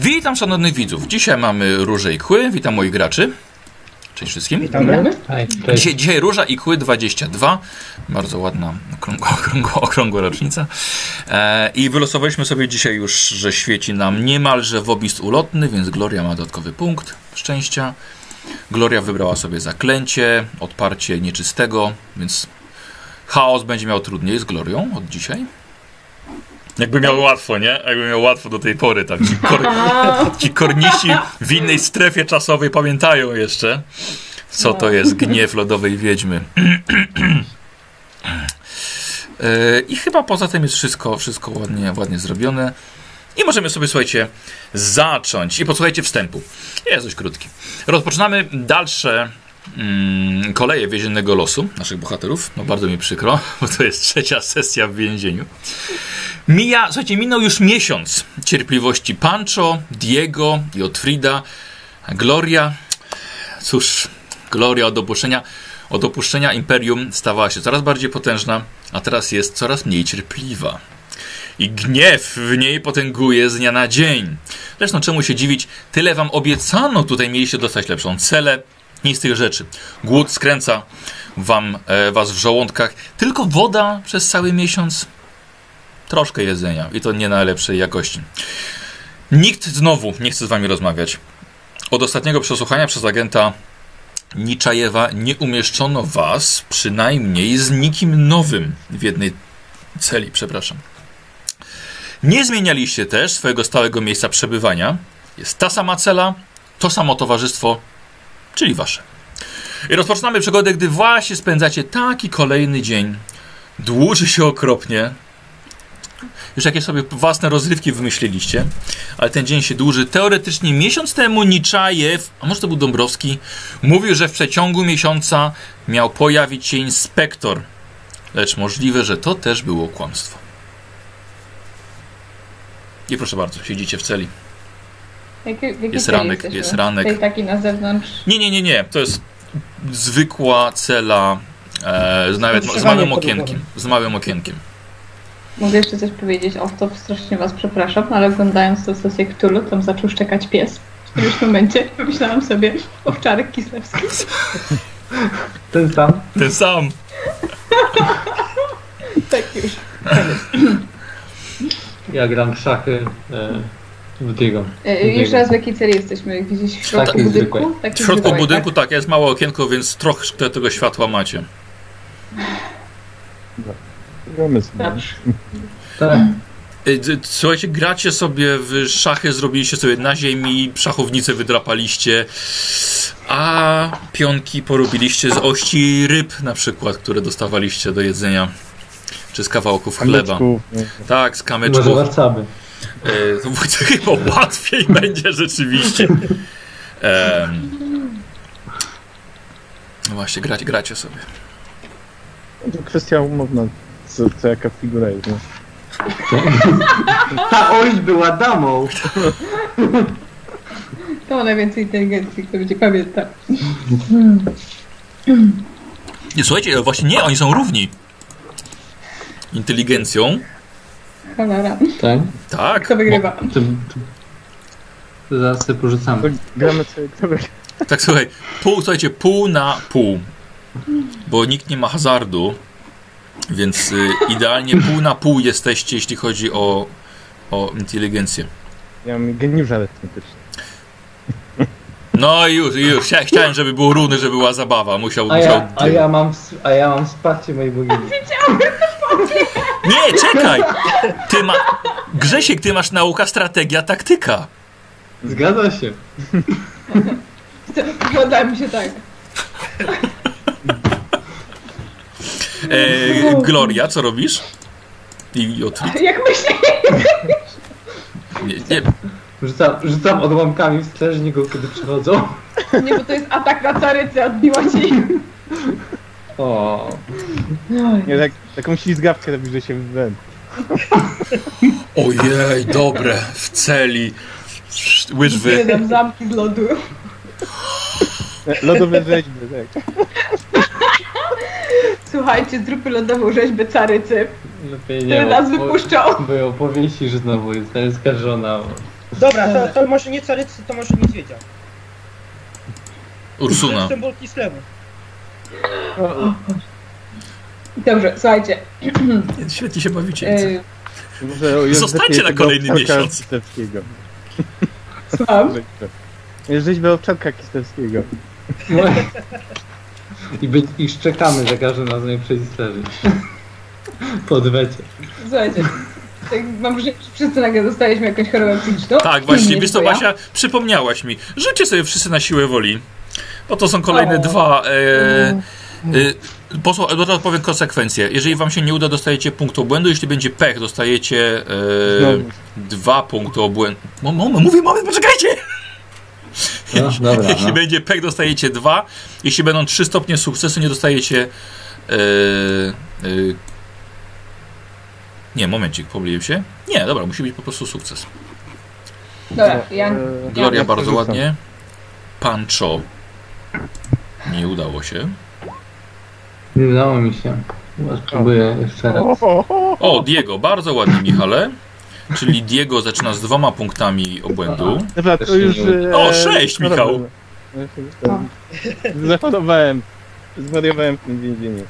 Witam szanownych widzów. Dzisiaj mamy Róże i Kły. Witam moich graczy. Cześć wszystkim. Witamy. Dzisiaj, dzisiaj Róża i Kły 22. Bardzo ładna, okrągła, okrągła, okrągła rocznica. E, I wylosowaliśmy sobie dzisiaj już, że świeci nam niemalże wobist ulotny, więc Gloria ma dodatkowy punkt szczęścia. Gloria wybrała sobie zaklęcie, odparcie nieczystego, więc chaos będzie miał trudniej z Glorią od dzisiaj. Jakby miał łatwo, nie? Jakby miał łatwo do tej pory, tak. Ci, kor ci kornisi w innej strefie czasowej pamiętają jeszcze, co to jest gniew lodowej wiedźmy. Yy, I chyba poza tym jest wszystko, wszystko ładnie, ładnie zrobione. I możemy sobie, słuchajcie, zacząć. I posłuchajcie wstępu. Jest dość krótki. Rozpoczynamy dalsze mm, koleje więziennego losu naszych bohaterów. No bardzo mi przykro, bo to jest trzecia sesja w więzieniu. Mija, słuchajcie, minął już miesiąc cierpliwości Pancho, Diego i Otfrida. A Gloria, cóż, Gloria od opuszczenia, od opuszczenia Imperium stawała się coraz bardziej potężna, a teraz jest coraz mniej cierpliwa. I gniew w niej potęguje z dnia na dzień. Zresztą czemu się dziwić, tyle wam obiecano, tutaj mieliście dostać lepszą celę. Nic z tych rzeczy. Głód skręca wam, e, was w żołądkach. Tylko woda przez cały miesiąc troszkę jedzenia i to nie najlepszej jakości. Nikt znowu nie chce z wami rozmawiać. Od ostatniego przesłuchania przez agenta Niczajewa nie umieszczono was przynajmniej z nikim nowym w jednej celi, przepraszam. Nie zmienialiście też swojego stałego miejsca przebywania. Jest ta sama cela, to samo towarzystwo, czyli wasze. I rozpoczynamy przygodę, gdy właśnie spędzacie taki kolejny dzień. Dłuży się okropnie, już jakieś sobie własne rozrywki wymyśliliście, ale ten dzień się dłuży. Teoretycznie miesiąc temu Niczajew, a może to był Dąbrowski, mówił, że w przeciągu miesiąca miał pojawić się inspektor. Lecz możliwe, że to też było kłamstwo. I proszę bardzo, siedzicie w celi. Jakie, w jakiej Jest ranek, jesteśmy? jest ranek. Tej taki na zewnątrz. Nie, nie, nie, nie. To jest zwykła cela e, z, nawet, z małym okienkiem. Z małym okienkiem. Mogę jeszcze coś powiedzieć off top, strasznie was przepraszam, ale oglądając tę sesję Cthulhu, tam zaczął szczekać pies. W którymś momencie pomyślałam sobie, owczarek Kislewski. Ten sam. Ten sam. Tak już. Ja gram w szachy e, Diego. E, jeszcze raz w jakiej celi jesteśmy? Gdzieś w środku budynku? Takiej W środku zwykłej, budynku tak, jest małe okienko, więc trochę tego światła macie. Gramy sobie. Tak? Tak. D- Słuchajcie, gracie sobie w szachy, zrobiliście sobie na ziemi, szachownicę wydrapaliście, a pionki porobiliście z ości ryb na przykład, które dostawaliście do jedzenia, czy z kawałków chleba. Kamyczków. Tak, z Może kamyczków. warcaby. E, to chyba łatwiej będzie rzeczywiście. No właśnie, gracie, gracie sobie. To kwestia umowna, co, co jaka figura jest. Nie? Ta oś była damą. To ma najwięcej inteligencji, kto będzie pamiętał. Nie, słuchajcie, właśnie nie, oni są równi. Inteligencją. Cholera. Tak? Tak. Kto wygrywa? To, to, to zaraz sobie porzucamy. To gramy sobie kto. Tak, słuchaj, pół, słuchajcie, pół na pół. Bo nikt nie ma hazardu, więc y, idealnie pół na pół jesteście, jeśli chodzi o, o inteligencję. Ja mam geniusz arytmetyczny. No i już, i już. Chcia- Chciałem, żeby było równe, żeby była zabawa. Musiał, A musiał. ja, a ja, mam, a ja mam wsparcie mojej bogini. Nie, czekaj! Ty ma... Grzesiek, ty masz nauka, strategia, taktyka. Zgadza się. Wygląda mi się tak. E, Gloria, co robisz? I od... Jak myślisz? nie, nie, Rzucam, rzucam odłamkami w strażników, kiedy przychodzą. Nie, bo to jest atak na carycę, odbiła ci. O, Nie, tak, taką ślizgawkę robi, że się wywęd. Ojej, dobre, w celi. Łyżwy. Jeden zamki z lodu. Lodowe rzeźby, tak. Słuchajcie, zróbmy lodową rzeźbę carycy, lepiej nie. nas bo- wypuszczą. Bo ją powiesi, że znowu jest oskarżona. Dobra, to, to może nie carycy, to może niedźwiedzia. Ursuna. Symbol Kislewu. Dobrze, słuchajcie. Świetnie się bawicie. Yy, Józefie Zostańcie na kolejny miesiąc. Kistewskiego. słucham. Rzeźbę owczarka Kistewskiego. I, by, I szczekamy za każdym razem, jak przejdzie straży. Po odwecie. Słuchajcie. Tak, mam wrażenie, że wszyscy nagle dostaliśmy jakąś chorobę psychiczną. Tak, właśnie, Nie wiesz co. Basia, przypomniałaś mi. Rzućcie sobie wszyscy na siłę woli. Bo to są kolejne O. dwa. E, e, posłuchaj, od razu powiem konsekwencje. Jeżeli wam się nie uda, dostajecie punkt obłędu. Jeśli będzie pech, dostajecie e, dwa punkty obłędu. Mo, mo, mówię, moment, poczekajcie! No, dobra, Jeśli no. będzie pech, dostajecie dwa. Jeśli będą trzy stopnie sukcesu, nie dostajecie. E, e, nie, momencik, pomyliłem się. Nie, dobra, musi być po prostu sukces. Dobra, ja... Gloria ja bardzo ładnie. Pancho. Nie udało się. Nie udało mi się. Chyba spróbuję jeszcze raz. O, Diego, bardzo ładnie, Michale. Czyli Diego zaczyna z dwoma punktami obłędu. Dobra, to już... e, O, sześć, Michał. Zachorowałem. Zwariowałem w tym więzieniu.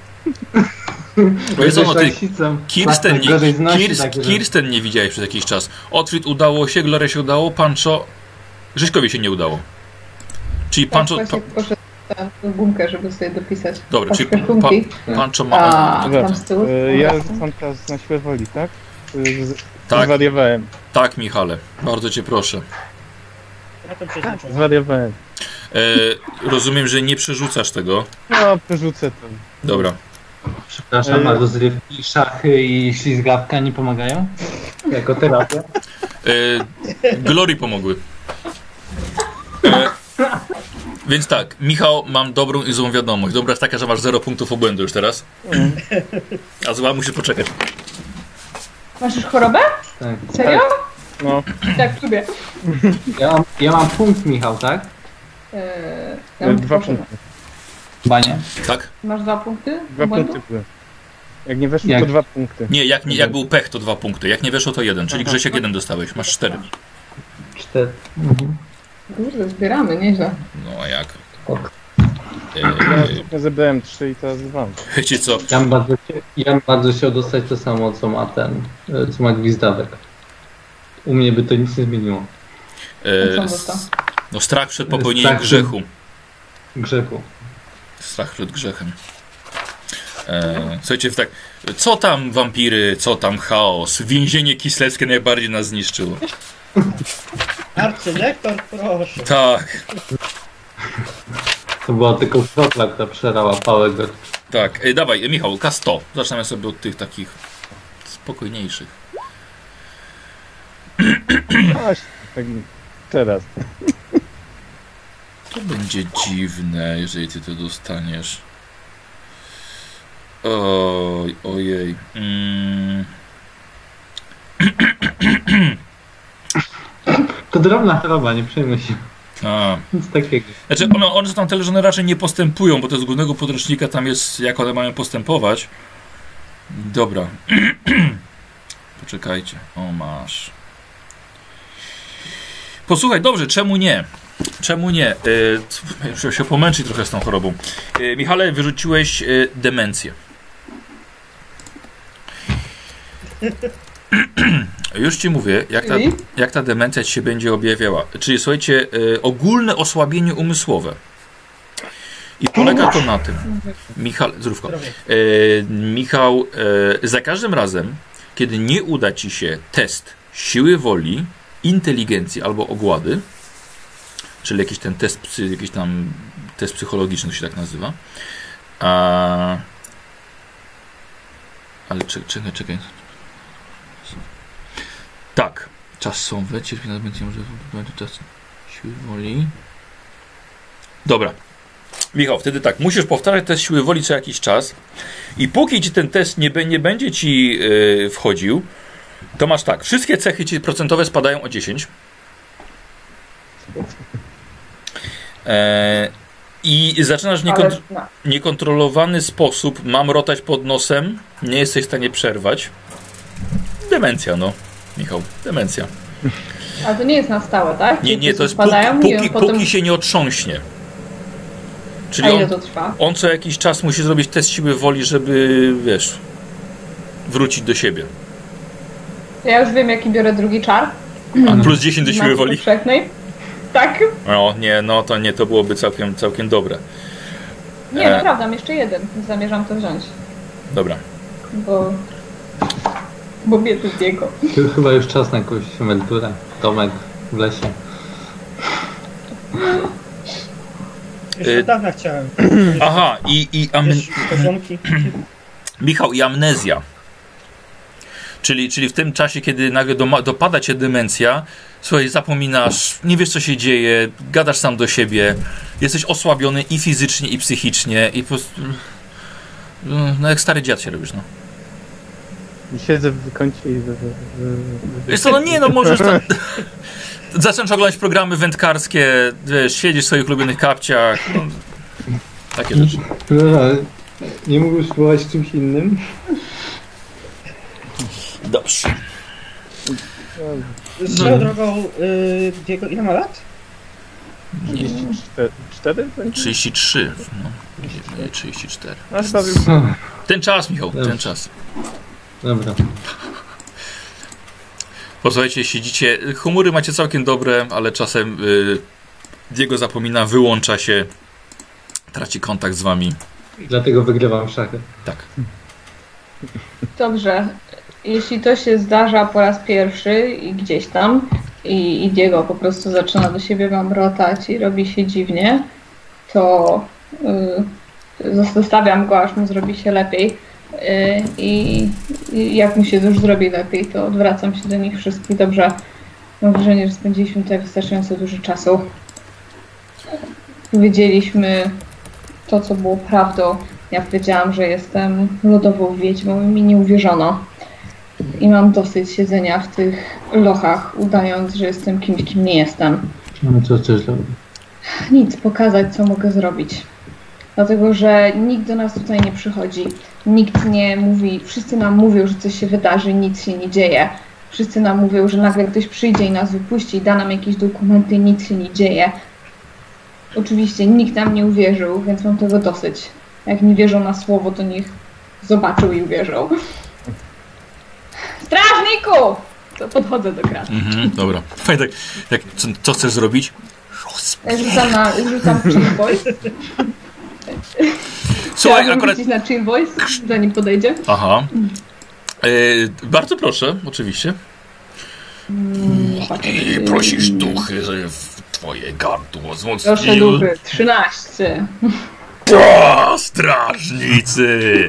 Bo jest ono, ty, rasicą. Kirsten, Tak, gorzej nie, znosi Kirst, takie rzeczy. Kirsten nie widziałeś przez jakiś czas. Otwit udało się, Gloria się udało, Pancho... Rzeźkowi się nie udało. Czyli Tak, Pancho... Pa, na gumkę, żeby sobie dopisać. dobra, czyli Paczkę pa, gumki. Pancho ma... A, Dobra, tam z tyłu. e, ja rzucam teraz na siłę woli, tak? E, z- Tak, Zwariowałem. tak, Michale. Bardzo cię proszę. Na to. Zwariowałem. E, rozumiem, że nie przerzucasz tego. No, przerzucę to. Dobra. Przepraszam, E, a rozrywki, szachy i ślizgawka nie pomagają? Jako terapia? E, Glory pomogły. E, więc tak, Michał, mam dobrą i złą wiadomość. Dobra jest taka, że masz 0 punktów obłędu już teraz. A zła musisz poczekać. Masz już chorobę? Tak. Serio? No, Tak, lubię. Ja mam, ja mam punkt, Michał, tak? Eee, ja e, mam dwa punkty. Banie. Tak? Masz dwa punkty? Dwa obłędu? punkty były. Jak nie weszło, Jak? to dwa punkty. Nie, jak, nie, jak był pech, to dwa punkty. Jak nie weszło, to jeden. Czyli Grzesiek jeden dostałeś. Masz cztery. Cztery. Mhm. Kurde, zbieramy, nieźle. No a jak? Ok. Ja E, zebrałem trzy i teraz dwa. wiecie co? Ja bym bardzo, chci- ja bym bardzo chciał dostać to samo, co ma ten, e, co ma gwizdawek. U mnie by to nic nie zmieniło. E, co s- no strach przed popełnieniem Strach przed- grzechu. Grzechu. Strach przed grzechem. E, słuchajcie, tak, co tam wampiry, co tam chaos? Więzienie kislewskie najbardziej nas zniszczyło. Arcylektor, proszę. Tak, To była tylko kropla, która przerała pałę go. tak. E, dawaj, e, Michał, K100. Zaczynamy sobie od tych takich spokojniejszych. Aś, tak teraz. To będzie dziwne, jeżeli ty to dostaniesz. Oj, ojej. Mm. To drobna choroba, nie przejmuj się. A. Nic takiego. Znaczy, one, one tam tyle, że one raczej nie postępują, bo to z głównego podręcznika tam jest, jak one mają postępować. Dobra. Poczekajcie. O, masz. Posłuchaj, dobrze, czemu nie? Czemu nie? Y, muszę się pomęczyć trochę z tą chorobą. Y, Michale, wyrzuciłeś y, demencję. Już ci mówię, jak ta, Czyli? jak ta demencja ci się będzie objawiała. Czyli słuchajcie, y, ogólne osłabienie umysłowe. I polega to na tym. Michał, zdrówko. Zdrowie. E, Michał, e, za każdym razem, kiedy nie uda ci się test siły woli, inteligencji albo ogłady, czyli jakiś ten test, jakiś tam test psychologiczny to się tak nazywa. A, ale czekaj, czekaj. Tak. Czasowe, cierpienie będzie może będzie czas siły woli. Dobra. Michał, wtedy tak, musisz powtarzać test siły woli co jakiś czas i póki ci ten test nie, nie będzie ci yy, wchodził, to masz tak, wszystkie cechy ci procentowe spadają o 10. E, I zaczynasz w niekont- niekontrolowany sposób mamrotać pod nosem, nie jesteś w stanie przerwać. Demencja, no, Michał, demencja. Ale to nie jest na stałe, tak? Nie, nie, to jest spadają póki, póki, potem... póki się nie otrząśnie. Czyli on, on co jakiś czas musi zrobić test siły woli, żeby, wiesz, wrócić do siebie. Ja już wiem, jaki biorę drugi czar. A plus 10 do siły woli? powszechnej. Tak. No, nie, no to nie, to byłoby całkiem, całkiem dobre. Nie, E. naprawdę, mam jeszcze jeden. Zamierzam to wziąć. Dobra. Bo... Bo biedny Diego. To chyba już czas na jakąś emeryturę. Tomek w lesie. Jeszcze Y- od dawna chciałem. Aha, i, i am. Michał, i amnezja. Czyli, czyli w tym czasie, kiedy nagle doma, dopada cię demencja, słuchaj, zapominasz, nie wiesz co się dzieje, gadasz sam do siebie, jesteś osłabiony i fizycznie, i psychicznie, i po prostu. No, jak stary dziad się robisz, no. Siedzę w kącie i... w- w- Wiesz co, no nie, no możesz tam... Zacząć oglądać programy wędkarskie, wiesz, siedzisz w swoich ulubionych kapciach, no, takie rzeczy. No, ale nie mógłbyś spróbować czymś innym? Dobrze. Swoją drogą, y, Diego, ile ma lat? Cztery? Cztery? będzie? 33, no, nie, 34. A chyba już Ten czas, Michał, ten czas. Dobra. Posłuchajcie, siedzicie, humory macie całkiem dobre, ale czasem y, Diego zapomina, wyłącza się, traci kontakt z wami. Dlatego wygrywam szachy. Tak. Dobrze. Jeśli to się zdarza po raz pierwszy i gdzieś tam i, i Diego po prostu zaczyna do siebie mamrotać i robi się dziwnie, to y, zostawiam go, aż mu zrobi się lepiej. Y, i, I jak mu się już zrobi lepiej, to odwracam się do nich wszystkich. Dobrze. Mam wrażenie, że spędziliśmy tutaj wystarczająco dużo czasu. Powiedzieliśmy to, co było prawdą. Ja powiedziałam, że jestem lodową wiedźmą i mi nie uwierzono. I mam dosyć siedzenia w tych lochach, udając, że jestem kimś, kim nie jestem. No co chcesz zrobić? Nic, pokazać, co mogę zrobić. Dlatego, że nikt do nas tutaj nie przychodzi. Nikt nie mówi, wszyscy nam mówią, że coś się wydarzy, nic się nie dzieje. Wszyscy nam mówią, że nagle ktoś przyjdzie i nas wypuści, da nam jakieś dokumenty, nic się nie dzieje. Oczywiście nikt nam nie uwierzył, więc mam tego dosyć. Jak nie wierzą na słowo, to niech zobaczą i uwierzą. Strażniku! To podchodzę do kraty. Mhm, dobra. Fajnie, tak, co, co chcesz zrobić? Rzucam na, rzucam. Słuchaj, Chciałabym akurat... na chill voice, zanim podejdzie. Aha. E, bardzo proszę, oczywiście. I prosisz duchy, że w twoje gardło Proszę wzmocniły. duchy. 13. O, strażnicy!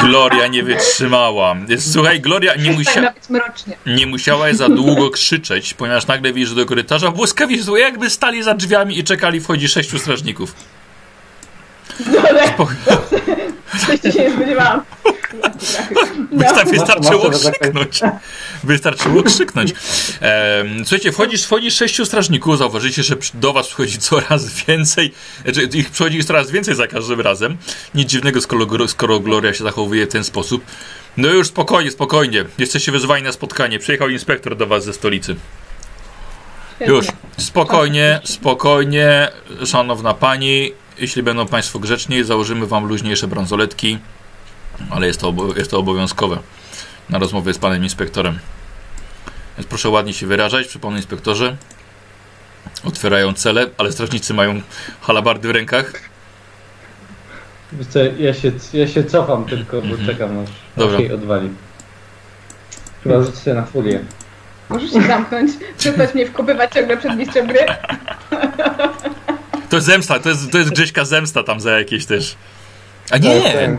Gloria nie wytrzymała. Słuchaj, Gloria nie, musia, nie musiałaś za długo krzyczeć, ponieważ nagle widzisz, do korytarza błyskawicznie, jakby stali za drzwiami i czekali, wchodzi sześciu strażników. Dobra, Spoko- coś ci się nie spodziewałam. Wysta- wystarczyło Masz- masz- krzyknąć. Wystarczyło krzyknąć. Słuchajcie, wchodzisz, wchodzisz sześciu strażników, zauważycie, że do was przychodzi coraz więcej, znaczy ich przychodzi coraz więcej za każdym razem. Nic dziwnego, skoro, skoro Gloria się zachowuje w ten sposób. No już spokojnie, spokojnie. Jesteście wezwani na spotkanie. Przyjechał inspektor do was ze stolicy. Już. Spokojnie, spokojnie, szanowna pani. Jeśli będą państwo grzeczni, założymy wam luźniejsze bransoletki, ale jest to, jest to obowiązkowe na rozmowie z panem inspektorem. Więc proszę ładnie się wyrażać przy panu inspektorze. Otwierają cele, ale strażnicy mają halabardy w rękach. Ja się, ja się cofam tylko, bo czekam aż, Dobra. jej odwali. Chyba rzuć się na furię. Możesz się zamknąć, przestać mnie wkopywać ciągle przed mistrzem gry. To jest zemsta, to jest, to jest Grześka zemsta tam za jakieś też. A nie!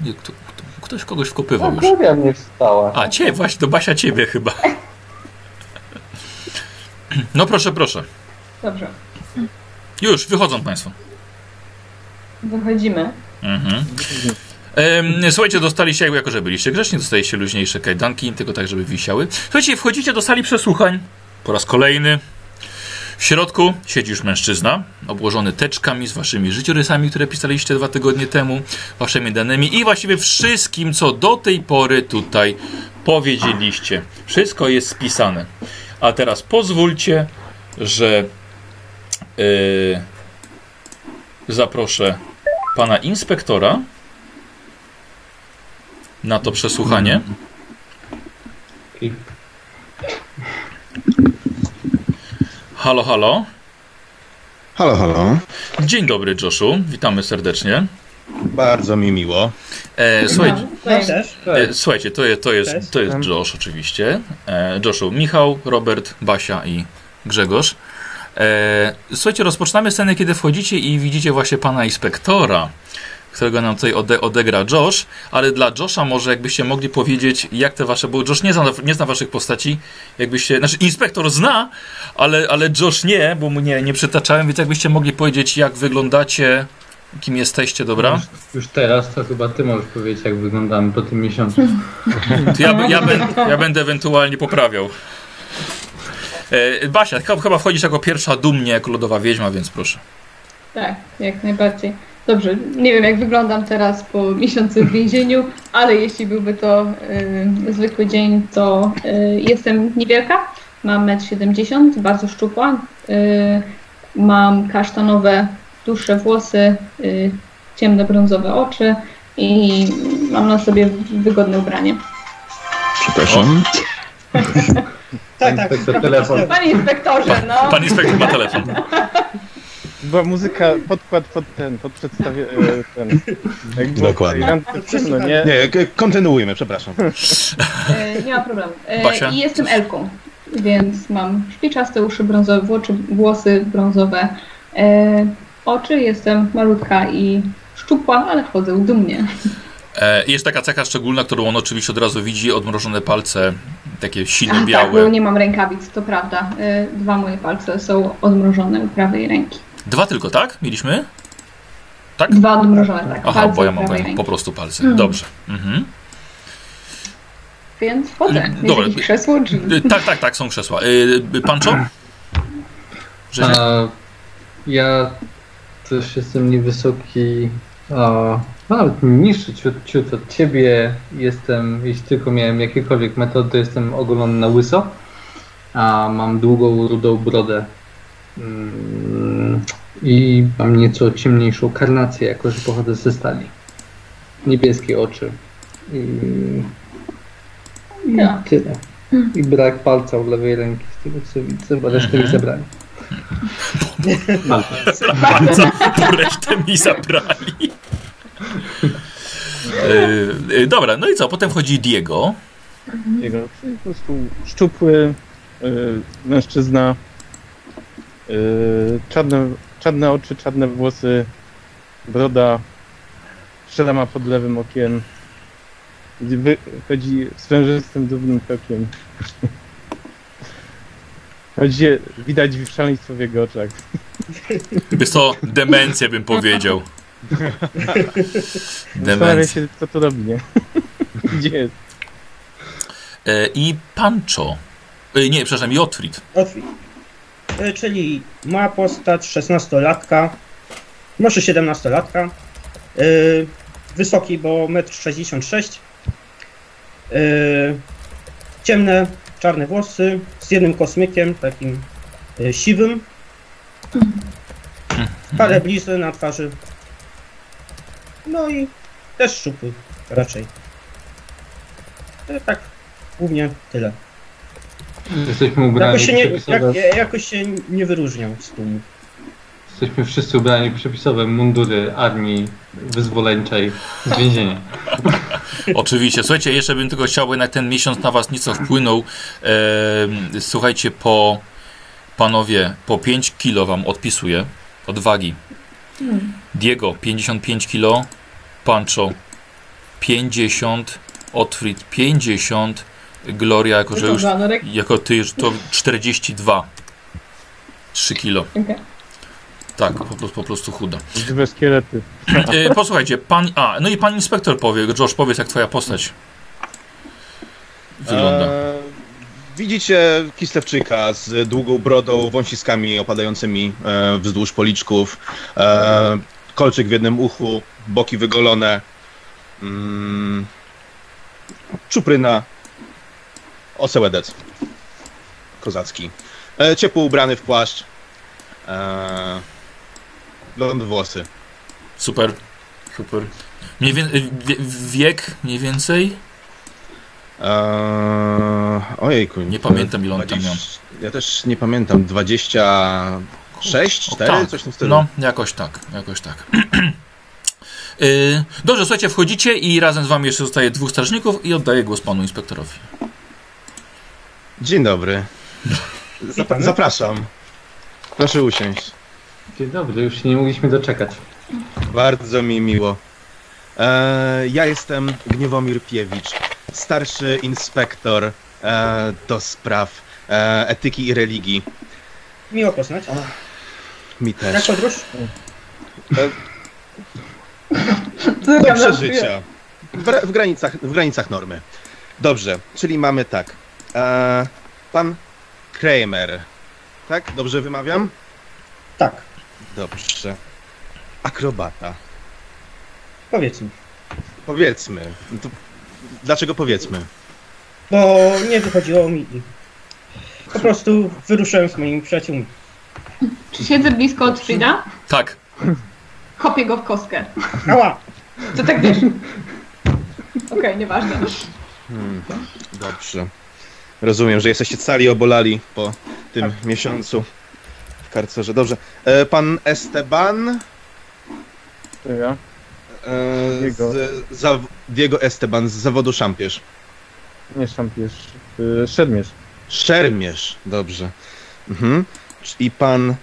nie kto, kto, ktoś kogoś wkopywał już. Gloria mnie wstała. A, cie, właśnie, to Basia ciebie chyba. No proszę, proszę. Dobrze, Już, wychodzą państwo. wychodzimy. Mhm. Słuchajcie, dostaliście, jako że byliście grzeczni, dostaliście luźniejsze kajdanki, tylko tak, żeby wisiały. Słuchajcie, wchodzicie do sali przesłuchań. Po raz kolejny. W środku siedzi już mężczyzna, obłożony teczkami z waszymi życiorysami, które pisaliście dwa tygodnie temu, waszymi danymi i właściwie wszystkim, co do tej pory tutaj powiedzieliście. Wszystko jest spisane. A teraz pozwólcie, że yy, zaproszę pana inspektora na to przesłuchanie. I Halo, halo. Halo, halo. Dzień dobry, Joshu. Witamy serdecznie. Bardzo mi miło. E, słuchaj, No też. e, słuchajcie, to jest, to jest, to jest Josh oczywiście. E, Joshu, Michał, Robert, Basia i Grzegorz. E, słuchajcie, rozpoczynamy scenę, kiedy wchodzicie i widzicie właśnie pana inspektora, którego nam tutaj ode, odegra Josh, ale dla Josha może jakbyście mogli powiedzieć, jak te wasze, bo Josh nie zna, nie zna waszych postaci, jakbyście, znaczy inspektor zna, ale, ale Josh nie, bo mu nie, nie przytaczałem, więc jakbyście mogli powiedzieć, jak wyglądacie, kim jesteście, dobra? Już, już teraz to chyba ty możesz powiedzieć, jak wyglądamy po tym miesiącu. To ja, ja, ben, ja będę ewentualnie poprawiał. E, Basia, ch- chyba wchodzisz jako pierwsza dumnie, jako lodowa wiedźma, więc proszę. Tak, jak najbardziej. Dobrze, nie wiem jak wyglądam teraz po miesiącu w więzieniu, ale jeśli byłby to y, zwykły dzień, to y, jestem niewielka, mam 1,70 m, bardzo szczupła, y, mam kasztanowe, dłuższe włosy, y, ciemne brązowe oczy i mam na sobie wygodne ubranie. Przepraszam. Tak, tak. Inspektor telefon. Panie inspektorze, no! Pan inspektor ma telefon. Była muzyka, podkład pod ten, pod przedstawie... e, ten. Jak Dokładnie. ciemno, nie? Nie, kontynuujmy, przepraszam. E, nie ma problemu. E, Basia? I jestem Elką, więc mam szpiczaste uszy brązowe, włosy, włosy brązowe, e, oczy, jestem malutka i szczupła, ale chodzę dumnie. E, jest taka cecha szczególna, którą on oczywiście od razu widzi, odmrożone palce, takie silne, tak, bo białe. nie mam rękawic, to prawda. E, dwa moje palce są odmrożone u prawej ręki. Dwa tylko, tak? Mieliśmy? Tak? Dwa odmrożone, tak. Aha, palce bo ja mam prawej po prostu palce. Mhm. Dobrze. Mhm. Więc chodzę. Jest Dobra. krzesło, drzwi. Y, Tak, tak, tak, są krzesła. Y, y, Pancho? Że ja też jestem niewysoki, a, nawet niższy ciut, ciut od ciebie. Jestem, jeśli tylko miałem jakiekolwiek metody, to jestem ogolony na łyso, a mam długą, rudą brodę. Mm, I mam nieco ciemniejszą karnację, jako że pochodzę ze stali. Niebieskie oczy. I, i Tak. tyle. I brak palca u lewej ręki, z tego co widzę, bo resztę mi zabrali. Bo resztę mi zabrali. Y, y, dobra, no i co? Potem wchodzi Diego. Jego czyli po prostu szczupły y, mężczyzna, y, czarne, czarne oczy, czarne włosy, broda, strzela ma pod lewym okiem, chodzi swężystym, dumnym krokiem. Chodzi, widać szaleństwo w jego oczach. Jest to demencja, bym powiedział. Demencja. się, co to robi, nie? Gdzie jest? E, I Pancho. E, nie, przepraszam, Jotfrid. Otwit. Y, Czyli ma postać 16-latka, może 17-latka. y, Wysoki, bo 1,66 m. y, Ciemne, czarne włosy z jednym kosmykiem, takim siwym. Parę blizny na twarzy. No i też szczupły raczej. Tak, głównie tyle. Jesteśmy ubrani Jakoś się, nie, przepisowe. jak, jakoś się nie wyróżniał z tłumu. Jesteśmy wszyscy ubrani w przepisowe mundury armii wyzwoleńczej z więzienia. Oczywiście. Słuchajcie, jeszcze bym tylko chciał, bo jednak ten miesiąc na was nieco wpłynął. E, słuchajcie, po panowie, po 5 kilo wam odpisuję od wagi. Diego 55 kilo, Pancho 50, Otfrid 50, Gloria, jako że już jako ty już to 42. 3 kilo. Okej. Tak, po, prostu- po prostu chuda. Żywe szkielety. E, posłuchajcie, pan. A, no i pan inspektor powie, Josh, powiedz, jak twoja postać wygląda. Eee, Widzicie Kislewczyka z długą brodą, wąsiskami opadającymi e, wzdłuż policzków, e, kolczyk w jednym uchu, boki wygolone, mm, czupryna, osełedec kozacki, e, ciepło ubrany w płaszcz, e, blond włosy. Super, super. Mniej wie, wie, wiek mniej więcej? Eee, ojejku. Nie pamiętam, ile on tam miał. Ja też nie pamiętam. 26, O, 4, tak. coś w tym stylu. No, jakoś tak, jakoś tak. Yy, Dobrze, słuchajcie, wchodzicie i razem z wami jeszcze zostaje dwóch strażników i oddaję głos panu inspektorowi. Dzień dobry. Zap- zapraszam. Proszę usiąść. Dzień dobry, już się nie mogliśmy doczekać. Bardzo mi miło. Eee, ja jestem Gniewomir Piewicz, starszy inspektor e, do spraw e, etyki i religii. Miło poznać. Mi Jak też. podróż? Do przeżycia. W, w, granicach, w granicach normy. Dobrze, czyli mamy tak. E, pan Kramer. Tak? Dobrze wymawiam? Tak, Dobrze. Akrobata. powiedz mi. Powiedzmy. No To, dlaczego powiedzmy? Bo nie wychodziło mi. Po prostu wyruszyłem z moimi przyjaciółmi. Czy siedzę blisko od Frida? Tak, Kopię go w kostkę. Ała! To tak wiesz. Okej, nieważne. Hmm, dobrze. Rozumiem, że jesteście cali obolali po tym miesiącu w karcerze. Dobrze. E, pan Esteban. To ja. E, Diego. z, za, Diego Esteban z zawodu szampierz. Nie szampierz. y, Szermierz. Szermierz. Dobrze. Mhm. I pan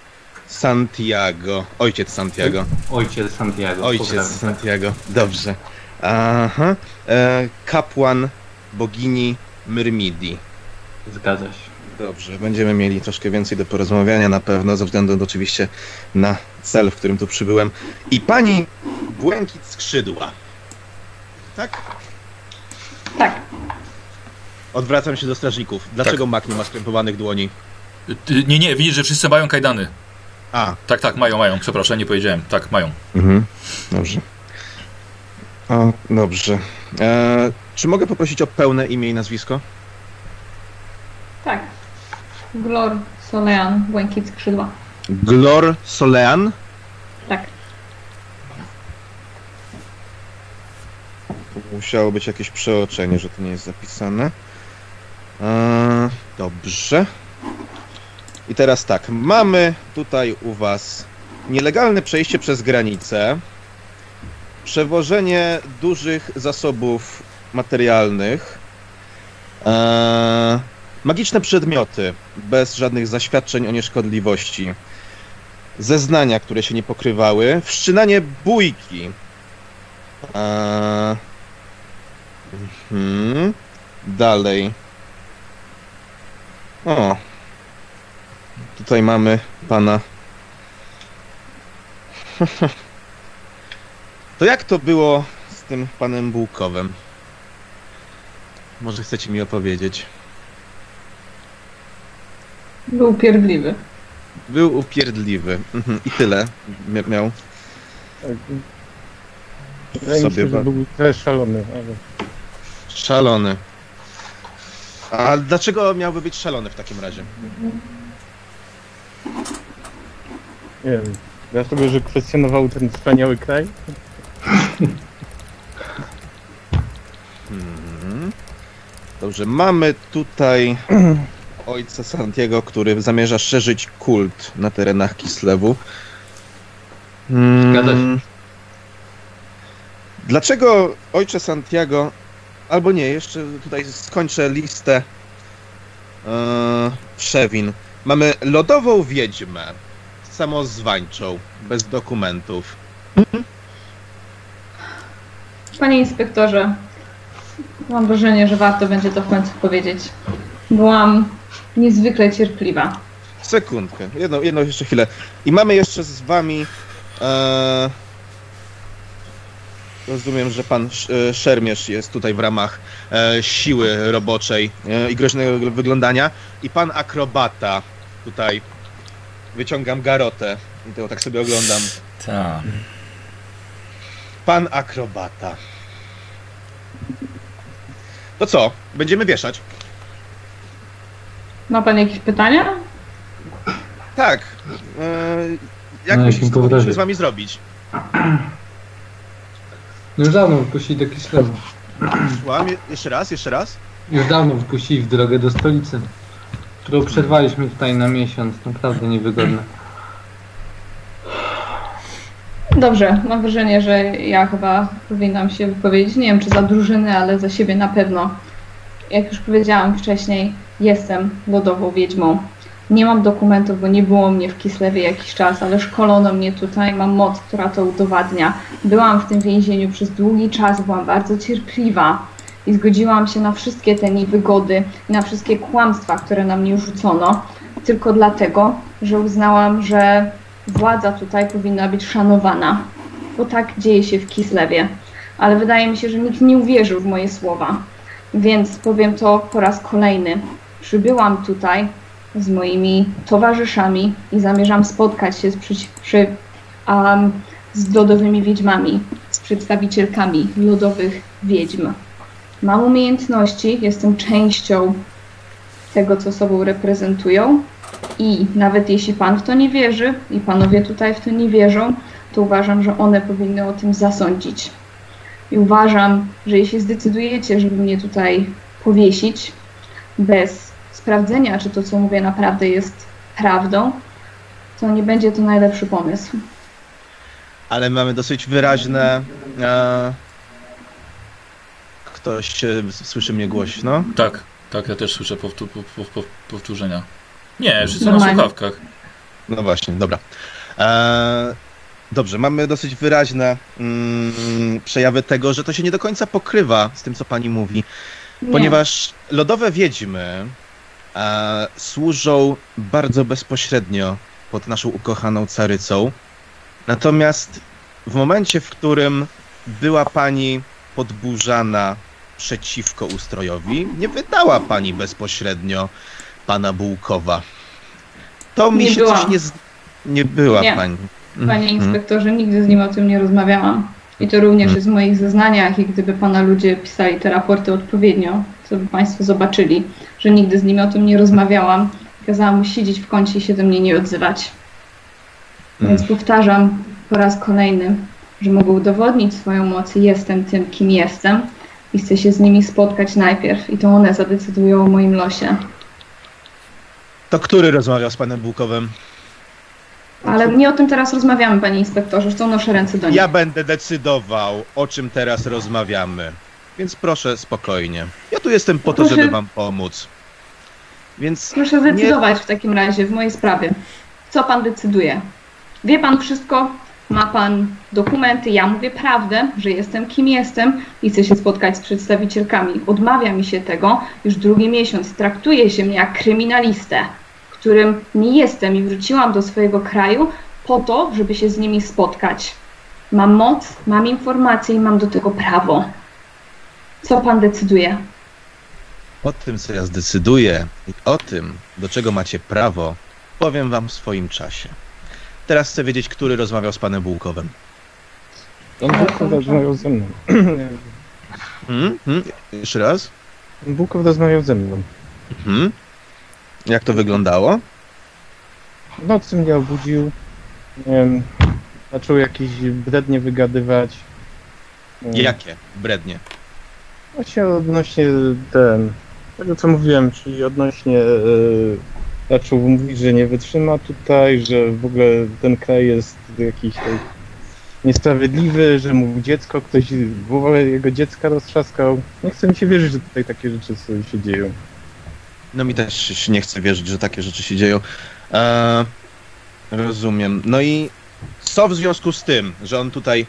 Santiago. Ojciec Santiago. Ojciec Santiago. Ojciec pozdrawiam. Santiago. Dobrze. Aha. E, kapłan bogini Myrmidii. Zgadza się. Dobrze, będziemy mieli troszkę więcej do porozmawiania na pewno, ze względu oczywiście na cel, w którym tu przybyłem. I pani Błękit Skrzydła. Tak? Tak. Odwracam się do strażników. Dlaczego mak nie ma skrępowanych dłoni? Ty- nie, nie, widzisz, że wszyscy mają kajdany. A, Tak, tak, mają, mają, przepraszam, nie powiedziałem. Tak, mają. mhm. dobrze. O, dobrze. E, czy mogę poprosić o pełne imię i nazwisko? Tak. Glor Solean, błękit skrzydła. Glor Solean. Tak. Musiało być jakieś przeoczenie, że to nie jest zapisane. Eee, dobrze. I teraz tak, mamy tutaj u Was nielegalne przejście przez granicę, przewożenie dużych zasobów materialnych, eee, magiczne przedmioty bez żadnych zaświadczeń o nieszkodliwości, zeznania, które się nie pokrywały, wszczynanie bójki. Eee, Mhm. Dalej. O. Tutaj mamy pana. To jak to było z tym panem Bułkowem? Może chcecie mi opowiedzieć? Był pierdliwy. Był upierdliwy. Mhm. I tyle. Mia- miał. Tak. Wydaje mi Sobie się, był trochę szalony, ale Szalony. A dlaczego miałby być szalony w takim razie? nie wiem. Dlatego, że kwestionował ten wspaniały kraj? Mhm. Dobrze, mamy tutaj ojca Santiago, który zamierza szerzyć kult na terenach Kislewu. Zgadza się. Mm. Dlaczego ojcze Santiago, albo nie, jeszcze tutaj skończę listę e, przewin. Mamy lodową wiedźmę, samozwańczą, bez dokumentów. Panie inspektorze, mam wrażenie, że warto będzie to w końcu powiedzieć. Byłam niezwykle cierpliwa. Sekundkę, jedną, jedną jeszcze chwilę. I mamy jeszcze z wami e, rozumiem, że pan e, Szermierz jest tutaj w ramach e, siły roboczej e, i groźnego wyglądania. I pan akrobata tutaj wyciągam garotę. I to tak sobie oglądam. Tak. Pan akrobata. To co? Będziemy wieszać? Ma pan jakieś pytania? Tak. E, jak Na myślisz, jakim co powinniśmy z wami zrobić? Już dawno wypuścili do Kislewu. Słucham, Je- jeszcze raz, jeszcze raz. Już dawno wypuścili w drogę do stolicy, którą przerwaliśmy tutaj na miesiąc. Naprawdę niewygodne. Dobrze, mam wrażenie, że ja chyba powinnam się wypowiedzieć. Nie wiem, czy za drużynę, ale za siebie na pewno. Jak już powiedziałam wcześniej, jestem lodową wiedźmą. Nie mam dokumentów, bo nie było mnie w Kislewie jakiś czas, ale szkolono mnie tutaj, mam moc, która to udowadnia. Byłam w tym więzieniu przez długi czas, byłam bardzo cierpliwa i zgodziłam się na wszystkie te niewygody i na wszystkie kłamstwa, które na mnie rzucono, tylko dlatego, że uznałam, że władza tutaj powinna być szanowana, bo tak dzieje się w Kislewie. Ale wydaje mi się, że nikt nie uwierzył w moje słowa, więc powiem to po raz kolejny. Przybyłam tutaj z moimi towarzyszami i zamierzam spotkać się z, przyci- przy, um, z lodowymi wiedźmami, z przedstawicielkami lodowych wiedźm. Mam umiejętności, jestem częścią tego, co sobą reprezentują i nawet jeśli pan w to nie wierzy i panowie tutaj w to nie wierzą, to uważam, że one powinny o tym zasądzić. I uważam, że jeśli zdecydujecie, żeby mnie tutaj powiesić, bez sprawdzenia, czy to, co mówię, naprawdę jest prawdą, to nie będzie to najlepszy pomysł. Ale mamy dosyć wyraźne. E, ktoś e, słyszy mnie głośno. Tak, tak, ja też słyszę powtó- po- po- po- powtórzenia. Nie, wszyscy na słuchawkach. No właśnie, dobra. E, dobrze, mamy dosyć wyraźne mm, przejawy tego, że to się nie do końca pokrywa z tym, co pani mówi. Nie. Ponieważ lodowe wiedźmy e, służą bardzo bezpośrednio pod naszą ukochaną carycą. Natomiast w momencie, w którym była pani podburzana przeciwko ustrojowi, nie wydała pani bezpośrednio pana Bułkowa. To mi Nie się byłam. coś nie... Z... Nie była Nie. pani. Panie Mhm. inspektorze, nigdy z nim o tym nie rozmawiałam. I to również Mhm. jest w moich zeznaniach i gdyby pana ludzie pisali te raporty odpowiednio, to by państwo zobaczyli, że nigdy z nim o tym nie rozmawiałam. Kazałam mu siedzieć w kącie i się do mnie nie odzywać. Więc Mhm. powtarzam po raz kolejny, że mogę udowodnić swoją moc i jestem tym, kim jestem i chcę się z nimi spotkać najpierw i to one zadecydują o moim losie. To który rozmawiał z panem Bułkowem? Ale nie o tym teraz rozmawiamy, panie inspektorze, to noszę ręce do nich. Ja będę decydował, o czym teraz rozmawiamy. Więc proszę spokojnie. Ja tu jestem po to, Proszę- żeby wam pomóc. Więc Proszę zdecydować w takim razie w mojej sprawie. Co pan decyduje? Wie pan wszystko? Ma pan dokumenty? Ja mówię prawdę, że jestem kim jestem i chcę się spotkać z przedstawicielkami. Odmawia mi się tego już drugi miesiąc. Traktuje się mnie jak kryminalistę, którym nie jestem i wróciłam do swojego kraju po to, żeby się z nimi spotkać. Mam moc, mam informacje i mam do tego prawo. Co pan decyduje? o tym, co ja zdecyduję i o tym, do czego macie prawo, powiem wam w swoim czasie. Teraz chcę wiedzieć, który rozmawiał z panem Bułkowem. Pan Bułkow rozmawiał ze mną. Hmm? Hmm? Jeszcze raz? Bułkow rozmawiał ze mną. Hmm? Jak to wyglądało? W nocy mnie obudził. Nie wiem, zaczął jakieś brednie wygadywać. Jakie? Brednie. Właśnie odnośnie ten, tego co mówiłem, czyli odnośnie e, zaczął mówić, że nie wytrzyma tutaj, że w ogóle ten kraj jest jakiś tak niesprawiedliwy, że mu dziecko, ktoś głowę jego dziecka roztrzaskał. Nie chce mi się wierzyć, że tutaj takie rzeczy sobie się dzieją. No mi też się nie chce wierzyć, że takie rzeczy się dzieją. Eee, rozumiem. No i co w związku z tym, że on tutaj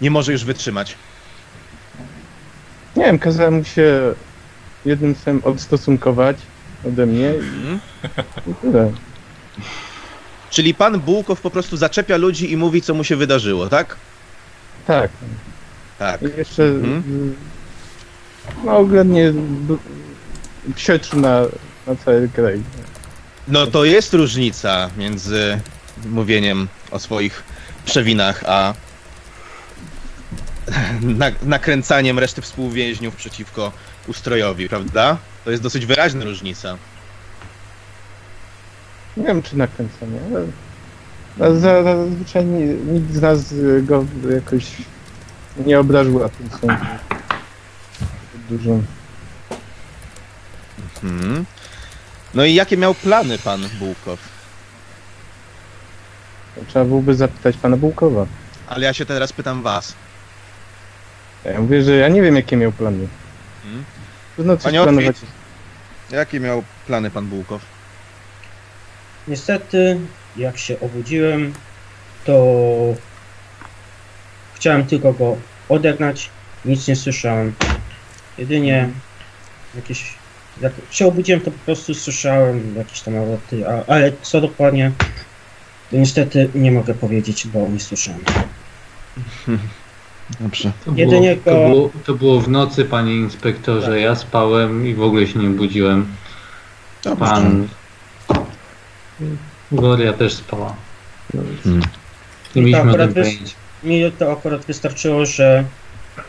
nie może już wytrzymać? Nie wiem, kazałem mu się jednym słowem odstosunkować ode mnie Mhm. i tyle. Czyli pan Bułkow po prostu zaczepia ludzi i mówi, co mu się wydarzyło, tak? Tak. Tak. I jeszcze Mhm. no oględnie psioczył na, na cały kraj. No to jest różnica między mówieniem o swoich przewinach, a na, nakręcaniem reszty współwięźniów przeciwko ustrojowi, prawda? To jest dosyć wyraźna różnica. Nie wiem czy nakręcenie, ale ale za- zazwyczaj ni- nikt z nas go jakoś nie obraził atencją dużą. Mhm. No i jakie miał plany pan Bułkow? Trzeba byłoby zapytać pana Bułkowa. Ale ja się teraz pytam was. Ja mówię, że ja nie wiem jakie miał plany. Mhm. Trudno coś Panie planować. Otwit. Jakie miał plany pan Bułkow? Niestety, jak się obudziłem, to chciałem tylko go odegnać, nic nie słyszałem. Jedynie jakieś. Jak się obudziłem, to po prostu słyszałem jakieś tam aloty, a, ale co dokładnie, to niestety nie mogę powiedzieć, bo nie słyszałem. Dobrze. To było, Jedynie to, go- było, to było w nocy, panie inspektorze. Tak. Ja spałem i w ogóle się nie budziłem. Dobrze. Pan. Gloria też spała. Hmm. Nie mieliśmy o akurat tym pojęcia. Mi to akurat wystarczyło, że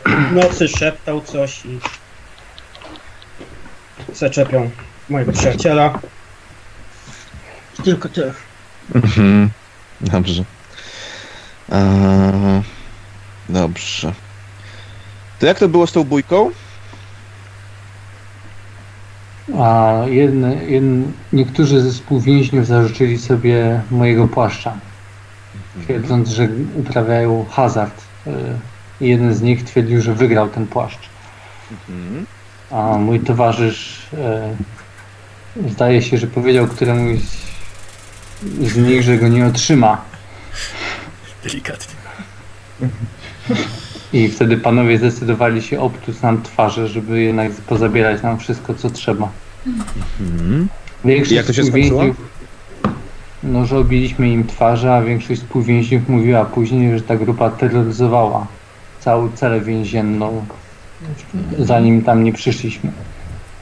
w nocy szeptał coś i zaczepiał mojego przyjaciela. I Tylko tyle. Mhm. Dobrze. Eee, dobrze. To jak to było z tą bójką? A jedne, jedne, niektórzy ze współwięźniów zażyczyli sobie mojego płaszcza, twierdząc, że uprawiają hazard. I jeden z nich twierdził, że wygrał ten płaszcz. Mhm. A mój towarzysz y, zdaje się, że powiedział któremuś z nich, że go nie otrzyma. Delikatnie. I wtedy panowie zdecydowali się obtuc nam twarze, żeby jednak pozabierać nam wszystko, co trzeba. Mhm. Większość I jak to się skończyło? No, że obiliśmy im twarze, a większość współwięźniów mówiła później, że ta grupa terroryzowała całą celę więzienną, zanim tam nie przyszliśmy.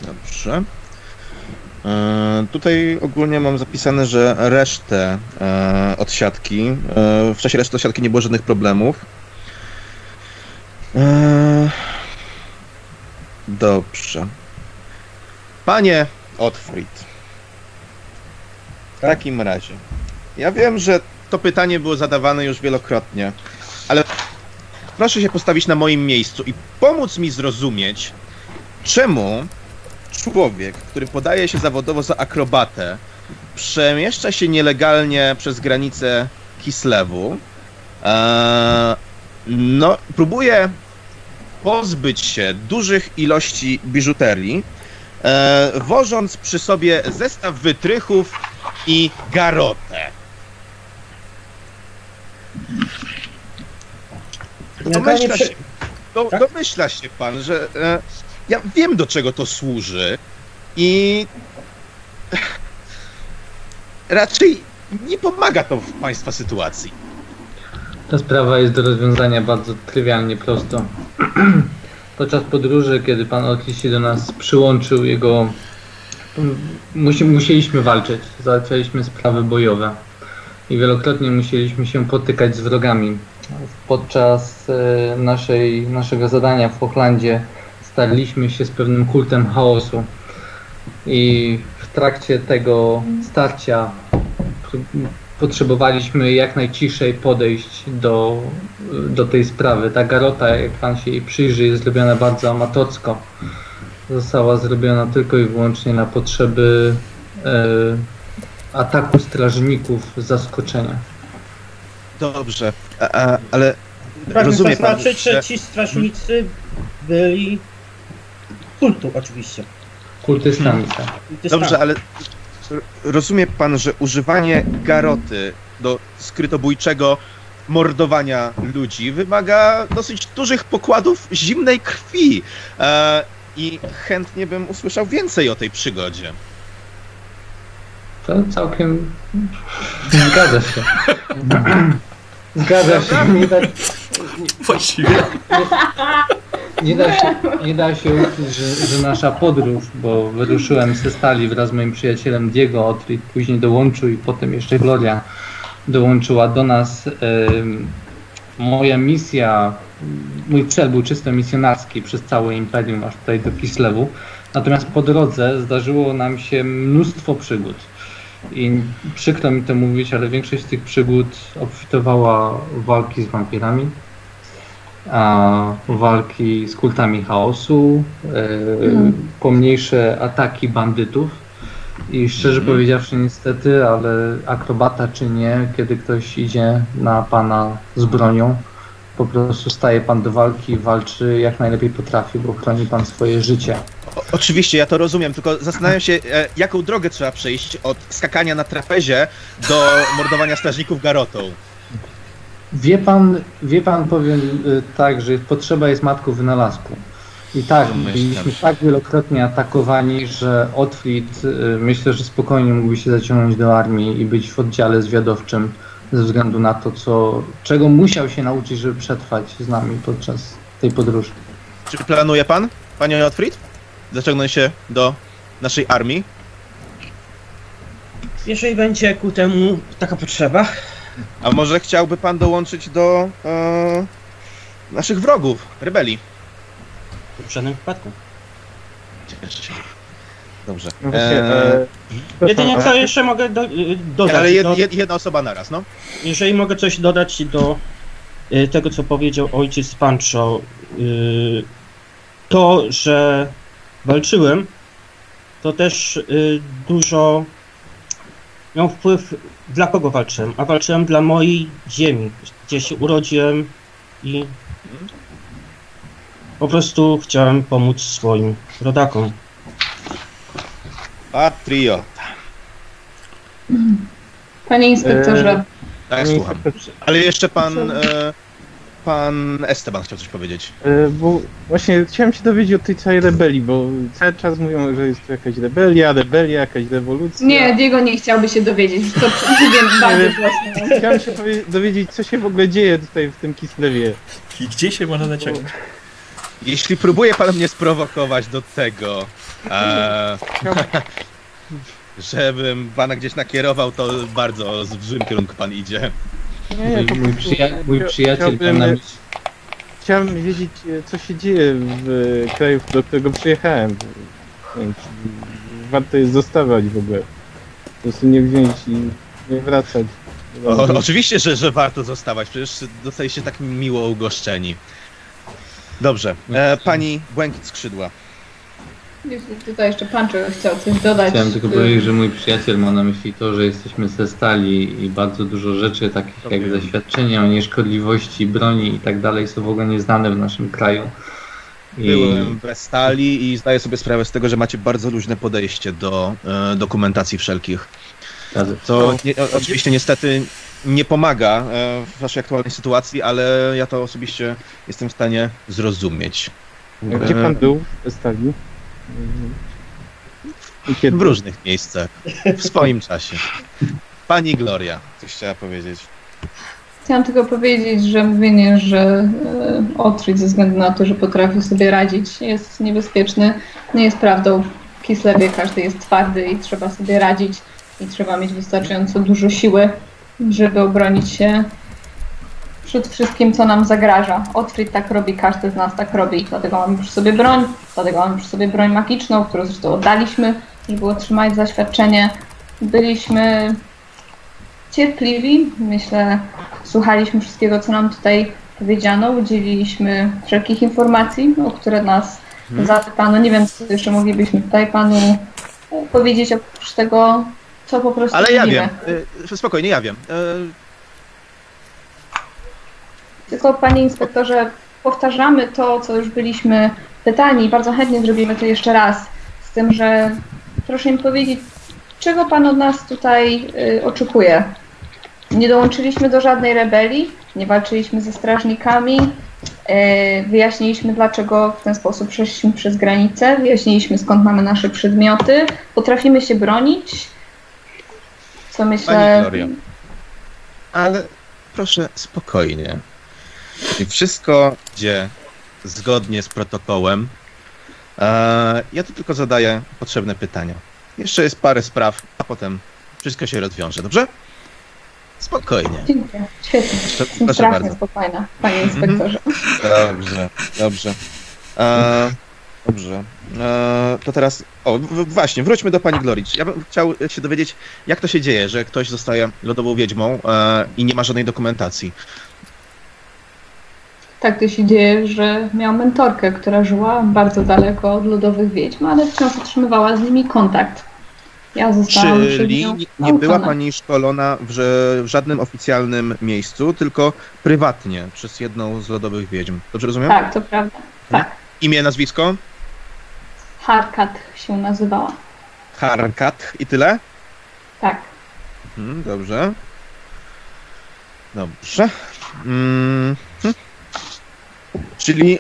Dobrze. E, tutaj ogólnie mam zapisane, że resztę e, odsiadki, e, w czasie reszty odsiadki nie było żadnych problemów. Dobrze. Panie Otfrid. W takim razie. Ja wiem, że to pytanie było zadawane już wielokrotnie, ale proszę się postawić na moim miejscu i pomóc mi zrozumieć, czemu człowiek, który podaje się zawodowo za akrobatę, przemieszcza się nielegalnie przez granicę Kislewu, eee, no, próbuje pozbyć się dużych ilości biżuterii, e, wożąc przy sobie zestaw wytrychów i garotę. Generalnie Domyśla się, do, Tak? domyśla się pan, że e, ja wiem do czego to służy i raczej nie pomaga to w państwa sytuacji. Ta sprawa jest do rozwiązania bardzo trywialnie prosto. Podczas podróży, kiedy pan Otis się do nas przyłączył, jego musi, musieliśmy walczyć, załatwialiśmy sprawy bojowe i wielokrotnie musieliśmy się potykać z wrogami. Podczas e, naszej, naszego zadania w Hochlandzie starliśmy się z pewnym kultem chaosu i w trakcie tego starcia potrzebowaliśmy jak najciszej podejść do, do tej sprawy. Ta garota, jak pan się jej przyjrzy, jest zrobiona bardzo amatorsko. Została zrobiona tylko i wyłącznie na potrzeby e, ataku strażników zaskoczenia. Dobrze, a, a, ale Pragnę rozumie pan, zaznaczyć, że ci strażnicy byli kultu oczywiście. Kultystami, tak. Kultystami. Dobrze, ale rozumie pan, że używanie garoty do skrytobójczego mordowania ludzi wymaga dosyć dużych pokładów zimnej krwi. E, I chętnie bym usłyszał więcej o tej przygodzie. To całkiem zgadza się. Zgadza się. Nie tak, Właściwie. Nie da się, nie da się ukryć, że, że nasza podróż, bo wyruszyłem ze stali wraz z moim przyjacielem Diego Otrit, później dołączył i potem jeszcze Gloria dołączyła do nas. Moja misja, mój cel był czysto misjonarski przez całe imperium, aż tutaj do Kislewu. Natomiast po drodze zdarzyło nam się mnóstwo przygód. I przykro mi to mówić, ale większość z tych przygód obfitowała walki z wampirami, walki z kultami chaosu, e, Mhm. pomniejsze ataki bandytów. I szczerze Mhm. powiedziawszy, niestety, ale akrobata czy nie, kiedy ktoś idzie na pana z bronią, po prostu staje pan do walki walczy jak najlepiej potrafi, bo chroni pan swoje życie. O, oczywiście, ja to rozumiem, tylko zastanawiam się, e, jaką drogę trzeba przejść od skakania na trapezie do mordowania strażników garotą. Wie pan, wie pan, powiem y, tak, że potrzeba jest matką wynalazku. I tak, byliśmy tak wielokrotnie atakowani, że Otfrid y, myślę, że spokojnie mógłby się zaciągnąć do armii i być w oddziale zwiadowczym ze względu na to, co, czego musiał się nauczyć, żeby przetrwać z nami podczas tej podróży. Czy planuje pan, panie Otfrid, zaciągnąć się do naszej armii? Jeżeli będzie ku temu taka potrzeba, A może chciałby pan dołączyć do e, naszych wrogów, rebelii? w żadnym wypadku. Cieszę się. Dobrze. No właśnie, E, e, Jedynie co jeszcze mogę do, y, dodać, ale jed, jed, jedna osoba naraz, no. jeżeli mogę coś dodać do y, tego, co powiedział ojciec Pancho, y, to, że walczyłem, to też y, dużo miał wpływ, dla kogo walczyłem, a walczyłem dla mojej ziemi, gdzie się urodziłem i po prostu chciałem pomóc swoim rodakom. Patrio. Panie inspektorze, E, Tak, panie słucham. inspektorze, Ale jeszcze pan, e, pan Esteban chciał coś powiedzieć. e, Bo właśnie chciałem się dowiedzieć o tej całej rebelii, bo cały czas mówią, że jest tu jakaś rebelia, rebelia, jakaś rewolucja. nie, Diego nie chciałby się dowiedzieć, to wiem bardzo głośno. Chciałem się powie- dowiedzieć, co się w ogóle dzieje tutaj w tym Kislewie. I gdzie się można naciągnąć? Jeśli próbuje pan mnie sprowokować do tego, e, żebym pana gdzieś nakierował, to bardzo w złym kierunku pan idzie. Nie, nie, Mój, po mój, prostu przyja- mój chcia- przyjaciel chciałbym- miał na myśli Chciałem wiedzieć, e, co się dzieje w e, kraju, do którego przyjechałem. Nie wiem, czy warto jest zostawać w ogóle. Po prostu nie wziąć i nie wracać. O, oczywiście, że, że warto zostawać, przecież dostaliście tak miło ugoszczeni. Dobrze, e, pani Błękit Skrzydła. Jeśli tutaj jeszcze Pancho chciał coś dodać. Chciałem tylko powiedzieć, że mój przyjaciel ma na myśli to, że jesteśmy ze stali i bardzo dużo rzeczy, takich jak zaświadczenia o nieszkodliwości broni i tak dalej, są w ogóle nieznane w naszym kraju. I Byłem bez stali i zdaję sobie sprawę z tego, że macie bardzo luźne podejście do e, dokumentacji wszelkich. Co nie, o, oczywiście niestety nie pomaga e, w waszej aktualnej sytuacji, ale ja to osobiście jestem w stanie zrozumieć. Gdzie pan był kiedy? W różnych miejscach, w swoim czasie. Pani Gloria, coś chciała powiedzieć. Chciałam tylko powiedzieć, że mówienie, że e, Otrid ze względu na to, że potrafi sobie radzić, jest niebezpieczny, nie jest prawdą. W Kislewie każdy jest twardy i trzeba sobie radzić i trzeba mieć wystarczająco dużo siły, żeby obronić się przed wszystkim, co nam zagraża. Otrid tak robi, każdy z nas tak robi, dlatego mamy przy sobie broń, dlatego mamy przy sobie broń magiczną, którą zresztą oddaliśmy, żeby otrzymać zaświadczenie. Byliśmy cierpliwi, myślę, słuchaliśmy wszystkiego, co nam tutaj powiedziano, udzieliliśmy wszelkich informacji, o które nas Mhm. zapytano. Nie wiem, co jeszcze moglibyśmy tutaj panu powiedzieć oprócz tego, co po prostu Ale ja widzimy. wiem, e, spokojnie, ja wiem. E, Tylko panie inspektorze, powtarzamy to, co już byliśmy pytani i bardzo chętnie zrobimy to jeszcze raz. Z tym, że proszę mi powiedzieć, czego pan od nas tutaj y, oczekuje? Nie dołączyliśmy do żadnej rebelii, nie walczyliśmy ze strażnikami, y, wyjaśniliśmy, dlaczego w ten sposób przeszliśmy przez granicę, wyjaśniliśmy, skąd mamy nasze przedmioty, potrafimy się bronić. Co myślę. Pani Gloria. Ale proszę spokojnie. I wszystko idzie zgodnie z protokołem. E, ja tu tylko zadaję potrzebne pytania. Jeszcze jest parę spraw, a potem wszystko się rozwiąże, dobrze? Spokojnie. Dziękuję. Świetnie. Proszę, Jestem proszę strasznie bardzo. spokojna, panie inspektorze. Dobrze, dobrze. E, dobrze. E, to teraz. O, właśnie, wróćmy do pani Gloricz. Ja bym chciał się dowiedzieć, jak to się dzieje, że ktoś zostaje lodową wiedźmą e, i nie ma żadnej dokumentacji. Tak to się dzieje, że miał mentorkę, która żyła bardzo daleko od lodowych wiedźm, ale wciąż utrzymywała z nimi kontakt. Ja zostałam Czyli nie, była pani szkolona w, w żadnym oficjalnym miejscu, tylko prywatnie przez jedną z lodowych wiedźm. Dobrze rozumiem? Tak, to prawda. Tak. Imię, nazwisko? Harkat się nazywała. Harkat i tyle? Tak. Hmm, dobrze. Dobrze. Mm, hm. Czyli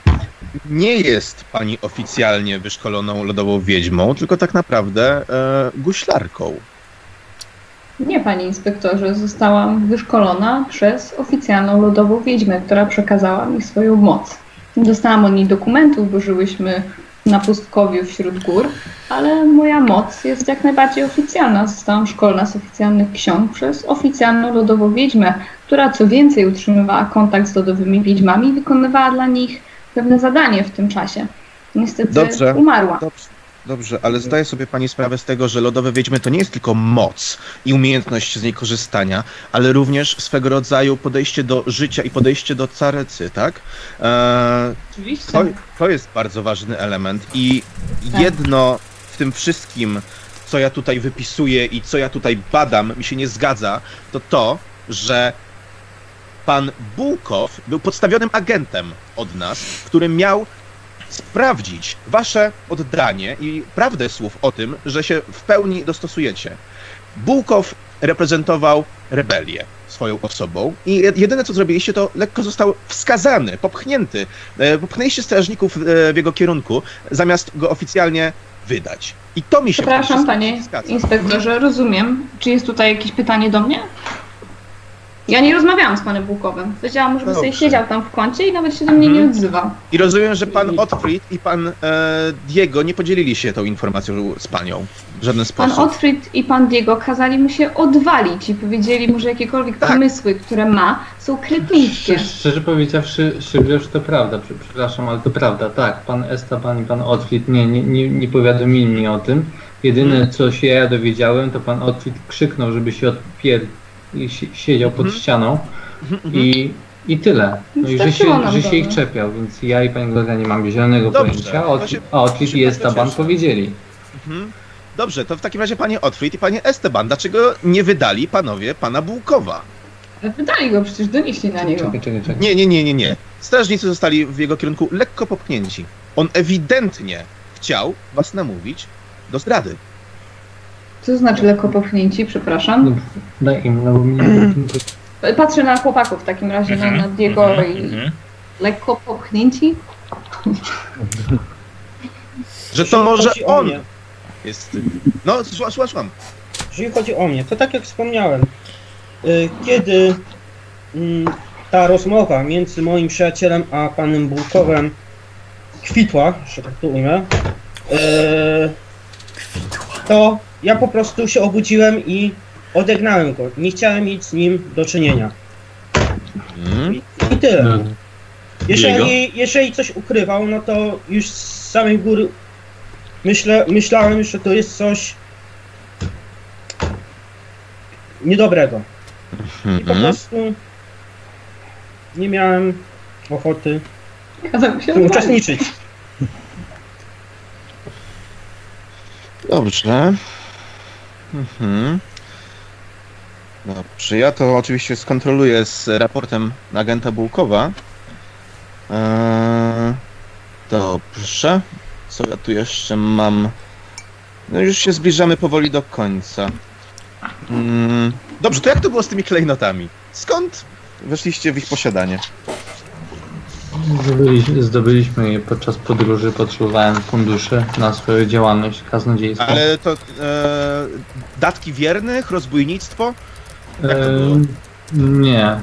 nie jest pani oficjalnie wyszkoloną lodową wiedźmą, tylko tak naprawdę e, guślarką. Nie, panie inspektorze, zostałam wyszkolona przez oficjalną lodową wiedźmę, która przekazała mi swoją moc. Nie dostałam od niej dokumentów, bo żyłyśmy na pustkowiu wśród gór, ale moja moc jest jak najbardziej oficjalna. Zostałam szkolona z oficjalnych ksiąg przez oficjalną lodową wiedźmę, która co więcej utrzymywała kontakt z lodowymi wiedźmami i wykonywała dla nich pewne zadanie w tym czasie. Niestety Dobrze. umarła. Dobrze, dobrze, ale zdaje sobie pani sprawę z tego, że lodowe wiedźmy to nie jest tylko moc i umiejętność z niej korzystania, ale również swego rodzaju podejście do życia i podejście do carecy, tak? E, Oczywiście. To, to jest bardzo ważny element i Tak. jedno w tym wszystkim, co ja tutaj wypisuję i co ja tutaj badam, mi się nie zgadza, to to, że pan Bułkow był podstawionym agentem od nas, który miał sprawdzić wasze oddanie i prawdę słów o tym, że się w pełni dostosujecie. Bułkow reprezentował rebelię swoją osobą i je- jedyne co zrobiliście to lekko został wskazany, popchnięty. E, Popchnęliście strażników e, w jego kierunku, zamiast go oficjalnie wydać. I to mi się Przepraszam, panie inspektorze, rozumiem. Czy jest tutaj jakieś pytanie do mnie? Ja nie rozmawiałam z panem Bułkowym. Powiedziałam, żeby sobie Dobrze. siedział tam w kącie i nawet się do mnie nie Mhm. odzywał. I rozumiem, że pan Otfried i pan e, Diego nie podzielili się tą informacją z panią w żaden Pan sposób. Otfrid i pan Diego kazali mu się odwalić i powiedzieli mu, że jakiekolwiek Tak. pomysły, które ma, są kretyńskie. Szczerze, szczerze powiedziawszy, Szyblerz, to prawda, prze- przepraszam, ale to prawda, tak. Pan Esteban i pan Otwit nie, nie, nie, nie powiadomili mnie o tym. Jedyne, co się ja dowiedziałem, to pan Otwit krzyknął, żeby się odpier... i si- siedział pod Mhm. ścianą Mhm, i, i tyle. No i że się, że się ich no. czepiał, więc ja i pani Gloria nie mamy zielonego Dobrze, pojęcia, a to Otwit, się- a Otwit się i Esteban powiedzieli. Mhm. Dobrze, to w takim razie panie Otfried i panie Esteban, dlaczego nie wydali panowie pana Bułkowa? Wydali go, przecież donieśli na niego. Czekaj, czekaj, czekaj. Nie, nie, nie, nie, nie. Strażnicy zostali w jego kierunku lekko popchnięci. On ewidentnie chciał was namówić do zdrady. Co to znaczy lekko popchnięci, przepraszam? No, daj im, no bo mi nie... Patrzę na chłopaków w takim razie, na, na Diego i Mhm. lekko popchnięci. Że to może chodzi o on mnie, jest... No, słucham, słucham, słucham. Jeżeli chodzi o mnie, to tak jak wspomniałem, y, kiedy mm, ta rozmowa między moim przyjacielem a panem Bułkowem kwitła, że tak to ujmę, y, to ja po prostu się obudziłem i odegnałem go. Nie chciałem mieć z nim do czynienia. Mhm. I, i tyle. No, Jeżeli, jeżeli coś ukrywał, no to już z samej góry myślę, myślałem, że to jest coś niedobrego. I po Mhm. prostu nie miałem ochoty uczestniczyć. Dobrze. Mhm. Dobrze, ja to oczywiście skontroluję z raportem agenta Bułkowa. Eee, dobrze. Co ja tu jeszcze mam? No już się zbliżamy powoli do końca. Mm, dobrze, to jak to było z tymi klejnotami? Skąd weszliście w ich posiadanie? Zdobyliśmy, zdobyliśmy je podczas podróży, potrzebowałem funduszy na swoją działalność kaznodziejską. Ale to e, datki wiernych, rozbójnictjak to było? Ehm, nie.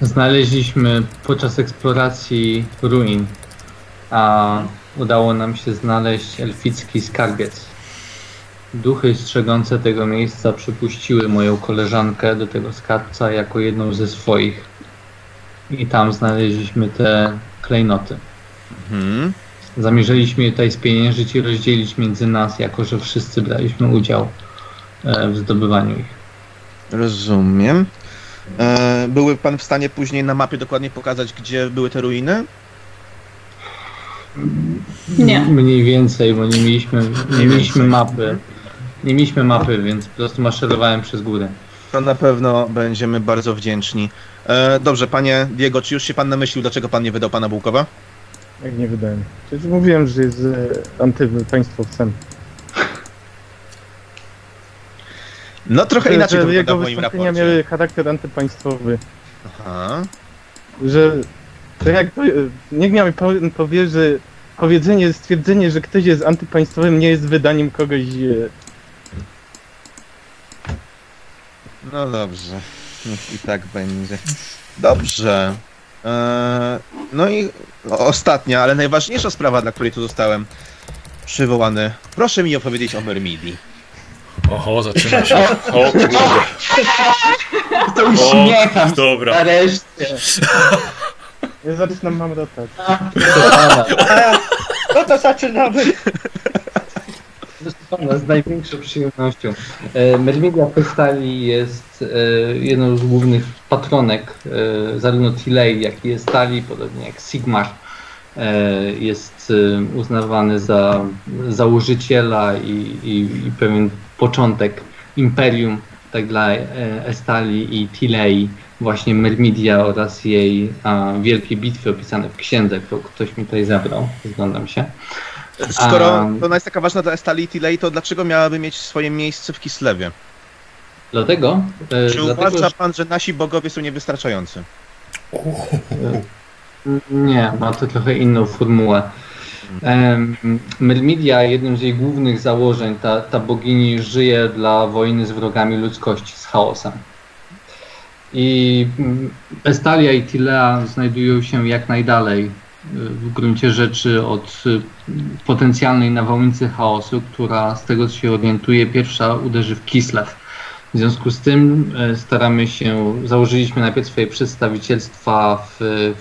Znaleźliśmy podczas eksploracji ruin, a udało nam się znaleźć elficki skarbiec. Duchy strzegące tego miejsca przypuściły moją koleżankę do tego skarbca jako jedną ze swoich. I tam znaleźliśmy te klejnoty. Mhm. Zamierzyliśmy je tutaj spieniężyć i rozdzielić między nas, jako że wszyscy braliśmy udział e, w zdobywaniu ich. Rozumiem. E, były pan w stanie później na mapie dokładnie pokazać, gdzie były te ruiny? Nie. Mniej więcej, bo nie mieliśmy, nie mieliśmy mapy. Nie mieliśmy mapy, więc po prostu maszerowałem przez górę. To na pewno będziemy bardzo wdzięczni. E, dobrze, panie Diego, czy już się pan namyślił, dlaczego pan nie wydał pana Bułkowa? Jak nie wydałem. Przecież mówiłem, że jest e, antypaństwowcem. No trochę Że, inaczej to że wygląda jego w moim wystąpienia raporcie. miały charakter antypaństwowy. Aha. Że to jak to, niech miał po, powie, że powiedzenie, stwierdzenie, że ktoś jest antypaństwowym nie jest wydaniem kogoś e, No dobrze. Niech i tak będzie. Dobrze. E, no i ostatnia, ale najważniejsza sprawa, dla której tu zostałem przywołany. Proszę mi opowiedzieć o Mermidi. Oho, zaczyna się. O kurde. To uśmiecham Dobra. nareszcie. Ja zaczynam mamrotać. No to zaczynamy. Z największą przyjemnością. E, Mermidia Festali jest e, jedną z głównych patronek e, zarówno Tilei, jak i Estali, podobnie jak Sigmar. Jest uznawany za założyciela i, i, i pewien początek imperium, tak dla Estali i Tilei, właśnie Mermidia oraz jej a, wielkie bitwy opisane w księdze, którą ktoś mi tutaj zabrał, zglądam się. Skoro A- ona jest taka ważna dla Estali i Tilei, to dlaczego miałaby mieć swoje miejsce w Kislewie? Dlatego, e, Czy dlatego uważa pan, że nasi bogowie są niewystarczający? nie, ma to trochę inną formułę. Myrmidia, jednym z jej głównych założeń, ta, ta bogini żyje dla wojny z wrogami ludzkości, z chaosem. I mm, Estalia i Tilea znajdują się jak najdalej w gruncie rzeczy od y, potencjalnej nawałnicy chaosu, która z tego co się orientuje pierwsza uderzy w Kislev. W związku z tym e, staramy się, założyliśmy najpierw swoje przedstawicielstwa w,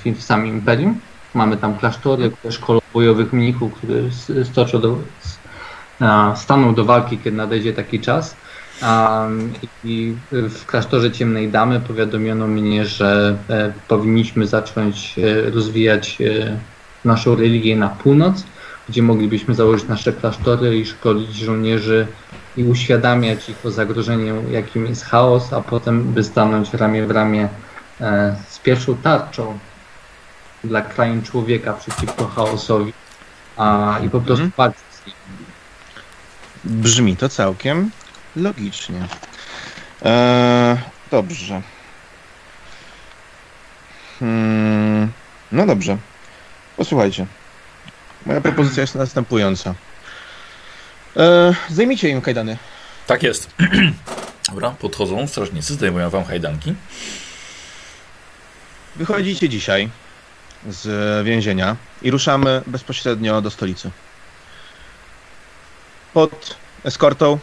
w, w samym imperium. Mamy tam klasztory, szkoły bojowych mnichów, które stoczą do, staną do walki, kiedy nadejdzie taki czas. A, I w klasztorze Ciemnej Damy powiadomiono mnie, że e, powinniśmy zacząć e, rozwijać e, naszą religię na północ, gdzie moglibyśmy założyć nasze klasztory i szkolić żołnierzy i uświadamiać ich o zagrożeniu, jakim jest chaos, a potem by stanąć ramię w ramię e, z pierwszą tarczą dla krain człowieka przeciwko chaosowi a, i po prostu Mhm. walczyć z nim. Brzmi to całkiem logicznie. Eee, dobrze. Hmm, no dobrze. Posłuchajcie. Moja propozycja jest następująca. Eee, zdejmijcie im kajdany. Tak jest. Dobra, podchodzą strażnicy, zdejmują wam hajdanki. Wychodzicie dzisiaj z więzienia i ruszamy bezpośrednio do stolicy. Pod eskortą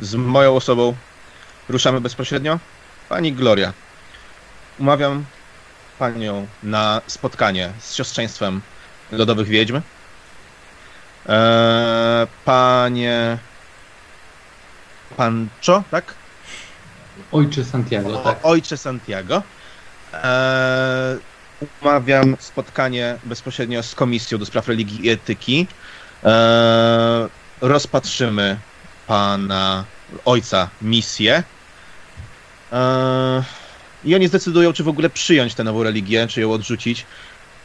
z moją osobą ruszamy bezpośrednio. Pani Gloria, umawiam panią na spotkanie z siostrzeństwem Lodowych Wiedźm. Eee, panie Pancho, tak? Ojcze Santiago, tak. O, ojcze Santiago. Eee, umawiam spotkanie bezpośrednio z Komisją do Spraw Religii i Etyki. Eee, rozpatrzymy pana ojca misję. Eee, I oni zdecydują, czy w ogóle przyjąć tę nową religię, czy ją odrzucić.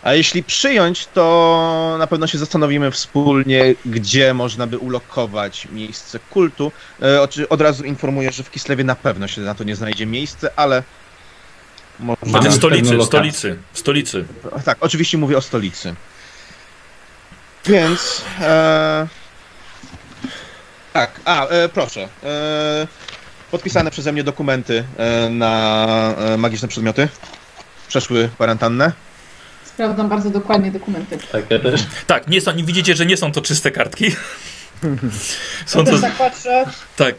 A jeśli przyjąć, to na pewno się zastanowimy wspólnie, gdzie można by ulokować miejsce kultu. E, oczy- Od razu informuję, że w Kislewie na pewno się na to nie znajdzie miejsce, ale może... W stolicy, stolicy, w stolicy. Tak, oczywiście mówię o stolicy. Więc... E... Tak, a, e, proszę. E... Podpisane przeze mnie dokumenty e, na e, magiczne przedmioty. przeszły kwarantannę? Sprawdzam bardzo dokładnie dokumenty. Tak, ja też. Tak, nie są, nie widzicie, że nie są to czyste kartki. Są to też tak patrzę. tak,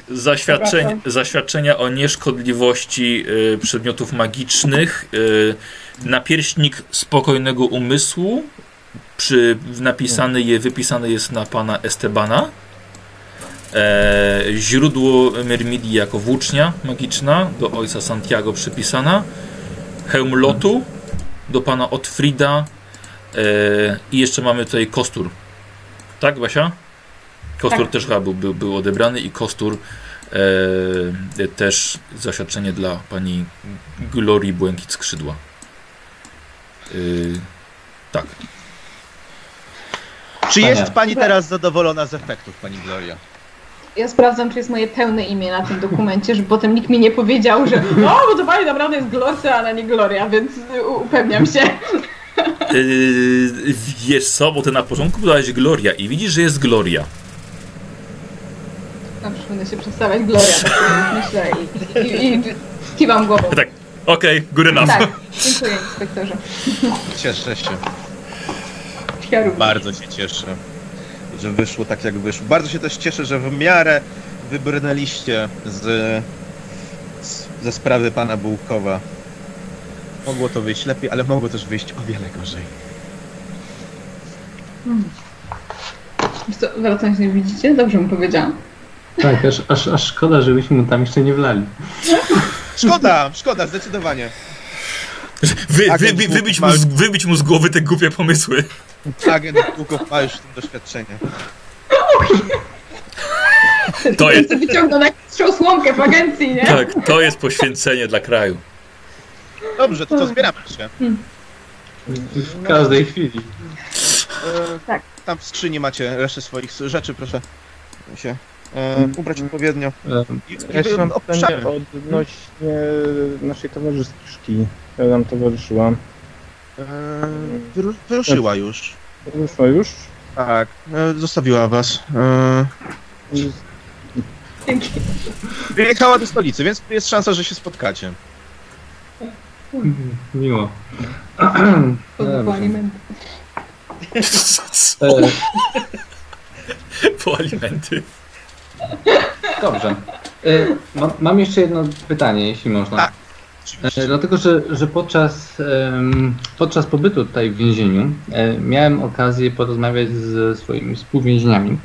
zaświadczenia o nieszkodliwości y, przedmiotów magicznych, y, napierśnik spokojnego umysłu, przy, napisany je, wypisane jest na pana Estebana. E, źródło Myrmidii jako włócznia magiczna, do ojca Santiago przypisana. Hełm lotu, do pana Otfrida. E, I jeszcze mamy tutaj kostur. Tak, Basia? Kostur Tak. też chyba był, był, był odebrany i kostur e, też zaświadczenie dla pani Glorii Błękit Skrzydła. E, tak. Czy jest pani teraz zadowolona z efektów, pani Gloria? Ja sprawdzam, czy jest moje pełne imię na tym dokumencie, żeby potem nikt mi nie powiedział, że no, bo to pani naprawdę jest Glorce, ale nie Gloria, więc upewniam się. Yy, wiesz co, bo ty na początku podałeś Gloria i widzisz, że jest Gloria. Dobrze, będę się przedstawiać Gloria, tak myślę i, i, i kiwam głową. Tak, okej, góry na Tak, dziękuję inspektorze. Cieszę się. Ja. Bardzo się cieszę, że wyszło tak jak wyszło. Bardzo się też cieszę, że w miarę wybrnęliście z, z, ze sprawy pana Bułkowa. Mogło to wyjść lepiej, ale mogło też wyjść o wiele gorzej. Wiesz co, Wracając, nie widzicie? Dobrze mu powiedziałam. Tak, aż, aż, aż szkoda, żebyśmy mu tam jeszcze nie wlali. Szkoda, szkoda, zdecydowanie. Wy, Tak, wy, wy, wybić, mu z, wybić mu z głowy te głupie pomysły. Agent Bułkow ma już w tym doświadczenie. To jest, wyciągnął najwyższą słomkę w agencji, nie? tak, to jest poświęcenie dla kraju. Dobrze, to co, zbieramy się. W każdej chwili. E, Tak. Tam w skrzyni macie resztę swoich rzeczy, proszę się e, ubrać odpowiednio. I, i Ja jeszcze mam pytanie odnośnie naszej towarzyszki, która nam towarzyszyła. E, wyru- Wyruszyła już. Wyszła już? Tak, e, zostawiła was. E, Dzięki. Wyjechała do stolicy, więc jest szansa, że się spotkacie. Miło. E, Po alimenty. Dobrze. E, mam, mam jeszcze jedno pytanie, jeśli można. Tak. E, Dlatego, że, że podczas, podczas pobytu tutaj w więzieniu e, miałem okazję porozmawiać ze swoimi współwięźniami.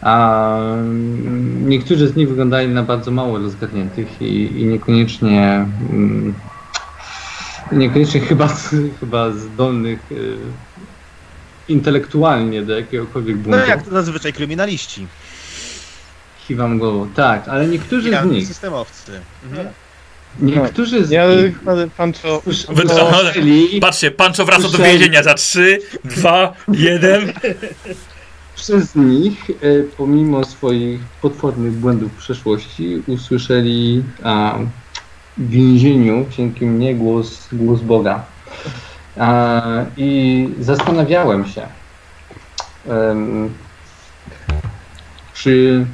A mm, niektórzy z nich wyglądali na bardzo mało rozgarniętych i, i niekoniecznie mm, niekoniecznie chyba, chyba zdolnych e, intelektualnie do jakiegokolwiek buntu. No jak to zazwyczaj kryminaliści. Kiwam głową. Tak, ale niektórzy z nich, systemowcy. Mhm. Niektórzy z Ja nich chyba pan co... Wy- słyszeli, Patrzcie, Pancho wraca do Słyszeli. więzienia za 3, 2, 1. przez nich, e, pomimo swoich potwornych błędów w przeszłości, usłyszeli a, w więzieniu dzięki mnie głos, głos Boga. A, I zastanawiałem się, em, czy,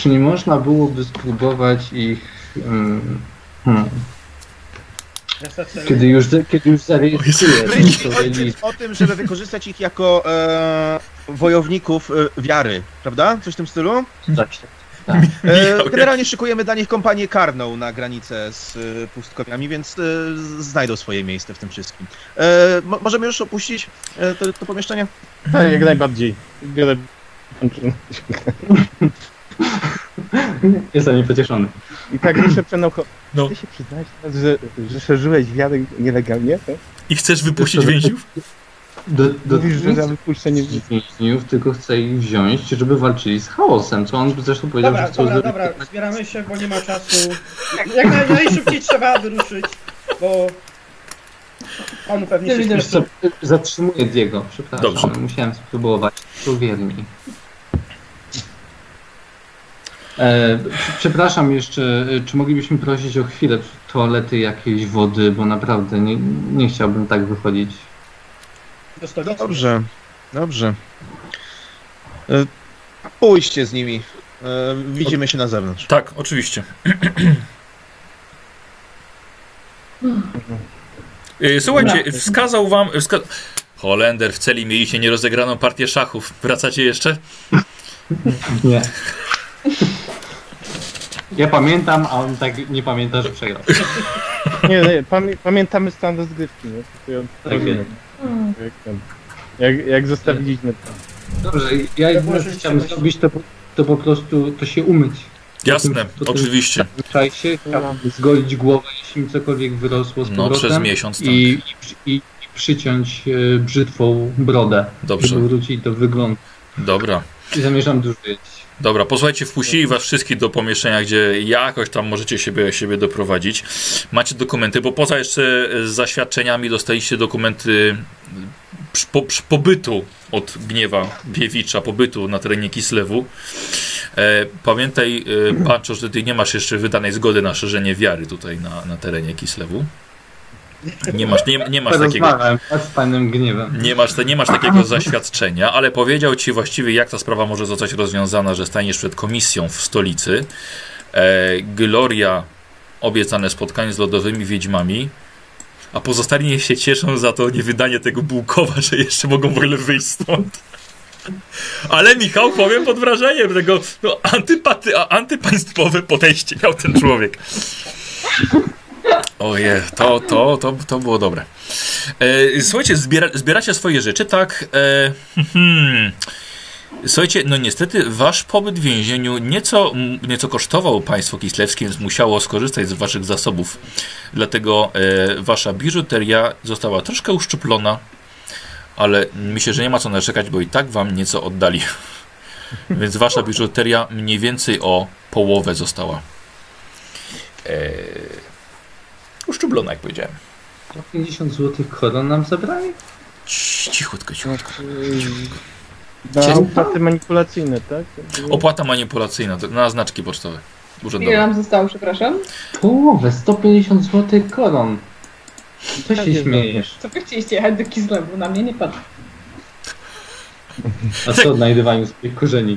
czy nie można byłoby spróbować ich, em, hmm, kiedy już, kiedy już zarejestruję ojciec o tym, żeby wykorzystać ich jako e, wojowników e, wiary, prawda? Coś w tym stylu? Tak. E, Michał, generalnie szykujemy dla nich kompanię karną na granicę z e, pustkowiami, więc e, znajdą swoje miejsce w tym wszystkim. E, mo- możemy już opuścić e, to, to pomieszczenie? Tak, jak najbardziej. Jestem niepocieszony. I tak jeszcze Przenauko, No. ty się przyznałeś teraz, że, że szerzyłeś wiarę nielegalnie? Tak? I chcesz wypuścić więźniów? Do, do Mówisz, że za wypuszczenie... więźniów, tylko chcę ich wziąć, żeby walczyli z chaosem, co on zresztą powiedział, Dobra, że chcą dobra, zrobić. dobra, zbieramy się, bo nie ma czasu. Jak, jak naj, najszybciej trzeba wyruszyć, bo panu pewnie się Widzę, zatrzymuję Diego, przepraszam, Dobrze. musiałem spróbować, to wierni. E, przepraszam jeszcze, e, czy moglibyśmy prosić o chwilę toalety, jakiejś wody, bo naprawdę nie, nie chciałbym tak wychodzić. Dobrze, dobrze. E, pójście z nimi. E, widzimy się na zewnątrz. Tak, oczywiście. Słuchajcie, wskazał wam... Wska... Holender, w celi mieliście nierozegraną partię szachów. Wracacie jeszcze? Nie. Ja pamiętam, a on tak nie pamięta, że przegrał. Nie, nie pamię pamiętamy stan rozgrywki, nie? To ja Tak rozumiem, jak, ten- jak, jak zostawiliśmy to. Dobrze, ja jedyne co chciałem zrobić, to, po- to po prostu to się umyć. Jasne, Po tym- oczywiście. Trzeba się chciałbym zgolić głowę, jeśli mi cokolwiek wyrosło z No, powrotem. przez miesiąc, tak. I, i, przy- i, i przyciąć e, brzytwą brodę, Dobrze. żeby wrócić do wyglądu. Dobra. I zamierzam dużo jeść. Dobra, posłuchajcie, wpuścili was wszystkich do pomieszczenia, gdzie jakoś tam możecie siebie, siebie doprowadzić. Macie dokumenty, bo poza jeszcze e, zaświadczeniami dostaliście dokumenty przy- po, pobytu od Gniewa Piewicza, pobytu na terenie Kislewu. E, pamiętaj, e, Panczo, że ty nie masz jeszcze wydanej zgody na szerzenie wiary tutaj na, na terenie Kislewu. Nie masz, nie, nie masz takiego... Z panem gniewem. Nie masz, nie masz takiego zaświadczenia, ale powiedział ci właściwie, jak ta sprawa może zostać rozwiązana, że staniesz przed komisją w stolicy. E, Gloria, obiecane spotkanie z lodowymi wiedźmami, a pozostali niech się cieszą za to niewydanie tego Bułkowa, że jeszcze mogą w ogóle wyjść stąd. Ale Michał, powiem pod wrażeniem tego no, antypaty, antypaństwowe podejście miał ten człowiek. Oje, to, to, to, to było dobre. E, słuchajcie, zbiera, zbieracie swoje rzeczy, tak? E, hmm. Słuchajcie, no niestety wasz pobyt w więzieniu nieco, nieco kosztował państwo kislewskie, więc musiało skorzystać z waszych zasobów. Dlatego e, wasza biżuteria została troszkę uszczuplona, ale myślę, że nie ma co narzekać, bo i tak wam nieco oddali. Więc wasza biżuteria mniej więcej o połowę została e, uszczuplona, jak powiedziałem. 50 zł koron nam zabrali? Cii- Cichutko, cichutko. Na Cię- opłaty manipulacyjne, tak? Opłata manipulacyjna to- na znaczki pocztowe. Ile nam zostało, przepraszam? Połowę, 150 zł koron. Co Tak się śmiejesz? Co wy chcieliście jechać do Kislewu? Na mnie nie patrz. A co odnajdywaniu swoich korzeni?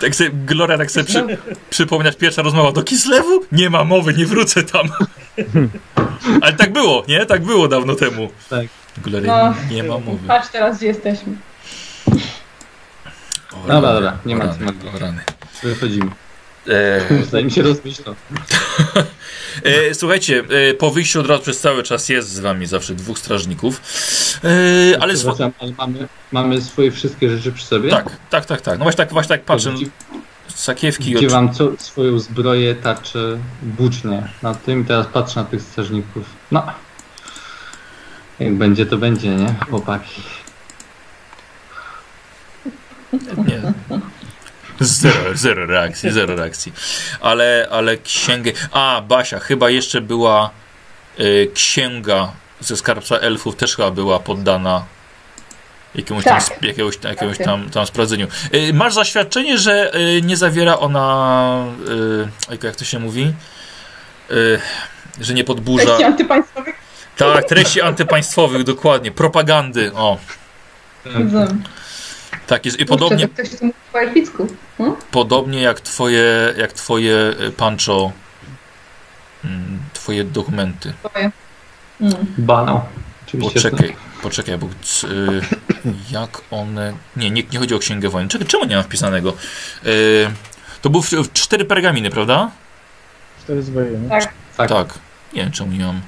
Tak sobie, Gloria tak sobie przy, przypominać pierwsza rozmowa do Kislewu? Nie ma mowy, nie wrócę tam. Ale tak było, nie? Tak było dawno temu. Tak. Gloria, No. nie ma mowy. Patrz teraz, gdzie jesteśmy. O, Dobra, rany, dobra, nie ma rany. Wychodzimy. E, Zanim mi się rozmyślą. e, słuchajcie, e, po wyjściu od razu przez cały czas jest z wami zawsze dwóch strażników. E, ale swo- mamy, mamy swoje wszystkie rzeczy przy sobie? tak, tak, tak, tak. No właśnie tak, właśnie tak patrzę. Sakiewki gdzie od... wam co, swoją zbroję, tarczę, włócznie na tym i teraz patrzę na tych strażników. No. Jak będzie, to będzie, nie? Chłopaki. Nie. Zero, zero reakcji, zero reakcji. Ale, ale księgę. A, Basia, chyba jeszcze była y, księga ze skarbca elfów, też chyba była poddana jakiemuś tam, Tak. sp- jakiegoś, jakiegoś Tak. tam, tam sprawdzeniu. Y, masz zaświadczenie, że y, nie zawiera ona. Y, jak- to się mówi? Y, że nie podburza. Treści antypaństwowych? Tak, treści antypaństwowych, dokładnie. Propagandy. O. tak jest. I Kurczę, podobnie. to ktoś mówi po elficku. Podobnie jak twoje, jak twoje y, pancho, mm, twoje dokumenty. Twoje. Mm. Banał. Oczywiście. Poczekaj, poczekaj, bo c- y, jak one... Nie, nie, nie chodzi o księgę wojny. Czekaj, czemu nie mam wpisanego? Y, to był w, w cztery pergaminy, prawda? Cztery zwoje, nie? Tak. Tak. Nie wiem, czemu nie mam.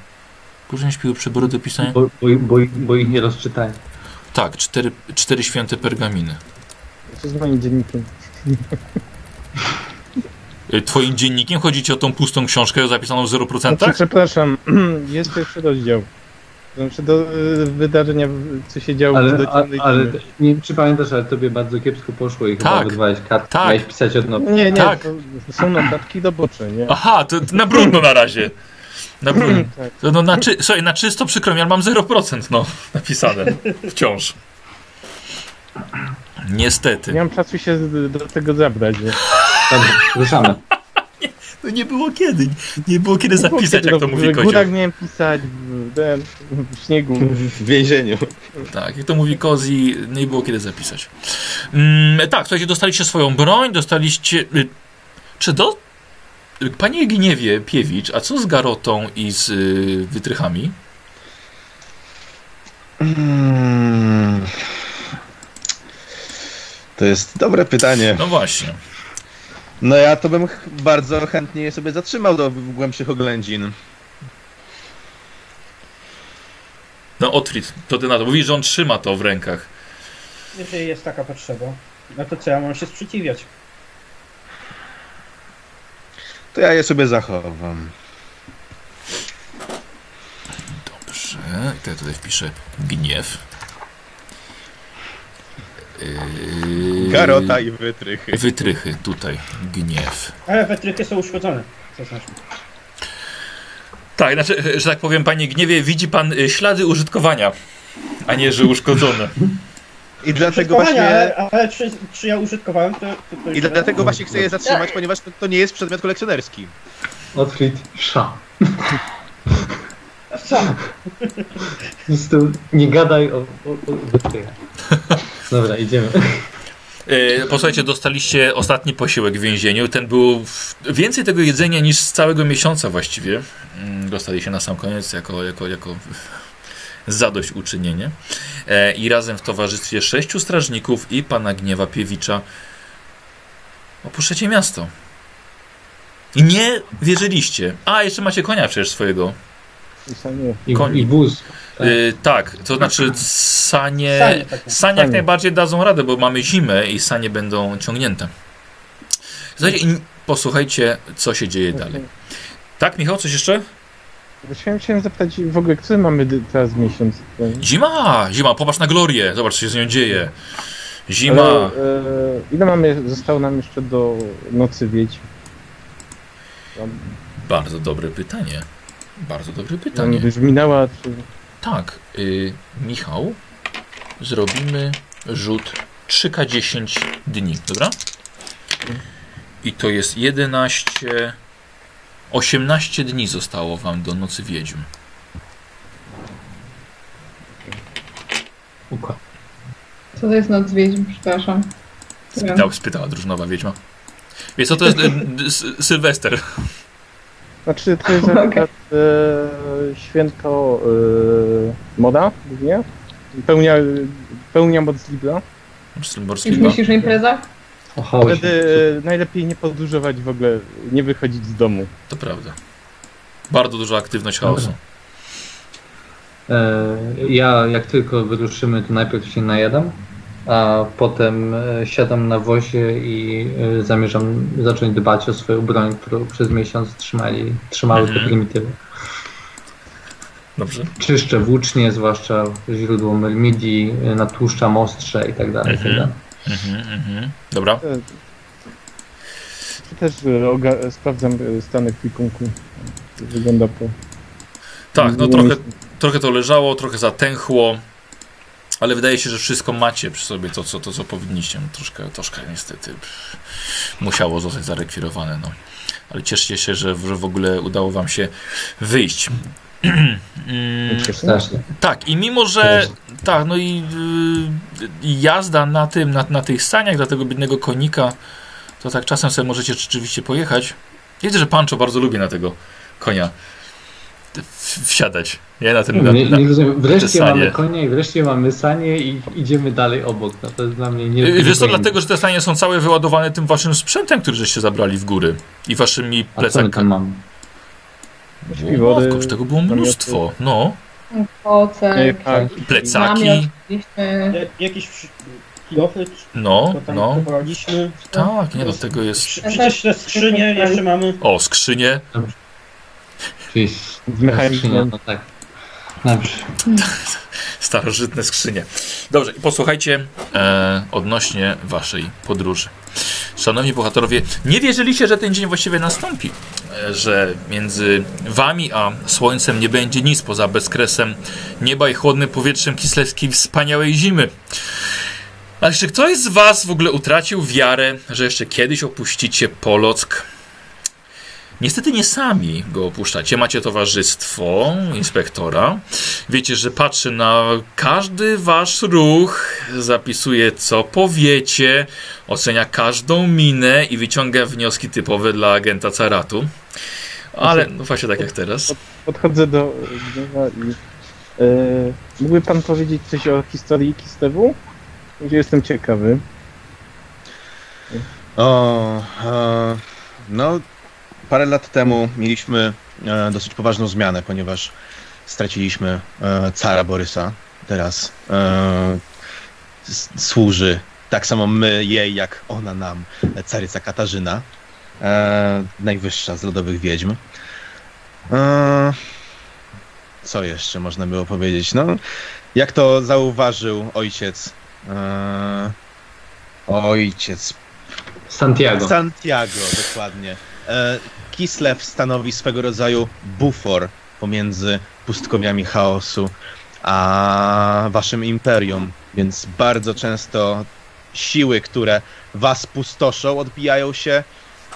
Później śpiły przybory do pisania? Bo, bo, bo, bo ich nie rozczytałem. Tak, cztery, cztery święte pergaminy. Co z moim dziennikiem? Y, Twoim dziennikiem chodzi ci o tą pustą książkę zapisaną w 0%? Znaczy, przepraszam, jest pierwszy rozdział. Znaczy do y, wydarzenia, co się działo Ale, do a, ale nie wiem, czy pamiętasz, ale tobie bardzo kiepsko poszło i chyba Tak. wyrwałeś kartę. Tak. Miałeś pisać od nowa. Nie, nie, Tak. to są notatki do bocze, nie? Aha, to, to na brudno na razie. Na brudno. Tak. No, na czy, słuchaj, na czysto przykro mi, ale mam 0% no, napisane. Wciąż. Niestety. Nie mam czasu się do tego zabrać. Nie? Dobra, ruszamy. No nie było kiedy. Nie było kiedy zapisać, jak to mówi W Kozioł. górach miałem pisać, w, ten, w śniegu. W więzieniu. Tak, jak to mówi Kozi, nie było kiedy zapisać. Mm, tak, słuchajcie, dostaliście swoją broń, dostaliście... y, Czy do... Panie Gniewie Piewicz, a co z Garotą i z y, wytrychami? Mm. To jest dobre pytanie. No właśnie. No ja to bym bardzo chętnie je sobie zatrzymał do głębszych oględzin. No Otfrid, to ty na to. Mówisz, że on trzyma to w rękach. Jeżeli jest taka potrzeba, no to co ja mam się sprzeciwiać? To ja je sobie zachowam. Dobrze. I ja tutaj wpiszę gniew. Yy, Garota i wytrychy. Wytrychy, tutaj. Gniew. Ale wetrychy są uszkodzone. Zaznaczmy. Tak, znaczy, że tak powiem, panie gniewie, widzi pan y, ślady użytkowania, a nie, że uszkodzone. I dlatego właśnie... ale, ale czy, czy ja użytkowałem, to... to, to I dlatego właśnie chcę je zatrzymać, ponieważ to, to nie jest przedmiot kolekcjonerski. Otwit, sza. Prostu nie gadaj o, o, o. Dobra, idziemy. E, Posłuchajcie, dostaliście ostatni posiłek w więzieniu. Ten był w... więcej tego jedzenia niż z całego miesiąca właściwie. Mm, Dostaliście na sam koniec jako, jako, jako zadośćuczynienie. E, I razem w towarzystwie sześciu strażników i pana Gniewa Piewicza opuszczacie miasto. I nie wierzyliście. A, jeszcze macie konia przecież swojego. I sanie. I, Koń. i wóz. Tak. Y, tak, to znaczy sanie, Sanie takie. sanie jak Sanie. najbardziej dadzą radę, bo mamy zimę i sanie będą ciągnięte. Słuchajcie, i posłuchajcie, co się dzieje dalej. Tak, Michał, coś jeszcze? Chciałem, chciałem zapytać w ogóle, który mamy teraz miesiąc? Zima, zima, popatrz na Glorię, zobacz, co się z nią dzieje. Zima, Ale, e, ile mamy, zostało nam jeszcze do nocy? Tam, bardzo dobre pytanie. Bardzo dobre pytanie. już minęła, czy... Tak, y, Michał, zrobimy rzut 3K10 dni, dobra? I to jest 11, 18 dni zostało wam do Nocy Wiedźm. Układ. Co to jest noc wiedźm, przepraszam. Spytał, spytała drużynowa wiedźma. Wiesz co, to jest Sylwester. Znaczy, to jest Okej. akurat e, święto e, moda, głównie. Pełnia, pełnia moc Libra. Już myślisz o imprezach? O chaosie. Wtedy e, najlepiej nie podróżować w ogóle, nie wychodzić z domu. To prawda. Bardzo duża aktywność chaosu. E, ja jak tylko wyruszymy, to najpierw się najadam, a potem e, siadam na wozie i e, zamierzam zacząć dbać o swoją broń, którą przez miesiąc trzymali, trzymały te Mhm. prymitywy. Dobrze. Czyszczę włócznie, zwłaszcza źródło Melmidi, e, natłuszczam ostrze i tak dalej. i tak Mhm. dalej. Mhm, mhm. Dobra. E, Też e, oga- sprawdzam e, stan ekwipunku. Jak Wygląda po... Tak, no trochę, trochę to leżało, trochę zatęchło, ale wydaje się, że wszystko macie przy sobie, to co, to, co powinniście. No, troszkę, troszkę niestety musiało zostać zarekwirowane, no. Ale cieszcie się, że w ogóle udało wam się wyjść. Mm, tak, i mimo, że tak, no i y, jazda na tym, na, na tych saniach dla tego biednego konika, to tak czasem sobie możecie rzeczywiście pojechać. Wiedzę, że Pancho bardzo lubi na tego konia wsiadać. Nie na tym. Na, Nie, rozumiem. Wreszcie mamy konia i wreszcie mamy sanie i idziemy dalej obok. No to jest dla mnie nie. Y, Wiesz nie dlatego, że te sanie są całe wyładowane tym waszym sprzętem, który żeście zabrali w góry. I waszymi A co my tam plecakami. Mamy? Wow, kurczę, tego było mnóstwo. No, Oce, tak, plecaki, namiot. Jak- Jakieś kilofy, no, no. Tak, nie, do tego jest... Przecież te skrzynie jeszcze mamy. O, skrzynie. Czyli Z mechanizmem. No tak. Dobrze. Starożytne skrzynie. Dobrze, i posłuchajcie e, odnośnie waszej podróży. Szanowni bohaterowie, nie wierzyliście, że ten dzień właściwie nastąpi. E, że między wami a słońcem nie będzie nic poza bezkresem nieba i chłodnym powietrzem kislewskiej wspaniałej zimy. Ale czy ktoś z was w ogóle utracił wiarę, że jeszcze kiedyś opuścicie Polock? Niestety nie sami go opuszczacie. Macie towarzystwo inspektora. Wiecie, że patrzy na każdy wasz ruch, zapisuje co powiecie, ocenia każdą minę i wyciąga wnioski typowe dla agenta Caratu. Ale no właśnie tak jak teraz. Podchodzę do gniewa i E, mógłby pan powiedzieć coś o historii Kistewu? Jestem ciekawy. O, e, no, parę lat temu mieliśmy e, dosyć poważną zmianę, ponieważ straciliśmy e, cara Borysa. Teraz e, służy tak samo my jej, jak ona nam, caryca Katarzyna, najwyższa z lodowych wiedźm. Co jeszcze można było powiedzieć? No, jak to zauważył ojciec, ojciec Santiago. Santiago, dokładnie. Kislev stanowi swego rodzaju bufor pomiędzy pustkowiami chaosu a waszym imperium, więc bardzo często siły, które was pustoszą, odbijają się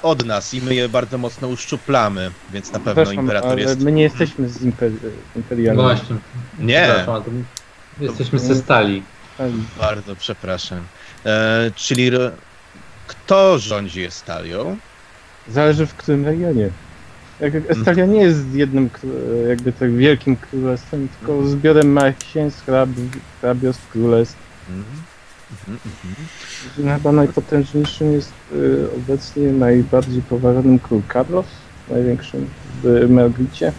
od nas i my je bardzo mocno uszczuplamy, więc na pewno Przepraszam, imperator ale jest... my nie jesteśmy z imperialnym. Właśnie. Nie, Jesteśmy ze stali. bardzo przepraszam. E, czyli kto rządzi Estalią? Zależy w którym regionie. Jak Estalia nie jest jednym jakby tak wielkim królestwem, tylko zbiorem małych księstw, hrab, hrabiostw, królestw. Mhm. Mhm, mhm. Chyba najpotężniejszym jest y, obecnie najbardziej poważanym król Carlos, największym w Melglicie.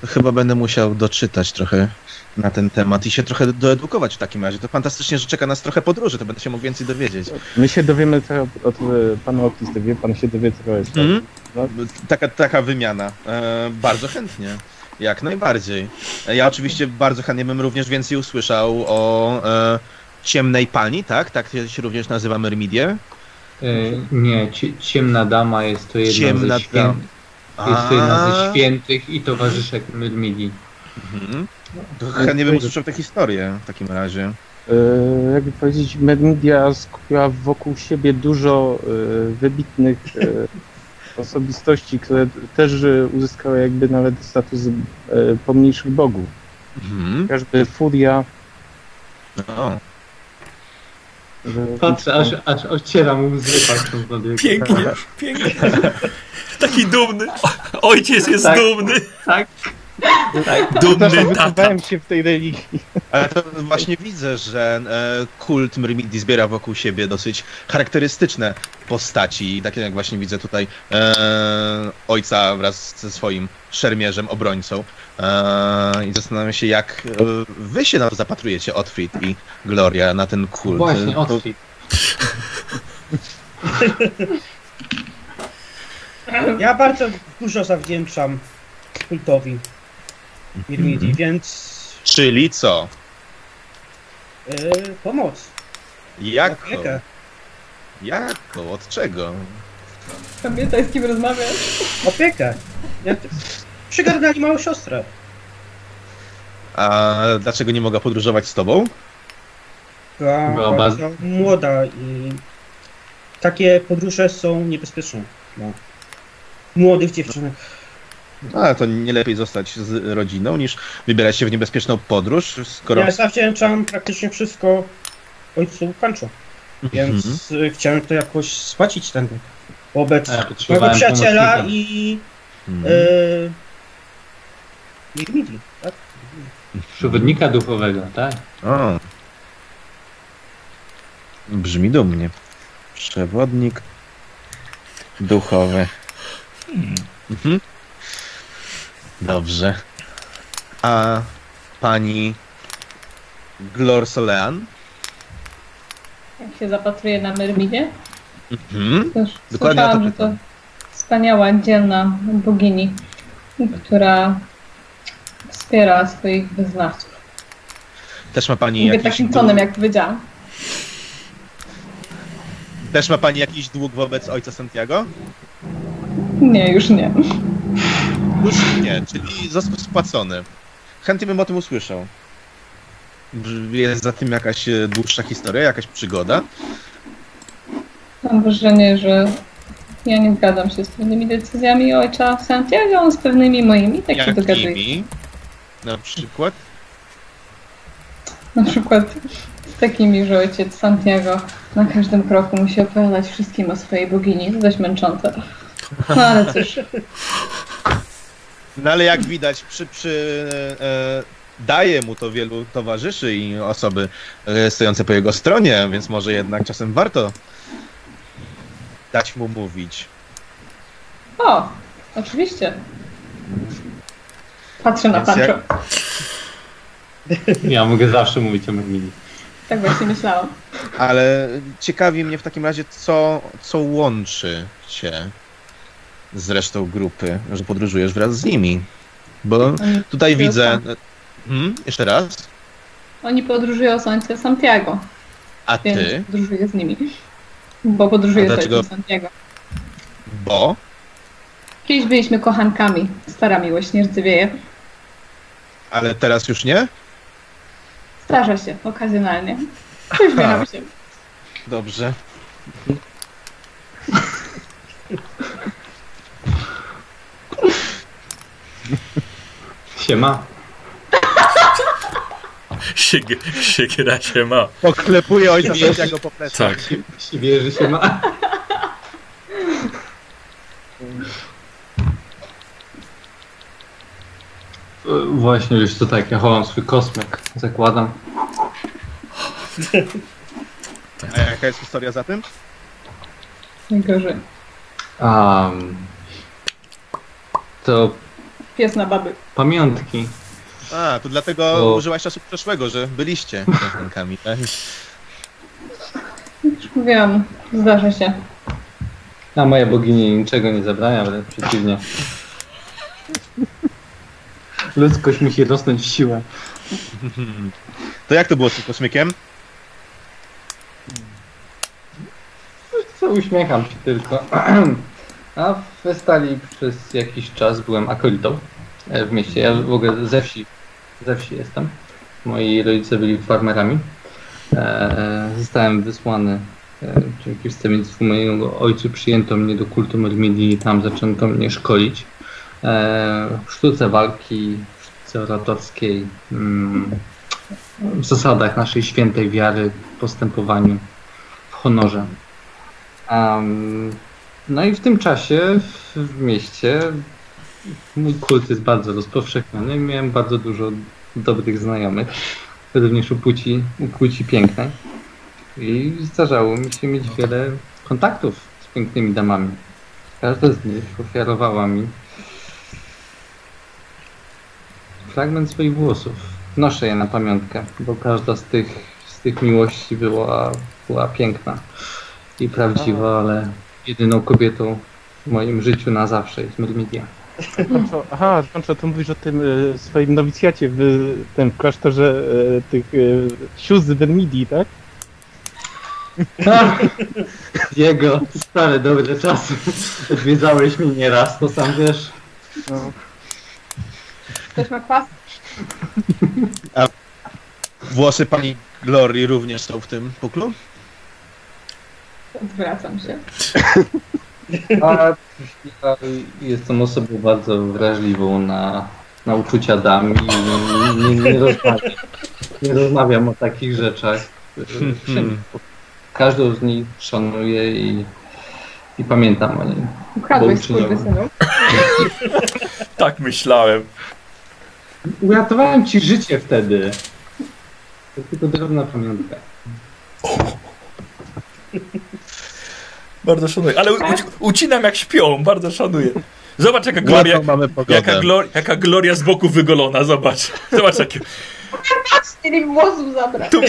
To chyba będę musiał doczytać trochę na ten temat i się trochę doedukować w takim razie. To fantastycznie, że czeka nas trochę podróży, to będę się mógł więcej dowiedzieć. My się dowiemy trochę od, od y, pana Otisty, wie pan się dowie trochę. Mhm. No. Taka, taka wymiana. E, bardzo chętnie. Jak najbardziej. E, Ja oczywiście bardzo chętnie bym również więcej usłyszał o e, ciemnej pani, tak? Tak się również nazywa Myrmidie. E, nie, cie, ciemna dama jest to jedna Ciemna ze świę... dama. Jest to jedna ze A. świętych i towarzyszek Myrmidii. Mhm. To chętnie bym usłyszał tę historię w takim razie. Y, jakby powiedzieć, Medmedia skupiła wokół siebie dużo y, wybitnych y, osobistości, które też uzyskały jakby nawet status pomniejszych bogów. Mhm. Chociażby Furia. O. że- Patrzę, aż, aż ocieram łzy patrząc na niego. Pięknie, pięknie. Taki dumny. Ojciec jest Tak. dumny. Tak. Tak. Dumny tata. się w tej religii. Ale to właśnie widzę, że e, kult Myrmidii zbiera wokół siebie dosyć charakterystyczne postaci, takie jak właśnie widzę tutaj e, ojca wraz ze swoim szermierzem, obrońcą. E, I zastanawiam się, jak e, wy się na to zapatrujecie, Otfrid i Gloria, na ten kult. Właśnie, To- Otwit. Ja bardzo dużo zawdzięczam kultowi Mirmidii, więc Czyli co? yy, pomoc. Jaką? Opiekę. Jaką? Od czego? Pamiętaj, z kim rozmawiasz. Opiekę. Ja, przygarnęli małą siostrę. A dlaczego nie mogę podróżować z tobą? Była Była bardzo- bardzo młoda i takie podróże są niebezpieczne dla młodych dziewczynek. Ale to nie lepiej zostać z rodziną, niż wybierać się w niebezpieczną podróż, skoro... Ja zawdzięczam praktycznie wszystko ojcu Pancho, więc Mhm. y, chciałem to jakoś spłacić ten dług wobec mojego przyjaciela i Mhm. yy, Mirmidii, tak? Przewodnika duchowego, tak? O. Brzmi dumnie. Przewodnik duchowy. Mhm. Dobrze. A pani Glor Solean? Jak się zapatruje na Myrmidzie, Mhm. już Dokładnie o to słyszałam, że to wspaniała, dzielna bogini, która wspiera swoich wyznawców. Też ma pani Mówię jakiś takim dług, tonem, jak powiedziałam. też ma pani jakiś dług wobec ojca Santiago? Nie, już nie. Już nie, czyli został spłacony. Chętnie bym o tym usłyszał. Jest za tym jakaś e, dłuższa historia, jakaś przygoda. Mam wrażenie, że ja nie zgadzam się z pewnymi decyzjami ojca Santiago, z pewnymi moimi, tak się dogaduje. Jakimi? Na przykład? Na przykład z takimi, że ojciec Santiago na każdym kroku musi opowiadać wszystkim o swojej bogini. To dość męczące. No ale cóż, No ale jak widać, przy, przy, e, daje mu to wielu towarzyszy i osoby e, stojące po jego stronie, więc może jednak czasem warto dać mu mówić. O, oczywiście. Patrzę na Więc Pancho. jak- Ja mogę zawsze mówić o Mermili. Tak właśnie myślałam. Ale ciekawi mnie w takim razie, co, co łączy cię z resztą grupy, że podróżujesz wraz z nimi. Bo Oni, tutaj podróżują widzę. Hmm? Jeszcze raz. Oni podróżują słońce Santiago, A ty? podróżuję z nimi. Bo podróżuję z dlaczego- ojcem Santiago. Bo? Kiedyś byliśmy kochankami. Stara miłość nie rdzewieje. Ale teraz już nie? Zdarza się, okazjonalnie. Uśmiecham się. Dobrze. Siema. Sieg siekiera się ma. Poklepuję ojca Santiago po plecach. Tak. Jeśli wierzy się ma. Właśnie, już to tak, ja chowam swój kosmek, zakładam. A jaka jest historia za tym? Najgorzej. Um, to Pies na baby. pamiątki. A, to dlatego O. użyłaś czasu przeszłego, że byliście kochankami, tak? Już mówiłam, zdarza się. A moja bogini niczego nie zabrania, wręcz przeciwnie. Ludzkość musi rosnąć w siłę. To jak to było z tym kosmykiem? Co uśmiecham się tylko. A w Westali przez jakiś czas byłem akolitą e, w mieście. Ja w ogóle ze wsi, ze wsi jestem. Moi rodzice byli farmerami. E, zostałem wysłany e, dzięki wstawiennictwu mojego ojcu przyjęto mnie do kultu Mermidii i tam zaczęto mnie szkolić. W sztuce walki, w sztuce oratorskiej, mm, w zasadach naszej świętej wiary, postępowaniu, w honorze. No i w tym czasie w, mieście mój kult jest bardzo rozpowszechniony. Miałem bardzo dużo dobrych znajomych, również u płci, u płci pięknej. I zdarzało mi się mieć wiele kontaktów z pięknymi damami. Każda z nich ofiarowała mi fragment swoich włosów. Noszę je na pamiątkę, bo każda z tych, z tych miłości była, była piękna i prawdziwa, ale jedyną kobietą w moim życiu na zawsze jest. Pancho, aha, Pancho, to mówisz o tym e, swoim nowicjacie w tym w klasztorze e, tych e, sióstr Vermidii, tak? Jego stare dobre czasy. Odwiedzałeś mnie nieraz, to sam wiesz. No. Ktoś ma kwas? Włosy pani Glory również są w tym puklu? Odwracam się. A ja jestem osobą bardzo wrażliwą na, na uczucia dam i nie, nie, nie, rozmawiam, nie rozmawiam o takich rzeczach. Hmm. Każdą z nich szanuję i, i pamiętam o niej. Ukradłeś uczyniłem. skurwysynu. Tak myślałem. Uratowałem ci życie wtedy. To tylko drobna pamiątka. Bardzo szanuję. Ale u, u, ucinam jak śpią, bardzo szanuję. Zobacz jaka gloria, jaka, glor, jaka gloria z boku wygolona, zobacz. Zobacz jakie. Chcieli mi włosów zabrać. Tu,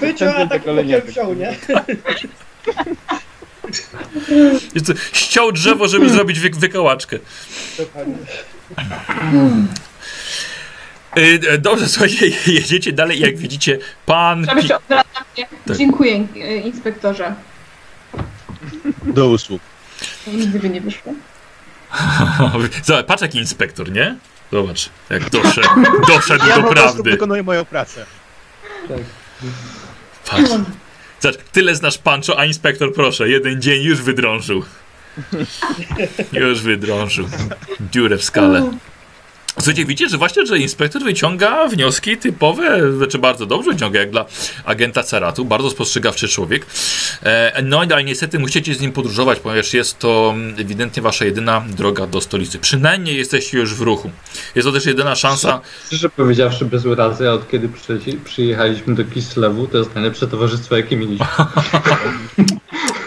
Wyciął, a tak potem wziął, nie? ściął drzewo, żeby zrobić wy, wykałaczkę. Y, e, Dobrze, słuchajcie, jedziecie dalej, jak widzicie, pan... Pi-. Tak. Dziękuję, e, inspektorze. Do usług. Nigdy by nie wyszło. Zobacz, patrz jaki inspektor, nie? Zobacz, jak doszedł, doszedł Ja do po prawdy. wykonuję moją pracę. Patrz. Zobacz, tyle znasz Pancho, a inspektor, proszę, jeden dzień już wydrążył. Już wydrążył. Dziurę w skale. Słuchajcie, widzicie, że właśnie, że inspektor wyciąga wnioski typowe, znaczy bardzo dobrze wyciąga, jak dla agenta Ceratu, bardzo spostrzegawczy człowiek. E, no ale niestety musicie z nim podróżować, ponieważ jest to mm, ewidentnie wasza jedyna droga do stolicy. Przynajmniej jesteście już w ruchu. Jest to też jedyna szansa. Szczerze powiedziawszy, bez urazy, od kiedy przyjechali- przyjechaliśmy do Kislewu, to jest najlepsze towarzystwo, jakie mieliśmy.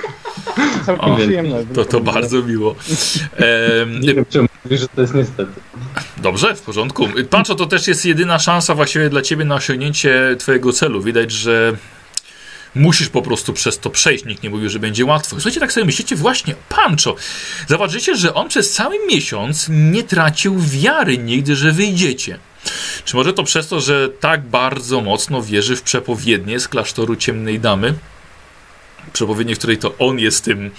Całkiem O, przyjemne. To, to bardzo miło. Nie wiem, czemu mówisz, że to jest niestety. Dobrze, w porządku. Pancho, to też jest jedyna szansa właściwie dla ciebie na osiągnięcie twojego celu. Widać, że musisz po prostu przez to przejść. Nikt nie mówił, że będzie łatwo. Słuchajcie, tak sobie myślicie, właśnie, Pancho. Zauważycie, że on przez cały miesiąc nie tracił wiary nigdy, że wyjdziecie. Czy może to przez to, że tak bardzo mocno wierzy w przepowiednie z klasztoru Ciemnej Damy? Przepowiednie, w której to on jest tym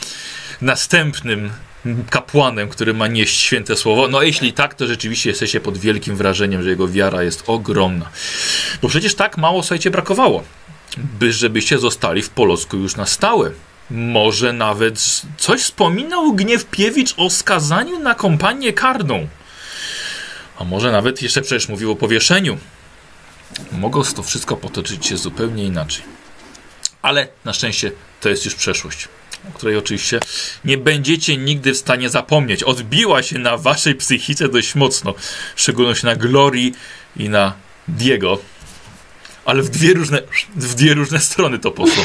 następnym kapłanem, który ma nieść święte słowo. No jeśli tak, to rzeczywiście jesteście pod wielkim wrażeniem, że jego wiara jest ogromna. Bo przecież tak mało, słuchajcie, brakowało, by żebyście zostali w Polsku już na stałe. Może nawet coś wspominał Gniewpiewicz o skazaniu na kompanię karną. A może nawet jeszcze przecież mówił o powieszeniu. Mogło to wszystko potoczyć się zupełnie inaczej. Ale na szczęście to jest już przeszłość o której oczywiście nie będziecie nigdy w stanie zapomnieć. Odbiła się na waszej psychice dość mocno, w szczególności na Glory i na Diego. Ale w dwie różne, w dwie różne strony to poszło.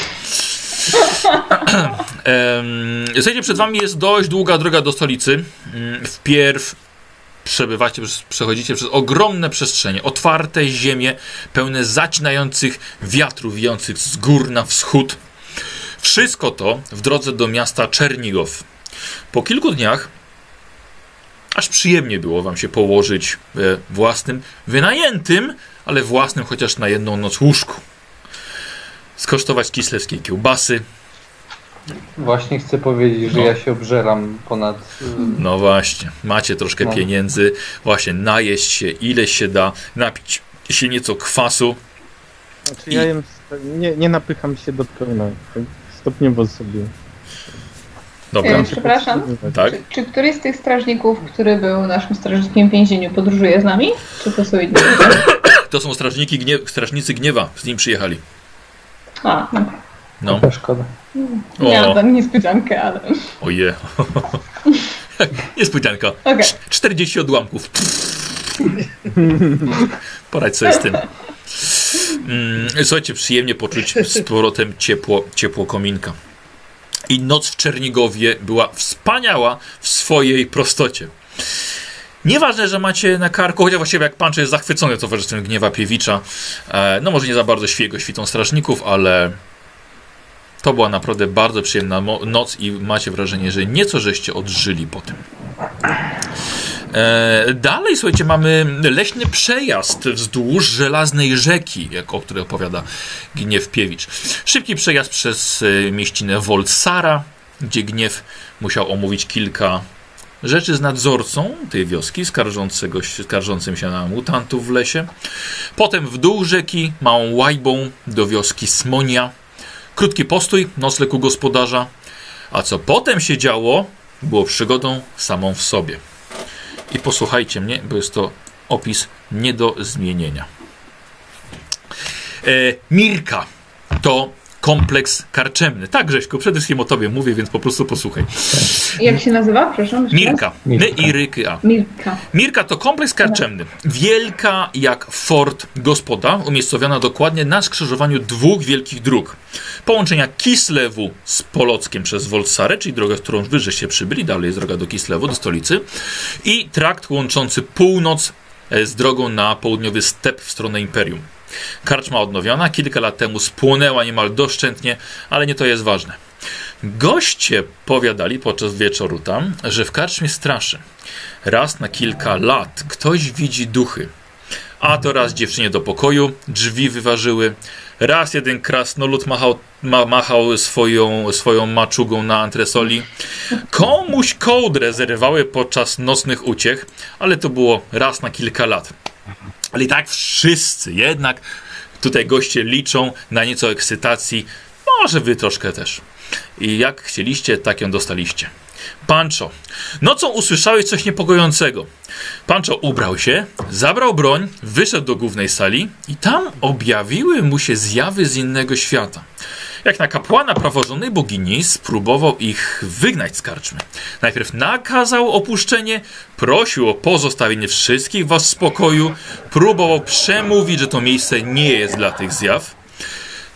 Słuchajcie, przed wami jest dość długa droga do stolicy. Mm, Wpierw przebywacie, przechodzicie przez ogromne przestrzenie, otwarte ziemie, pełne zacinających wiatrów wijących z gór na wschód. Wszystko to w drodze do miasta Czernigow. Po kilku dniach aż przyjemnie było wam się położyć we własnym, wynajętym, ale własnym chociaż na jedną noc łóżku. Skosztować kislewskiej kiełbasy. Właśnie chcę powiedzieć, że No. ja się obżeram ponad... y, No właśnie, macie troszkę No. pieniędzy, właśnie najeść się ile się da, napić się nieco kwasu. Znaczy ja jem, nie, nie napycham się do pełna. Stopniowo sobie. Dobra, E, Przepraszam. tak? Czy, czy któryś z tych strażników, który był naszym strażnikiem w więzieniu, podróżuje z nami? Czy to są inni? To są strażniki gnie strażnicy gniewa, z nim przyjechali. A, no. No, Trochę szkoda. Miałam tam niespodziankę, ale... oje. Niespodzianka. Okej. 40 odłamków. Poradź sobie z tym. Mm, słuchajcie, przyjemnie poczuć z powrotem ciepło, ciepło kominka. I noc w Czernigowie była wspaniała w swojej prostocie. Nieważne, że macie na karku, chociaż właściwie jak pan jest zachwycony towarzystwem Gniewa Piewicza, e, no może nie za bardzo świego świtą strażników, ale to była naprawdę bardzo przyjemna noc i macie wrażenie, że nieco żeście odżyli po tym. E, dalej, słuchajcie, mamy leśny przejazd wzdłuż żelaznej rzeki, jak, o której opowiada Gniew Piewicz. Szybki przejazd przez e, mieścinę Wolsara, gdzie Gniew musiał omówić kilka rzeczy z nadzorcą tej wioski, skarżącego, skarżącym się na mutantów w lesie. Potem w dół rzeki, małą łajbą do wioski Smonia. Krótki postój, nocleg u gospodarza. A co potem się działo, było przygodą samą w sobie. I posłuchajcie mnie, bo jest to opis nie do zmienienia. E, Mirka to kompleks karczemny. Tak, Grześku, przede wszystkim o tobie mówię, więc po prostu posłuchaj. Jak się nazywa? Raz? Mirka. My Mirka. i Ryky A. Mirka. Mirka to kompleks karczemny. Wielka jak fort gospoda, umiejscowiona dokładnie na skrzyżowaniu dwóch wielkich dróg. Połączenia Kislewu z Polockiem przez Wolsarę, czyli drogę, którą wy żeście przybyli, dalej jest droga do Kislewu, do stolicy. I trakt łączący północ e, z drogą na południowy step w stronę Imperium. Karczma odnowiona, kilka lat temu spłonęła niemal doszczętnie, ale nie to jest ważne. Goście powiadali podczas wieczoru tam, że w karczmie straszy. Raz na kilka lat ktoś widzi duchy. A to raz dziewczynie do pokoju drzwi wyważyły. Raz jeden krasnolud machał, ma, machał swoją, swoją maczugą na antresoli. Komuś kołdrę zerwały podczas nocnych uciech, ale to było raz na kilka lat. Ale i tak wszyscy jednak tutaj goście liczą na nieco ekscytacji. Może wy troszkę też. I jak chcieliście, tak ją dostaliście. Pancho, nocą usłyszałeś coś niepokojącego. Pancho ubrał się, zabrał broń, wyszedł do głównej sali i tam objawiły mu się zjawy z innego świata. Jak na kapłana praworządnej bogini spróbował ich wygnać z karczmy. Najpierw nakazał opuszczenie, prosił o pozostawienie wszystkich was w spokoju, próbował przemówić, że to miejsce nie jest dla tych zjaw.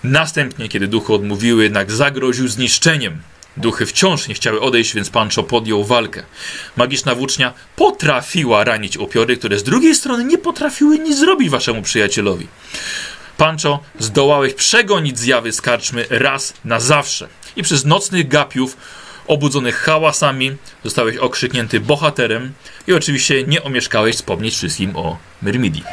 Następnie, kiedy duchy odmówiły, jednak zagroził zniszczeniem. Duchy wciąż nie chciały odejść, więc Pancho podjął walkę. Magiczna włócznia potrafiła ranić upiory, które z drugiej strony nie potrafiły nic zrobić waszemu przyjacielowi. Pancho, zdołałeś przegonić zjawy z karczmy raz na zawsze. I przez nocnych gapiów, obudzonych hałasami, zostałeś okrzyknięty bohaterem i oczywiście nie omieszkałeś wspomnieć wszystkim o Myrmidii.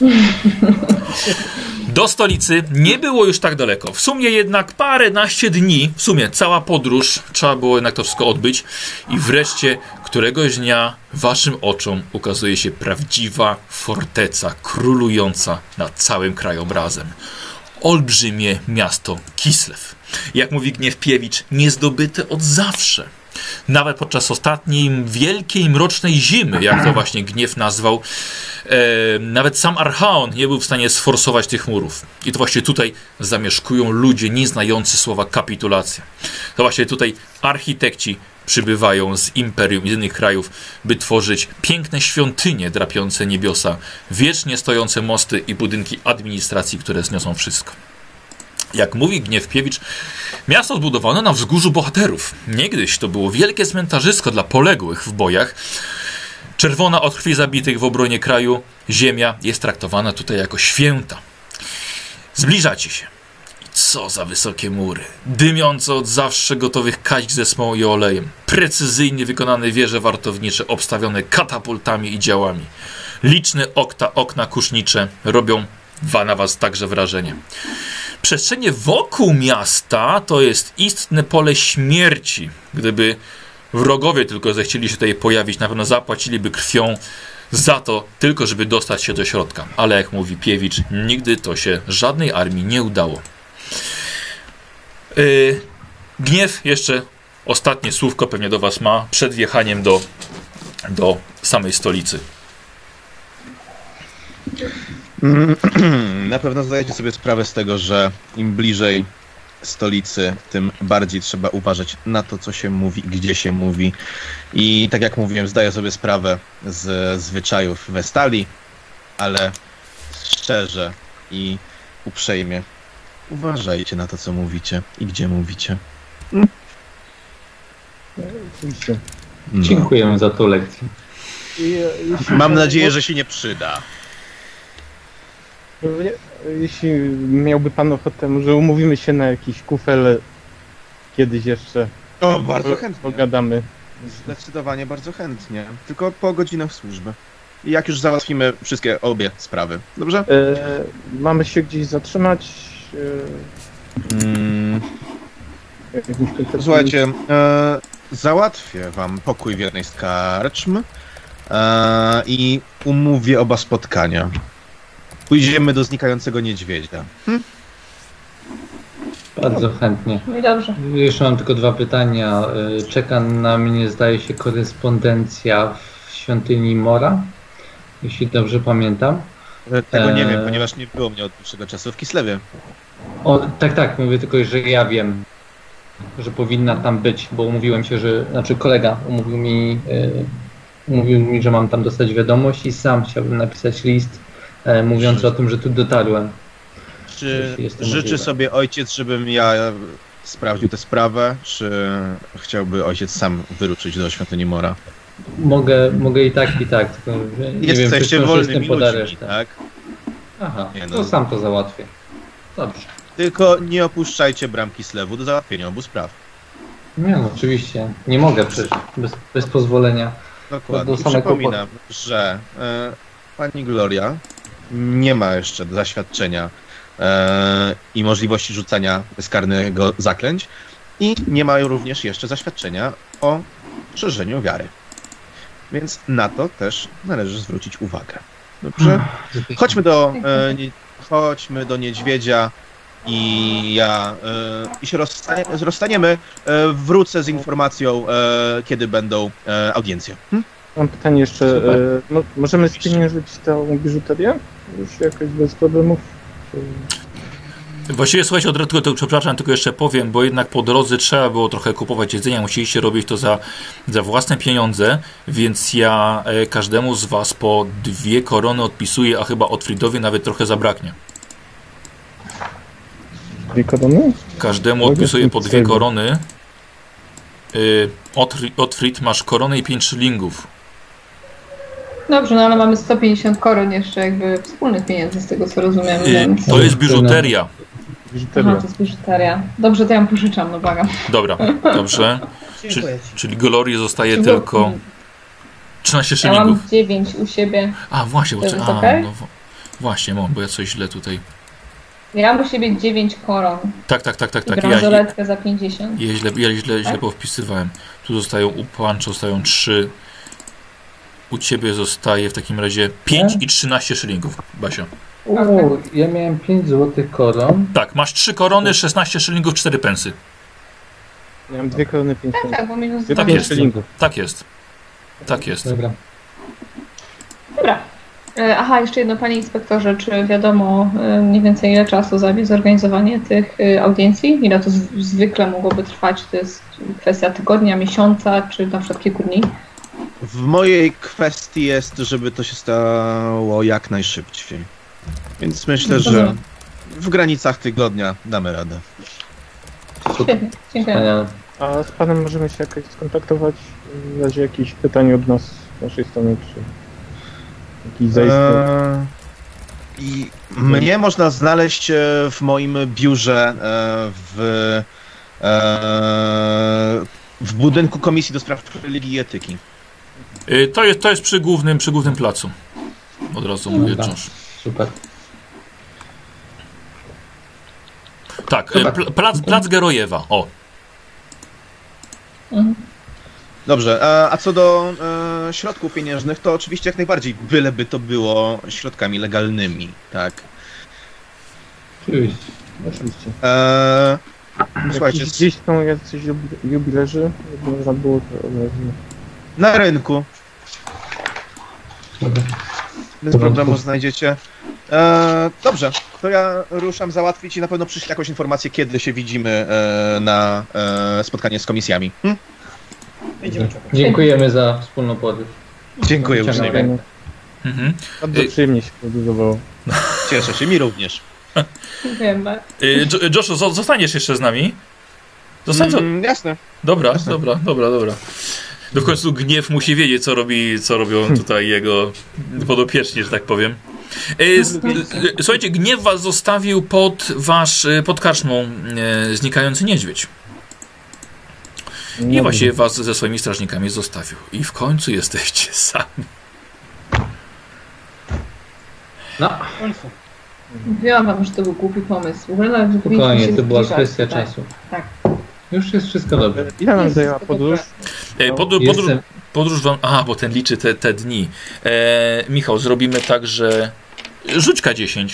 Do stolicy nie było już tak daleko. W sumie jednak paręnaście dni, w sumie cała podróż, trzeba było jednak to wszystko odbyć. I wreszcie któregoś dnia waszym oczom ukazuje się prawdziwa forteca królująca nad całym krajobrazem. Olbrzymie miasto Kislew. Jak mówi Gniewpiewicz, niezdobyte od zawsze. Nawet podczas ostatniej wielkiej mrocznej zimy, jak to właśnie Gniew nazwał, e, nawet sam Archaon nie był w stanie sforsować tych murów. I to właśnie tutaj zamieszkują ludzie nieznający słowa kapitulacja. To właśnie tutaj architekci przybywają z imperium i z innych krajów, by tworzyć piękne świątynie drapiące niebiosa, wiecznie stojące mosty i budynki administracji, które zniosą wszystko. Jak mówi Gniewkiewicz, miasto zbudowano na wzgórzu bohaterów. Niegdyś to było wielkie cmentarzysko dla poległych w bojach. Czerwona od krwi zabitych w obronie kraju, ziemia jest traktowana tutaj jako święta. Zbliżacie się. I co za wysokie mury. Dymiące od zawsze gotowych kaść ze smołą i olejem. Precyzyjnie wykonane wieże wartownicze obstawione katapultami i działami. Liczne okta, okna kusznicze robią na was także wrażenie. Przestrzenie wokół miasta to jest istne pole śmierci. Gdyby wrogowie tylko zechcieli się tutaj pojawić, na pewno zapłaciliby krwią za to, tylko żeby dostać się do środka. Ale jak mówi Piewicz, nigdy to się żadnej armii nie udało. Yy, gniew jeszcze ostatnie słówko pewnie do was ma przed wjechaniem do, do samej stolicy. Na pewno zdajecie sobie sprawę z tego, że im bliżej stolicy, tym bardziej trzeba uważać na to, co się mówi, gdzie się mówi. I tak jak mówiłem, zdaję sobie sprawę z zwyczajów Westalii, ale szczerze i uprzejmie uważajcie na to, co mówicie i gdzie mówicie. Oczywiście. No. Dziękujemy za tą lekcję. E, Mam nadzieję, że się nie przyda. Nie, jeśli miałby pan ochotę, może umówimy się na jakiś kufel kiedyś jeszcze. O, bardzo chętnie. Pogadamy. Zdecydowanie bardzo chętnie. Tylko po godzinach służby. I jak już załatwimy wszystkie obie sprawy. Dobrze? E, mamy się gdzieś zatrzymać. E, słuchajcie, e, załatwię wam pokój w jednej z karczm e, i umówię oba spotkania. Pójdziemy do znikającego niedźwiedzia. Bardzo chętnie. No i dobrze. Jeszcze mam tylko dwa pytania. Y, Czeka na mnie, zdaje się, korespondencja w świątyni Mora, jeśli dobrze pamiętam. E, Tego nie Eee. wiem, ponieważ nie było mnie od dłuższego czasu w Kislewie. O, tak, tak, mówię tylko, że ja wiem, że powinna tam być, bo umówiłem się, że, znaczy kolega umówił mi, y, umówił mi, że mam tam dostać wiadomość i sam chciałbym napisać list e, mówiący o tym, że tu dotarłem. Czy życzy sobie ojciec, żebym ja sprawdził tę sprawę, czy chciałby ojciec sam wyruszyć do świątyni Mora? Mogę, mogę i tak, i tak, nie wiem, czy Jesteście wciąż wolnymi ludźmi, aresztę. tak? Aha, Nie no. to sam to załatwię. Dobrze. Tylko nie opuszczajcie bramki Slewu do załatwienia obu spraw. Nie no, oczywiście. Nie mogę przecież, bez, bez pozwolenia. Dokładnie. Do same przypominam, że e, pani Gloria nie ma jeszcze zaświadczenia e, i możliwości rzucania bezkarnego zaklęć i nie ma również jeszcze zaświadczenia o szerzeniu wiary. Więc na to też należy zwrócić uwagę. Dobrze? Chodźmy do, e, chodźmy do niedźwiedzia i ja e, i się rozstanie, rozstaniemy, wrócę z informacją, kiedy będą audiencje. Hm? Mam pytanie jeszcze. Super. E, mo- możemy spieniężyć tą biżuterię? Już jakoś bez problemów? Właściwie słuchajcie, od razu przepraszam, tylko jeszcze powiem, bo jednak po drodze trzeba było trochę kupować jedzenia, musieliście robić to za, za własne pieniądze, więc ja e, każdemu z was po dwie korony odpisuję, a chyba od Fridowi nawet trochę zabraknie. Dwie korony? Każdemu odpisuję po dwie korony. Y, od, Otfrid masz koronę i pięć szylingów. Dobrze, no ale mamy 150 koron jeszcze jakby wspólnych pieniędzy z tego co rozumiem, więc... to jest biżuteria. Aha, Biżuteria. to jest biżuteria. Dobrze, to ja ją pożyczam, no błagam. Dobra, dobrze. Dziękuję ci. Czyli Glorii zostaje Czy- tylko 13 Ja mam szylingów. 9 u siebie. A właśnie, bo, To jest a, okej? no, właśnie, mam, bo ja coś źle tutaj. Ja mam u siebie 9 koron. Tak, tak, tak, tak, I tak. Ja, bransoletkę za 50. ja źle, ja źle, źle Tak? powpisywałem. Tu zostają u Pancho zostają 3. U ciebie zostaje w takim razie 5 i 13 szylingów, Basia. Uuu, ja miałem 5 złotych koron. Tak, masz 3 korony, 16 szylingów, 4 pensy. Miałem dwie korony, pięć Tak, szylingów. tak, bo minus. Tak jest. szylingów. Tak jest. Tak jest. Dobra. Dobra. E, Aha, jeszcze jedno, panie inspektorze, czy wiadomo e, mniej więcej ile czasu zajmie zorganizowanie tych e, audiencji? Ile to zwykle mogłoby trwać? To jest kwestia tygodnia, miesiąca, czy na przykład kilku dni? W mojej kwestii jest, żeby to się stało jak najszybciej. Więc myślę, że Rozumiem. w granicach tygodnia damy radę. Świetnie, dziękuję. A z panem możemy się jakoś skontaktować w razie jakichś pytań od nas z naszej strony, czy jakiś zaistnień. Eee, I mnie można znaleźć e, w moim biurze e, w, e, w budynku Komisji do Spraw Religii i Etyki. Y, To jest, to jest przy głównym, przy głównym placu. Od razu mówię, Dobra. Josh. Super. Tak, pl- plac, plac Gerojewa. O, Mhm. Dobrze, a, co do e, środków pieniężnych, to oczywiście jak najbardziej, byleby to było środkami legalnymi, tak. Oczywiście. Oczywiście. E, słuchajcie, gdzieś są jacyś jubi- jubilerzy, można było to na rynku Dobra. bez problemu znajdziecie. E, dobrze, to ja ruszam załatwić i na pewno przyślę jakąś informację, kiedy się widzimy e, na e, spotkanie z komisjami. Hm? Czekać. Dziękujemy za wspólną podróż. Dziękuję uprzejmie. mhm. Bardzo Y- przyjemnie się podróżowało. Cieszę się, mi również. Dziękujemy. Y, Jo- Joshu, zo- zostaniesz jeszcze z nami? Zostań, zo- Mm, jasne. Dobra, Jasne. dobra, dobra, dobra. Do w końcu gniew musi wiedzieć, co robi, co robią tutaj jego podopieczni, że tak powiem. E, z- e, Słuchajcie, gniew was zostawił pod wasz, e, pod karczmą e, znikający niedźwiedź. I No właściwie was ze swoimi strażnikami zostawił. I w końcu jesteście sami. No, W końcu. Mówiłam wam, że to był głupi pomysł. W ogóle spokojnie, się to była kwestia tutaj. czasu. Tak. Już jest wszystko dobrze. Ile nam zajęła podróż? E, Podróż, podróż, Jestem, podróż wam. A, bo ten liczy te, te dni. E, Michał, zrobimy tak, że. Rzuć K10.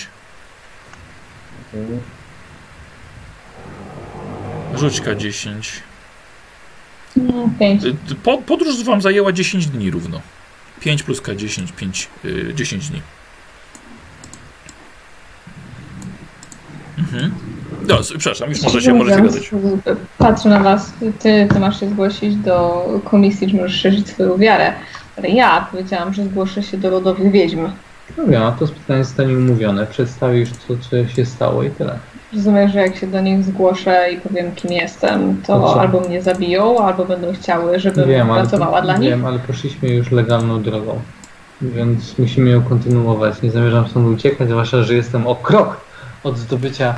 Rzuć K10. No, pięć. Y, Po, podróż wam zajęła 10 dni równo. 5 plus K10, 5, y, 10 dni. Mhm. No, przepraszam, już może się, może się gadać. Patrzę na was. Ty, ty masz się zgłosić do komisji, że możesz szerzyć swoją wiarę. Ale ja powiedziałam, że zgłoszę się do lodowych wiedźm. no wiem, a to spotkanie zostanie umówione. Przedstawisz, co, co się stało i tyle. Rozumiem, że jak się do nich zgłoszę i powiem, kim jestem, To co? albo mnie zabiją, albo będą chciały, żebym Wiem, ale, pracowała dla nich. wiem, ale poszliśmy już legalną drogą. Więc musimy ją kontynuować. Nie zamierzam stąd uciekać, zwłaszcza, że jestem o krok od zdobycia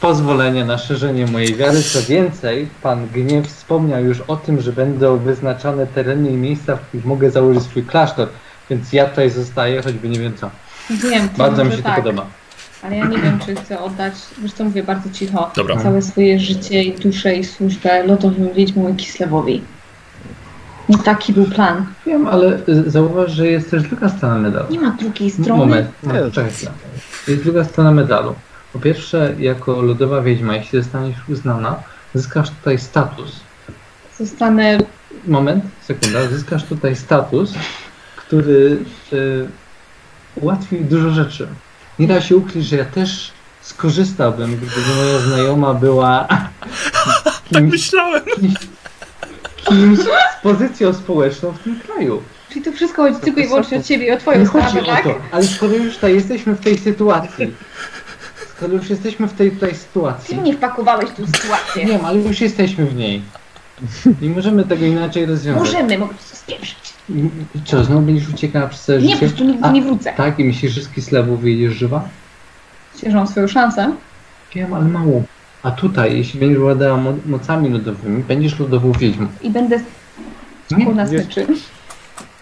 pozwolenia na szerzenie mojej wiary. Co więcej, pan Gniew wspomniał już o tym, że będą wyznaczone tereny i miejsca, w których mogę założyć swój klasztor. Więc ja tutaj zostaję, choćby nie wiem co. Wiem, to Bardzo mi się tak, to podoba. ale ja nie wiem, czy chcę oddać, zresztą mówię bardzo cicho, Dobra. całe swoje życie i duszę i służbę lodowym wiedźmom i Kislewowi. No taki był plan. Wiem, ale y, zauważ, że jest też druga strona medalu. Nie ma drugiej strony. Moment, moment czekaj. Jest druga strona medalu. Po pierwsze, jako lodowa wiedźma, jeśli zostaniesz uznana, zyskasz tutaj status. Zostanę Moment, sekunda, zyskasz tutaj status, który y, ułatwi dużo rzeczy. Nie da się ukryć, że ja też skorzystałbym, gdyby moja znajoma była Tak kimś, myślałem. kimś z pozycją społeczną w tym kraju. Czyli to wszystko chodzi tylko i wyłącznie o ciebie i o twoją Nie chodzi sprawę, o tak? to, ale skoro już tutaj jesteśmy w tej sytuacji, skoro już jesteśmy w tej tutaj Ty sytuacji, mnie wpakowałeś w tą sytuację. nie wiem, ale już jesteśmy w niej. Nie możemy tego inaczej rozwiązać. Możemy, mogę to spieprzyć. I, co, znowu będziesz uciekała przez całe Nie, po życie? prostu nigdy A, nie wrócę. Tak, i myślisz, że z Kislewu wyjedziesz żywa? Myślę, że mam swoją szansę. Wiem, ale mało. A tutaj, jeśli będziesz władała mo mocami lodowymi, będziesz lodową wiedźmą. I będę Nie, na smyczy.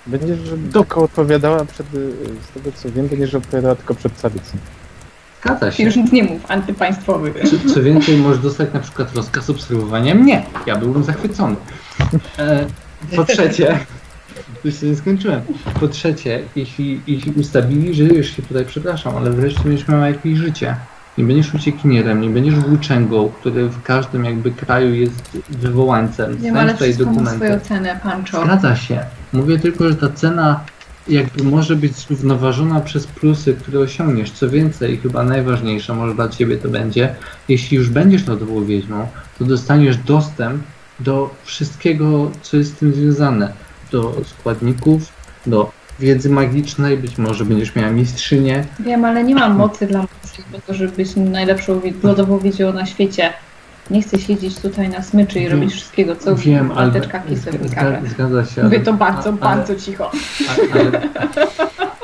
Będziesz tylko odpowiadała przed, y, z tego co wiem, będziesz odpowiadała tylko przed caricą. Zgadza się. już nic nie mów, antypaństwowy. Co, co więcej, możesz dostać na przykład rozkaz obserwowania mnie. Ja byłbym zachwycony. E, po trzecie, jeszcze nie skończyłem. Po trzecie, jeśli, jeśli ustawili, że już się tutaj przepraszam, ale wreszcie będziesz miała jakieś życie. Nie będziesz uciekinierem, nie będziesz włóczęgą, który w każdym jakby kraju jest wywołańcem. Wiem, Znajdź ale tutaj dokumenty. swoją cenę, Pancho. Zgadza się. Mówię tylko, że ta cena jakby może być zrównoważona przez plusy, które osiągniesz. Co więcej, chyba najważniejsze, może dla Ciebie to będzie, jeśli już będziesz lodową wiedźmą, to dostaniesz dostęp do wszystkiego, co jest z tym związane. Do składników, do wiedzy magicznej, być może będziesz miała mistrzynię. Wiem, ale nie mam mocy dla mocy, po to, żeby być najlepszą lodową wiedzią na świecie. Nie chcę siedzieć tutaj na smyczy i robić wszystkiego, co Wiem, mateczka Kislewu zga- każe. zgadza się. Mówię ale- to bardzo, a- bardzo cicho. A- ale,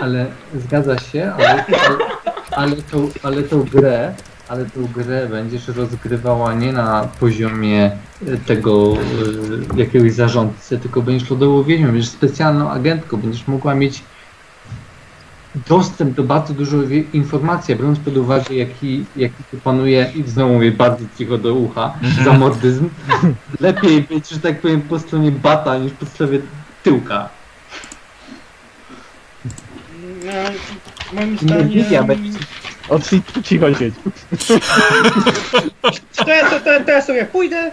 ale zgadza się, ale, ale, tą, ale tą grę, ale tą grę będziesz rozgrywała nie na poziomie e, tego e, jakiegoś zarządcy, tylko będziesz lodową wiedźmą, będziesz specjalną agentką, będziesz mogła mieć dostęp do bardzo dużo informacji, biorąc pod uwagę jaki, jaki tu panuje, i znowu mówię bardzo cicho do ucha, zamordyzm, lepiej być, że tak powiem, po stronie bata niż po stronie tyłka. No, moim zdaniem... będzie. Odszli, cicho siedź. To ja, to, to, to ja sobie pójdę.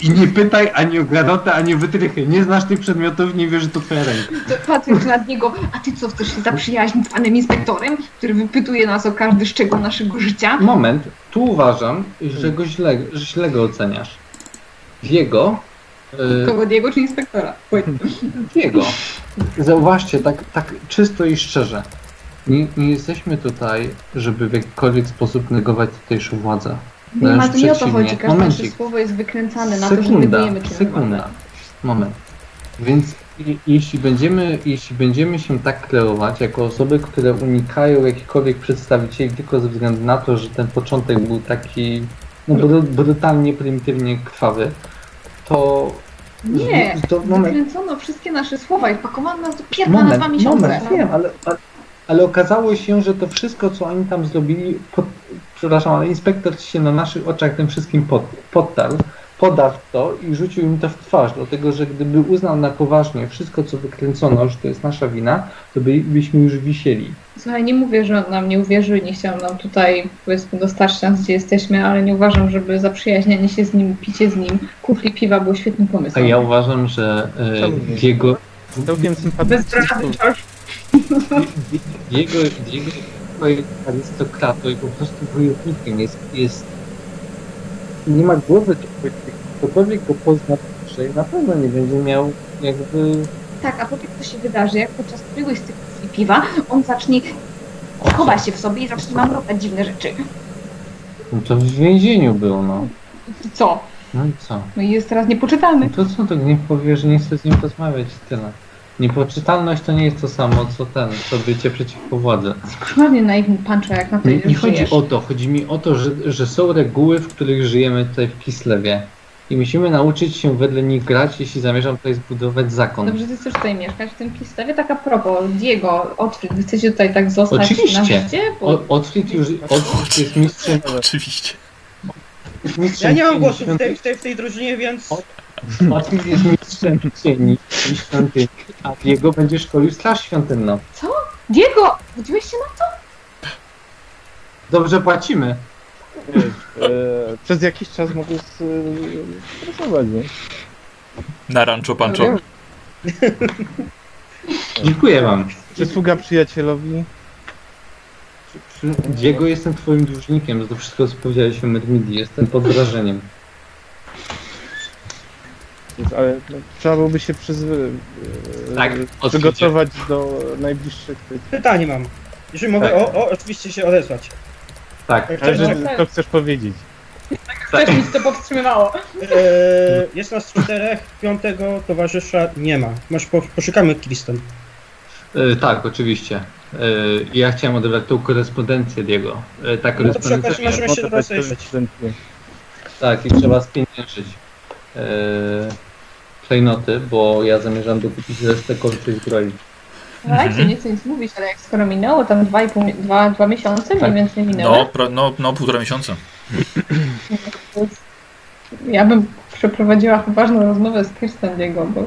I nie pytaj ani o granatę, ani o wytrychy. Nie znasz tych przedmiotów, nie wiesz, że to twoja ręka. To Patrzysz na niego, a ty co, chcesz się zaprzyjaźnić z panem inspektorem, który wypytuje nas o każdy szczegół naszego życia? Moment, tu uważam, że go źle, że źle go oceniasz. Diego, y, Kogo Diego czy inspektora? Diego, zauważcie, tak, tak czysto i szczerze. Nie, nie jesteśmy tutaj, żeby w jakikolwiek sposób negować tutejszą władzę. Nie ma nie o to chodzi, każde Momencik. nasze słowo jest wykręcane na to, że Sekunda, czym sekunda. Moment. Więc i- jeśli będziemy, jeśli będziemy się tak kreować, jako osoby, które unikają jakichkolwiek przedstawicieli tylko ze względu na to, że ten początek był taki no, bru- brutalnie, prymitywnie krwawy, to... Nie, to moment, wykręcono wszystkie nasze słowa i pakowano nas do pierdla na dwa miesiące. moment, wiem, ale, ale, ale okazało się, że to wszystko, co oni tam zrobili, pod, przepraszam, ale inspektor się na naszych oczach tym wszystkim pod, podtarł, podarł to i rzucił im to w twarz, dlatego że gdyby uznał na poważnie wszystko, co wykręcono, że to jest nasza wina, to by, byśmy już wisieli. Słuchaj, nie mówię, że on nam nie uwierzył i nie chciał nam tutaj, powiedzmy, dostarczyć nas, gdzie jesteśmy, ale nie uważam, żeby zaprzyjaźnienie się z nim, picie z nim, kufli piwa było świetnym A pomysłem. ja uważam, że e? Diego, Całkiem Bez sympatyczny. Diego, Diego jest arystokratą i po prostu wojownikiem jest, jest nie ma głowy, to ktokolwiek go pozna bliżej, na pewno nie będzie miał jakby Tak, a powiedz, co się wydarzy, jak podczas któregoś z tych piwa on zacznie chować się w sobie i zacznie mamrować dziwne rzeczy. No to w więzieniu był, no. I co? No i co? No i jest teraz No niepoczytalny. to co, to niech powie, że nie chce z nim rozmawiać i tyle. Niepoczytalność to nie jest to samo, co ten, co bycie przeciwko władzy. Dokładnie naiwny pancza, jak na to Nie, nie chodzi żyjesz. o to, chodzi mi o to, że, że są reguły, w których żyjemy tutaj w Kislewie. I musimy nauczyć się wedle nich grać, jeśli zamierzam tutaj zbudować zakon. Dobrze, ty chcesz tutaj mieszkać w tym Kistewie? Tak a propos, Diego, Otfrid, wy chcecie tutaj tak zostać Oczywiście. na życie? Bo O- Otfrid już Otfrid jest mistrzem, Oczywiście. mistrzem Ja nie mam głosu w tej, w tej, w tej drużynie, więc... Otfrid jest mistrzem cieni i świątyni, a Diego będzie szkolił straż świątynną. Diego, budziłeś się na Dobrze płacimy. wiesz, e, przez jakiś czas mogę s- pracować, nie? Na Rancho Pancho. Dziękuję wam. Przysługa przyjacielowi. Przy- Diego, jestem twoim dłużnikiem za to wszystko, co powiedziałeś o Mermidii. Jestem pod wrażeniem. Więc, ale no, trzeba byłoby się przyz... e, Tak, przygotować do najbliższych tych. Pytanie mam. Jeżeli mogę, Tak. o, o, oczywiście się odesłać. Tak. Jak Ale chcesz, że, to chcesz powiedzieć. Też mi to powstrzymywało. Eee, jest nas czterech, piątego towarzysza nie ma. Masz po, poszukamy Kristen. E, tak, oczywiście. E, ja chciałem odebrać tą korespondencję Diego. E, ta No to korespondencja... okazji możemy się. Ewidentnie. Tak, i trzeba spieniężyć e, klejnoty, bo ja zamierzam dokupić resztę kolczej zbroi. Słuchajcie, Tak, nie chcę nic mówić, ale jak skoro minęło tam dwa, i pół, mi- dwa, dwa miesiące, Tak. mniej więcej minęło, No, pro, no, no, półtora miesiąca. ja bym przeprowadziła poważną rozmowę z Kirsten Diego, bo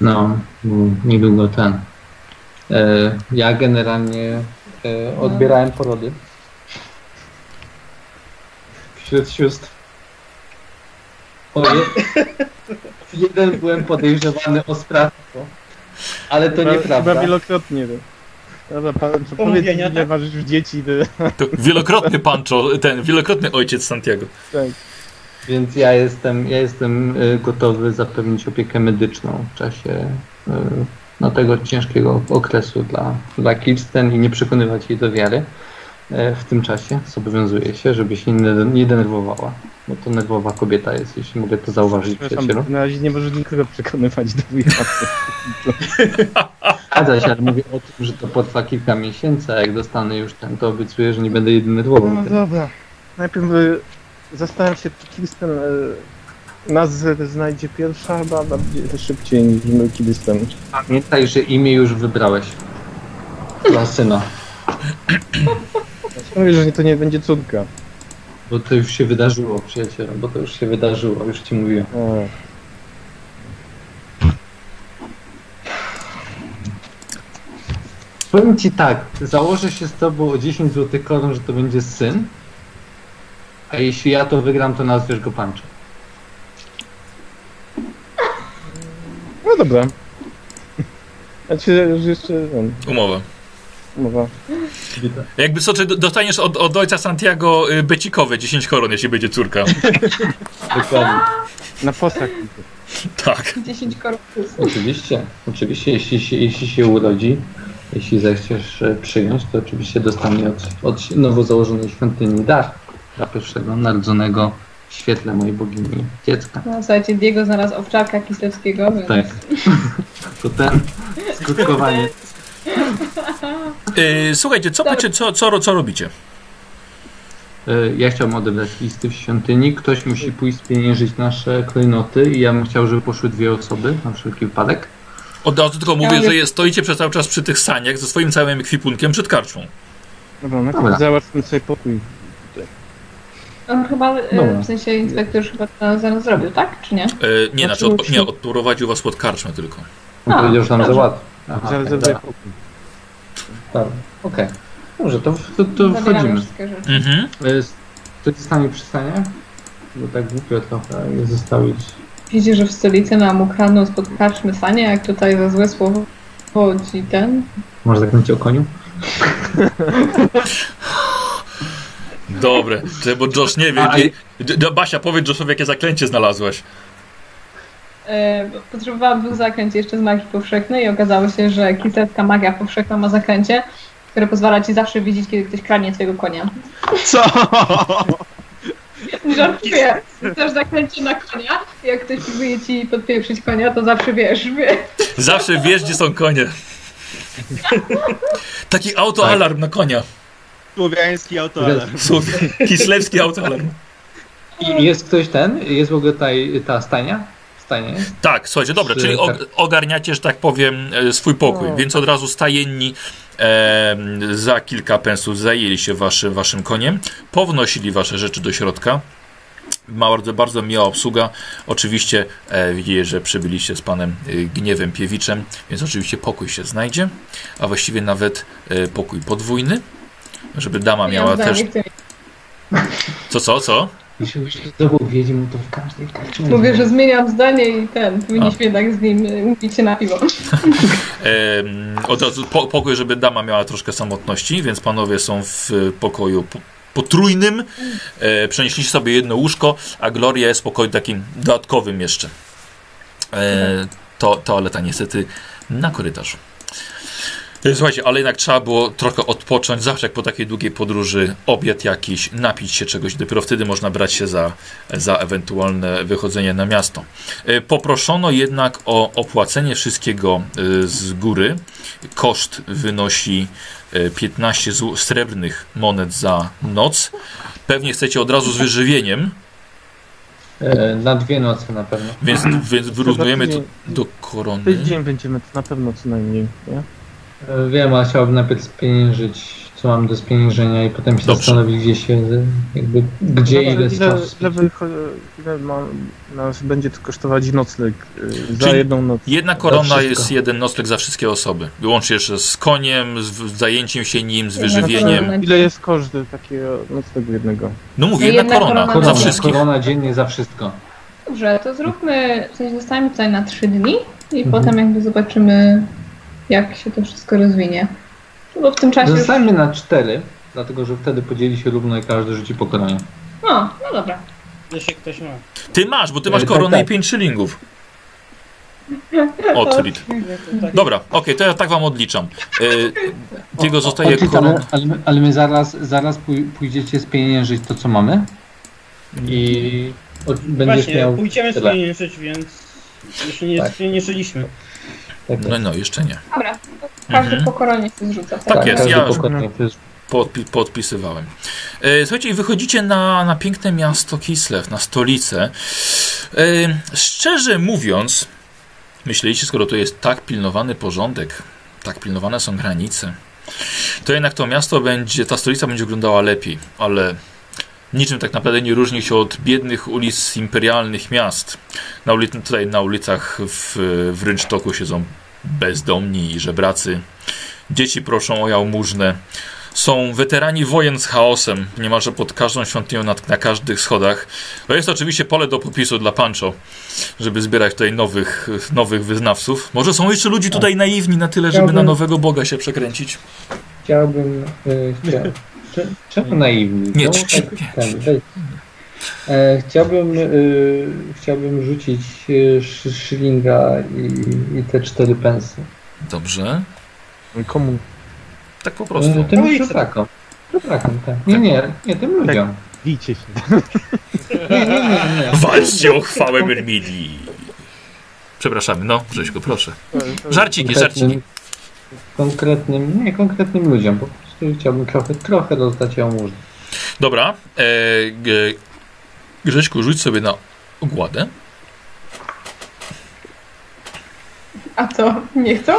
No, niedługo ten. E, ja generalnie e, odbierałem porody wśród sióstr. O, je, jeden byłem podejrzewany o sprawstwo, ale to Chyba, chyba nieprawda. wielokrotnie. No. Dobra, pan, powiedz mi, ile tak? masz już dzieci. To, To wielokrotny Pancho, ten wielokrotny ojciec Santiago. tak. Więc ja jestem, ja jestem e, gotowy zapewnić opiekę medyczną w czasie e, no, tego ciężkiego okresu dla, dla Kirsten i nie przekonywać jej do wiary. E, W tym czasie zobowiązuję się, żeby się nie, nie denerwowała, bo to nerwowa kobieta jest, jeśli mogę to zauważyć przyjacielu. Na razie nie możesz nikogo przekonywać do wiary. Zgadza się, ale mówię o tym, że to potrwa kilka miesięcy, a jak dostanę już ten, to obiecuję, że nie będę jedyny nerwował. No dobra. Najpierw y, zastanawiam się, czy Kirsten y, nas znajdzie pierwsza, chyba bardziej szybciej niż my Kirsten. Pamiętaj, że imię już wybrałeś dla syna, Mówię, że to nie będzie córka. bo to już się wydarzyło, przyjacielu, bo to już się wydarzyło, już ci mówiłem. O. Powiem ci tak, założę się z tobą o 10 zł koron, że to będzie syn, a jeśli ja to wygram, to nazwiesz go Pancho. No dobra. Znaczy, że jeszcze no, Umowa. Mowa. Jakby co, czy dostaniesz od, od ojca Santiago y, becikowe 10 koron, jeśli będzie córka. Dokładnie. Na posag. Tak. 10 korpus. Oczywiście, oczywiście, jeśli się, jeśli się urodzi, jeśli zechciesz e, przyjąć, to oczywiście dostanie od, od nowo założonej świątyni dar dla pierwszego narodzonego w świetle mojej bogini dziecka. No, słuchajcie, Diego znalazł owczarka Kislewskiego, więc Tak. To ten skutkowanie. Y, słuchajcie, co, macie, co, co, ro- co robicie? E, Ja chciałbym odebrać listy w świątyni. Ktoś musi pójść spieniężyć nasze klejnoty i ja bym chciał, żeby poszły dwie osoby na wszelki wypadek. Od razu tylko mówię, mówię- że jest, stoicie przez cały czas przy tych saniach ze swoim całym ekwipunkiem przed karczmą. Dobra, najpierw Dobra. załatwmy sobie pokój. on chyba, e, Dobra. w sensie inspektor już chyba to za nas zrobił, tak? Czy nie? E, nie, znaczy, Znaczy, od, nie, odprowadził was pod karczmę tylko. On powiedział, że nam załatwi. Aha, tak, Zarezerwuję dobra. pokój. Dobra, Okej. Dobrze, to, to, to Zabieramy wchodzimy. wszystkie rzeczy. Mhm. E, Ktoś z nami przystanie? Bo tak głupio trochę je zostawić. Widzicie, że w stolicy nam ukradną spod karczmy sanie, jak tutaj za złe słowo chodzi ten. Może zakręcić o koniu? Dobre, Czy- bo Josh nie wie. A, Basia, powiedz Joshowi, jakie zaklęcie znalazłaś. E, potrzebowałam dwóch zaklęć jeszcze z magii powszechnej i okazało się, że kiselska magia powszechna ma zaklęcie, które pozwala ci zawsze widzieć, kiedy ktoś kradnie twojego konia. Co? Żartuję. Też zaklęcie na konia. Jak ktoś próbuje ci podpieprzyć konia, to zawsze wiesz, wie. Zawsze wiesz, gdzie są konie. Taki autoalarm na konia. Słowiański autoalarm. Kislewski autoalarm. I jest ktoś ten? Jest w ogóle ta, ta stajnia? Tak, słuchajcie, dobra, Czy czyli tak- ogarniacie, że tak powiem, e, swój pokój, No. więc od razu stajenni e, za kilka pensów zajęli się waszy, waszym koniem, pownosili wasze rzeczy do środka. Bardzo, bardzo miła obsługa. Oczywiście e, widzicie, że przybyliście z panem e, Gniewem Piewiczem, więc oczywiście pokój się znajdzie, a właściwie nawet e, pokój podwójny, żeby dama miała Ja też Co, co, co? Jeśli byś zdobył wiedźm, to w każdej karcie Mówię, że zmieniam zdanie i ten, powinniśmy jednak z nim y, umówić się na piwo. Em, od razu po, pokój, żeby dama miała troszkę samotności, więc panowie są w e, pokoju po, potrójnym. E, przenieśliście sobie jedno łóżko, a Gloria jest w pokoju takim dodatkowym jeszcze. E, to, toaleta niestety na korytarzu. E, Słuchajcie, ale jednak trzeba było trochę odpocząć, zawsze jak po takiej długiej podróży, obiad jakiś, napić się czegoś, dopiero wtedy można brać się za, za ewentualne wychodzenie na miasto. E, Poproszono jednak o opłacenie wszystkiego e, z góry. Koszt wynosi e, 15 zł srebrnych monet za noc. Pewnie chcecie od razu z wyżywieniem, Na dwie noce na pewno. więc, więc wyrównujemy to do korony. Tydzień będziemy to na pewno co najmniej, nie? Wiem, ale chciałbym najpierw spieniężyć, co mam do spieniężenia i potem się Dobrze. zastanowić, gdzie się, jakby, gdzie ile ile, czasu. ile, wycho- ile ma, nas będzie to kosztować nocleg y, za Czyli jedną noc? Jedna korona jest jeden nocleg za wszystkie osoby. Wyłącznie jeszcze z koniem, z zajęciem się nim, z wyżywieniem. Ile jest koszt takiego noclegu jednego? No mówię, No jedna jedna korona korona za wszystkich. Korona dziennie za wszystko. Dobrze, to zróbmy, w sensie zostańmy tutaj na trzy dni i Mhm. potem jakby zobaczymy, jak się to wszystko rozwinie. No Bo w tym czasie już... Zostańmy na cztery, dlatego że wtedy podzieli się równo i każdy rzuci po koronie. No, no dobra. Jeśli ktoś ma. Ty masz, bo ty masz E, tak, koronę tak. i pięć szylingów. Odlit. Tak, Dobra, okej, to ja tak wam odliczam. E, Diego zostaje Odliczamy, koron... ale, my- ale my zaraz, zaraz pój- pójdziecie spieniężyć to, co mamy i od, będziesz Właśnie, miał pójdziemy tyle. sobie żyć, więc jeszcze nie, Tak. nie żyliśmy. Tak, No, no, jeszcze nie. Dobra, to każdy Mhm. po koronie się zrzuca. Tak jest, każdy ja- to jest Podpi podpisywałem. E, słuchajcie, i wychodzicie na, na piękne miasto Kislev, na stolicę. E, szczerze mówiąc, myśleliście, skoro tu jest tak pilnowany porządek, tak pilnowane są granice, to jednak to miasto będzie, ta stolica będzie wyglądała lepiej, ale niczym tak naprawdę nie różni się od biednych ulic imperialnych miast. Na ulic, tutaj na ulicach w, w Rynsztoku siedzą bezdomni i żebracy. Dzieci proszą o jałmużnę. Są weterani wojen z chaosem, niemalże pod każdą świątynią, na, na każdych schodach. To jest oczywiście pole do popisu dla Pancho, żeby zbierać tutaj nowych, nowych wyznawców. Może są jeszcze ludzie tutaj naiwni na tyle, żeby na nowego Boga się przekręcić. Chciałbym. Y, chcia, cze- czemu naiwni? Nie, Czemu ci- ci- tak- E, chciałbym, y, chciałbym rzucić szy- szylinga i, i te cztery pensy. Dobrze. Komu? Tak po prostu. Tym żebrakom. Żebrakom, tak. Nie, nie, nie, tym ludziom. Bijcie się. Nie, nie, nie, nie. Walczcie o chwałę Myrmidii. Przepraszamy, no, Grześku, proszę. Żarciki, żarciki. konkretnym, nie konkretnym ludziom, po prostu chciałbym trochę, trochę rozdać jałmużnę. Dobra. E, G- Grześku, rzuć sobie na ogładę. A co, nie chcą?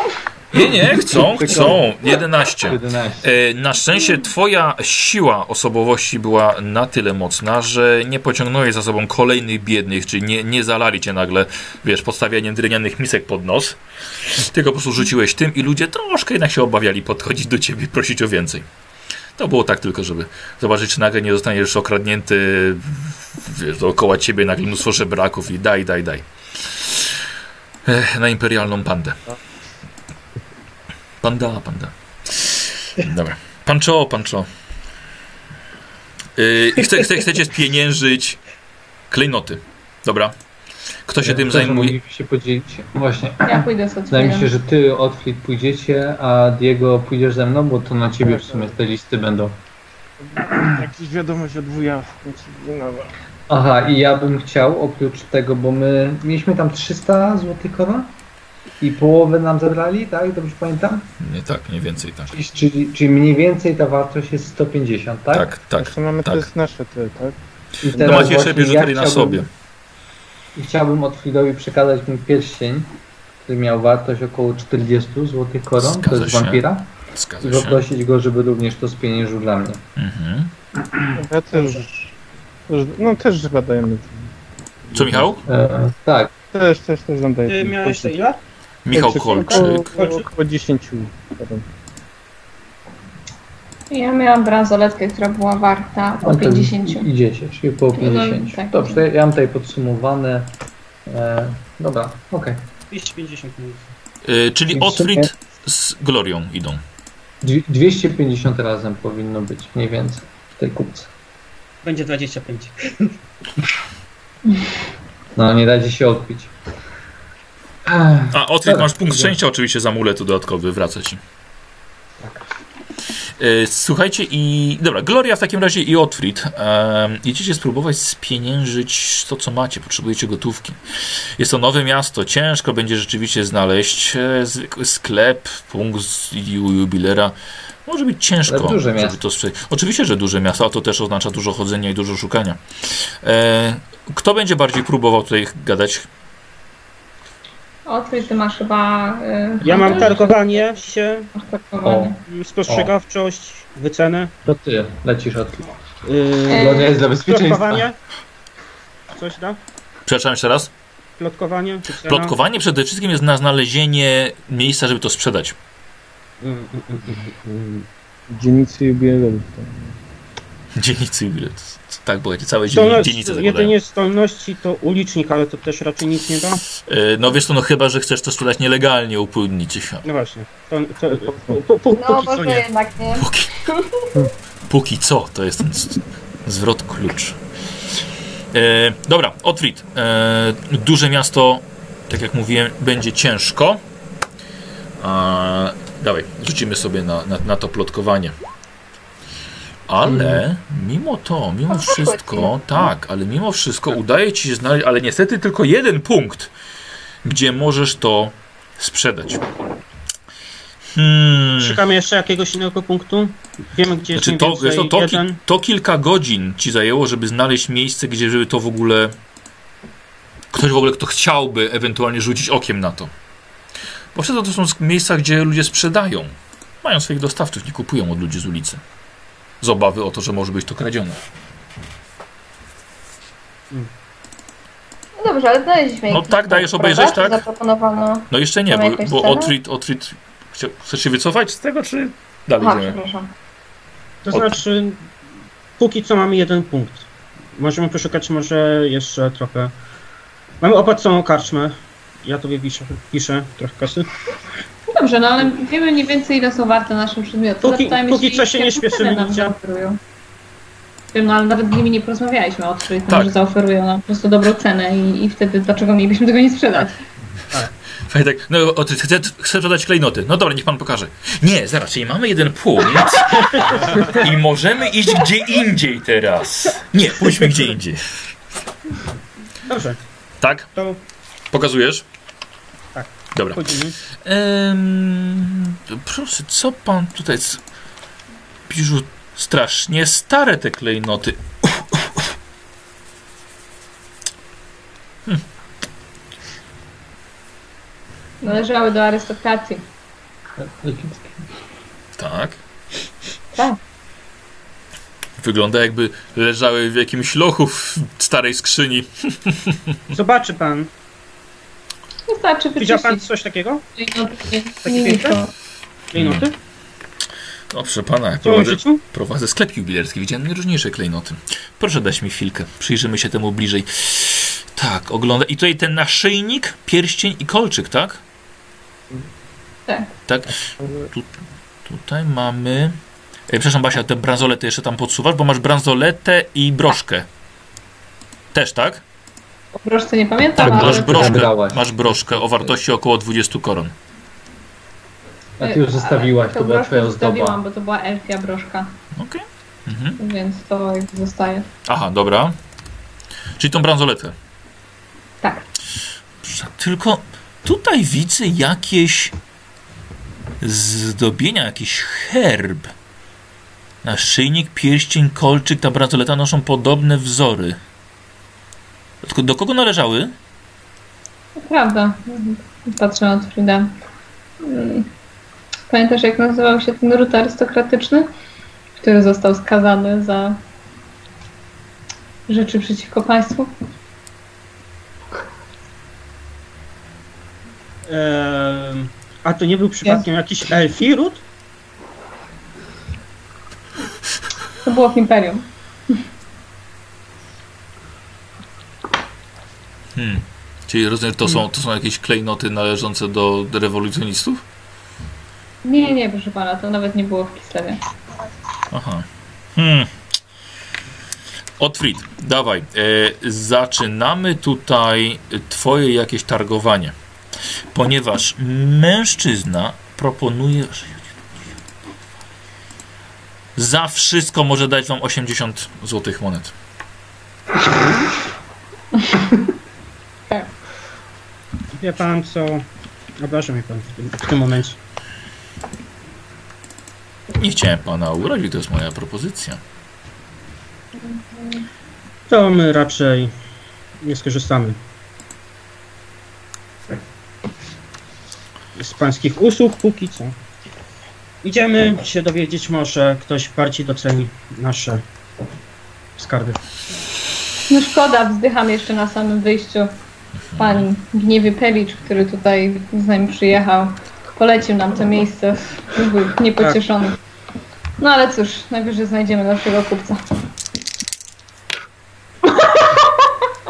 Nie, nie, chcą, chcą. 11. 11. E, Na szczęście twoja siła osobowości była na tyle mocna, że nie pociągnąłeś za sobą kolejnych biednych, czyli nie, nie zalali cię nagle, wiesz, podstawianiem drewnianych misek pod nos, tylko po prostu rzuciłeś tym i ludzie troszkę jednak się obawiali podchodzić do ciebie i prosić o więcej. To było tak tylko, żeby zobaczyć, czy nagle nie zostaniesz okradnięty, wiesz, dookoła ciebie nagle mnóstwo żebraków i daj, daj, daj. Ech, na imperialną pandę. Panda, panda. Dobra. Pancho, pancho. Yy, i chce, chce, chcecie spieniężyć klejnoty. Dobra. Kto się tym Też zajmuje? się podzielić. Właśnie. Ja pójdę z Wydaje mi się, że ty, Otfrid, pójdziecie, a Diego pójdziesz ze mną, bo to na ciebie w sumie te listy będą. Jakaś wiadomość od wuja. Aha, i ja bym chciał oprócz tego, bo my mieliśmy tam 300 złotych koron i połowę nam zabrali, tak? Dobrze pamiętam? Nie tak, mniej więcej tak. Czyli, czyli, czyli mniej więcej ta wartość jest 150, tak? Tak, tak. Jeszcze mamy tak. to jest nasze te, tak? I No teraz macie jeszcze właśnie biżuterię na sobie. I chciałbym Otfridowi przekazać ten pierścień, który miał wartość około 40 złotych koron, to Zgadza jest się. wampira, Zgadza się. poprosić go, żeby również to spieniężył dla mnie. Mhm. Ja też, no też chyba dajemy. Co, Michał? E, tak, Też, też, też nam daje. Ty miałeś ile? Michał Kolczyk. około, około 10. potem. Ja miałam bransoletkę, która była warta No o to 50. Idziecie, czyli po 50. tak. Dobrze, to ja mam tutaj podsumowane. E, dobra, okej. 250 minut. Y, czyli Otfrid z Glorią idą. Dwie- 250 razem powinno być mniej więcej w tej kupce. Będzie 25. No, nie dajcie się odpić. A, Dobra, masz punkt szczęścia oczywiście z amuletu dodatkowy, wraca ci. E, Słuchajcie i... Dobra, Gloria w takim razie i Otfrid. E, idziecie spróbować spieniężyć to, co macie. Potrzebujecie gotówki. Jest to nowe miasto. Ciężko będzie rzeczywiście znaleźć e, zwykły sklep, punkt jubilera. Może być ciężko, Ale duże miasto. to. Oczywiście, że duże miasto, a to też oznacza dużo chodzenia i dużo szukania. E, kto będzie bardziej próbował tutaj gadać? Otwórz, ty masz chyba... y, Ja mam targowanie się, Masz targowanie. spostrzegawczość, wycenę. To ty lecisz od Yy, Gloria jest dla bezpieczeństwa. plotkowanie. Coś da? Przepraszam jeszcze raz. Plotkowanie? wycena? Plotkowanie przede wszystkim jest na znalezienie miejsca, żeby to sprzedać. Dzielnicy jubilerów. Dzielnicy jubilet. Tak, bo ja całe Zdolność, dzielnice zakładają. jedynie zdolności to ulicznik, ale to też raczej nic nie da. E, No wiesz to, no chyba, że chcesz to sprzedać nielegalnie u płynnicy. No właśnie. To, to, po, po, No póki co może nie. jednak nie. Póki, póki co, to jest ten zwrot klucz. E, dobra, Otfrid. E, duże miasto, tak jak mówiłem, będzie ciężko. A, dawaj, rzucimy sobie na, na, na to plotkowanie. Ale mimo to, mimo wszystko, chodzi? tak, ale mimo wszystko udaje ci się znaleźć, ale niestety tylko jeden punkt, gdzie możesz to sprzedać. Hmm. Szukamy jeszcze jakiegoś innego punktu. Wiemy, gdzie jest Znaczy mniej to, więcej wiesz, to, to, ki, to kilka godzin ci zajęło, żeby znaleźć miejsce, gdzie żeby to w ogóle. Ktoś w ogóle, kto chciałby ewentualnie rzucić okiem na to. Bo wtedy to są miejsca, gdzie ludzie sprzedają. Mają swoich dostawców, nie kupują od ludzi z ulicy. Z obawy o to, że może być to kradzione. No dobrze, ale znaleźliśmy No tak, dajesz obejrzeć, tak? Zaproponowano... No jeszcze nie, bo, bo? Otrit, Otrit. Chcesz się wycofać z tego, czy dalej Aha, idziemy? przepraszam. To znaczy, póki co mamy jeden punkt. Możemy poszukać może jeszcze trochę. Mamy opłaconą karczmę. Ja tobie piszę, piszę trochę kasy. Dobrze, no ale wiemy mniej więcej ile są warte nasze przedmioty. Póki- Zapytajmy póki się, co się nie nigdzie. zaoferują. Wiem, no ale nawet z nimi nie porozmawialiśmy o tym, Tak. że zaoferują nam po prostu dobrą cenę i, i wtedy dlaczego mielibyśmy tego nie sprzedać? Fajnie tak, no Otrit, chcę, chcę sprzedać klejnoty. No dobra, niech pan pokaże. Nie, zaraz, czyli mamy jeden punkt i możemy iść gdzie indziej teraz. Nie, pójdźmy gdzie indziej. Dobrze, Tak? to Pokazujesz? Dobra. Ehm, proszę, co pan tutaj... Biżu, strasznie stare te klejnoty. Należały do arystokracji. Tak. Tak. Wygląda jakby leżały w jakimś lochu w starej skrzyni. Zobaczy pan. Wystarczy Widział pan coś takiego? Takie piękne? Klejnoty? No, proszę pana, ja W moim prowadzę, życiu? prowadzę sklep jubilerski. Widziałem najróżniejsze klejnoty. Proszę dać mi chwilkę. Przyjrzymy się temu bliżej. Tak, ogląda. I tutaj ten naszyjnik, pierścień i kolczyk, tak? Tak. Tak. Tu, tutaj mamy. E, przepraszam, Basia, tę bransoletę jeszcze tam podsuwasz, bo masz bransoletę i broszkę. Też, tak? O broszce nie pamiętam, Tak, ale... masz broszkę. Zabrałaś. Masz broszkę o wartości około 20 koron. A ty już zostawiłaś, to była broszkę twoja zostawiłam, ozdoba. bo to była elfia broszka, Okej. Mhm. więc to jakby zostaje. Aha, dobra. Czyli tą bransoletę. Tak. Tylko tutaj widzę jakieś zdobienia, jakiś herb. Naszyjnik, pierścień, kolczyk, ta bransoleta noszą podobne wzory. Tylko do kogo należały? To prawda. Patrzę na Frida. Pamiętasz, jak nazywał się ten ród arystokratyczny, który został skazany za rzeczy przeciwko państwu? Ehm, a to nie był przypadkiem jakiś elfi ród? To było w Imperium. Hmm. Czyli rozumiem, to są, to są jakieś klejnoty należące do rewolucjonistów? Nie, nie, proszę pana, to nawet nie było w Kislewie. Aha. Hmm. Otfried, dawaj. E, zaczynamy tutaj twoje jakieś targowanie. Ponieważ mężczyzna proponuje... Za wszystko może dać wam 80 złotych monet. Wie pan co? Obraża mnie pan w tym, w tym momencie. Nie chciałem pana urazić, to jest moja propozycja. To my raczej nie skorzystamy. Z pańskich usług póki co. Idziemy się dowiedzieć, może ktoś bardziej doceni nasze skarby. No szkoda, wzdycham jeszcze na samym wyjściu. Pan Gniewy Pewicz, który tutaj z nami przyjechał, polecił nam to miejsce. Był niepocieszony. No ale cóż, najwyżej znajdziemy naszego kupca.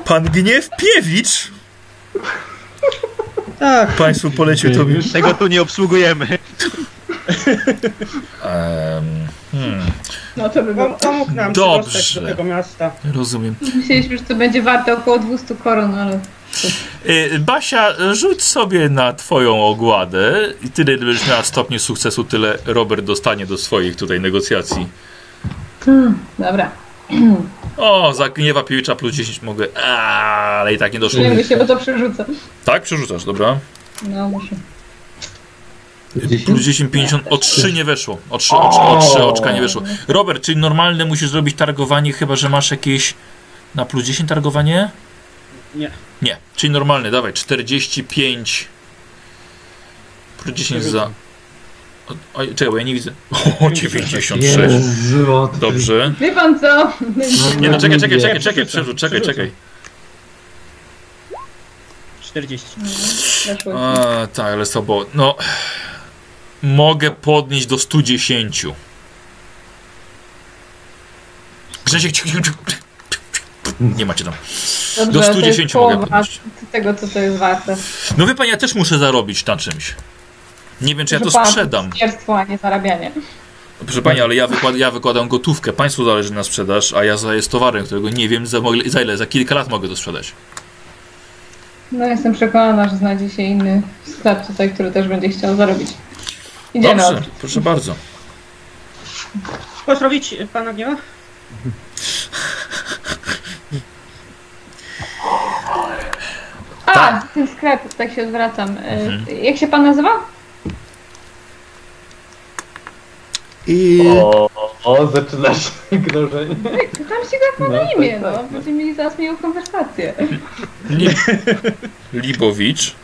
Pan Gniew Piewicz? Tak, Państwu polecił to... Tego tu nie obsługujemy. Um, hmm, No to by było. pomógł nam Dobrze. dostać do tego miasta. rozumiem. Myśleliśmy, że to będzie warte około 200 koron, ale Basia, rzuć sobie na twoją ogładę i tyle, będziesz miała stopnie sukcesu, tyle Robert dostanie do swoich tutaj negocjacji. dobra. O, za gniewa Piewicza plus 10 mogę, Aaa, ale i tak nie doszło. Czujemy się, bo to przerzucę. Tak, przerzucasz, dobra. No muszę. Plus 10, 50, o 3 nie weszło. O 3, o 3, o 3 oczka nie weszło. Robert, czyli normalne musisz zrobić targowanie, chyba że masz jakieś na plus 10 targowanie? Nie. Nie, czyli normalne, dawaj, 45 plus 10 za... O, czekaj, bo ja nie widzę. O, 96. Jezu, Dobrze. Wie pan co? Nie no, czekaj, czekaj, czekaj, czekaj, przerzut, czekaj, czekaj. 40. Weszło ci. A, tak, ale słabo. No, mogę podnieść do 110. Grzesiek, ciu, ciu, ciu. Nie macie tam. Dobrze, do to jest 110 mogę połowa podnieść. tego, co to jest warte. No wie pan, ja też muszę zarobić na czymś. Nie wiem, czy ja to Proszę pana, sprzedam. Zwierstwo, a nie zarabianie. Proszę pani, ale ja, wykład, ja wykładam gotówkę. Państwu zależy na sprzedaż, a ja za jest towarem, którego nie wiem za, za ile. Za kilka lat mogę to sprzedać. No jestem przekonana, że znajdzie się inny sklep tutaj, który też będzie chciał zarobić. Idziemy. Dobrze, proszę bardzo. Pozdrowić pana Gniewa? A, Tak. ten sklep, tak się odwracam. E, Mhm. Jak się pan nazywa? I O, o, zaczyna się grożenie. Tam się jak ma na No, imię, tak, no. tak, tak. Będziemy mieli zaraz miłą konwersację. Li Libowicz.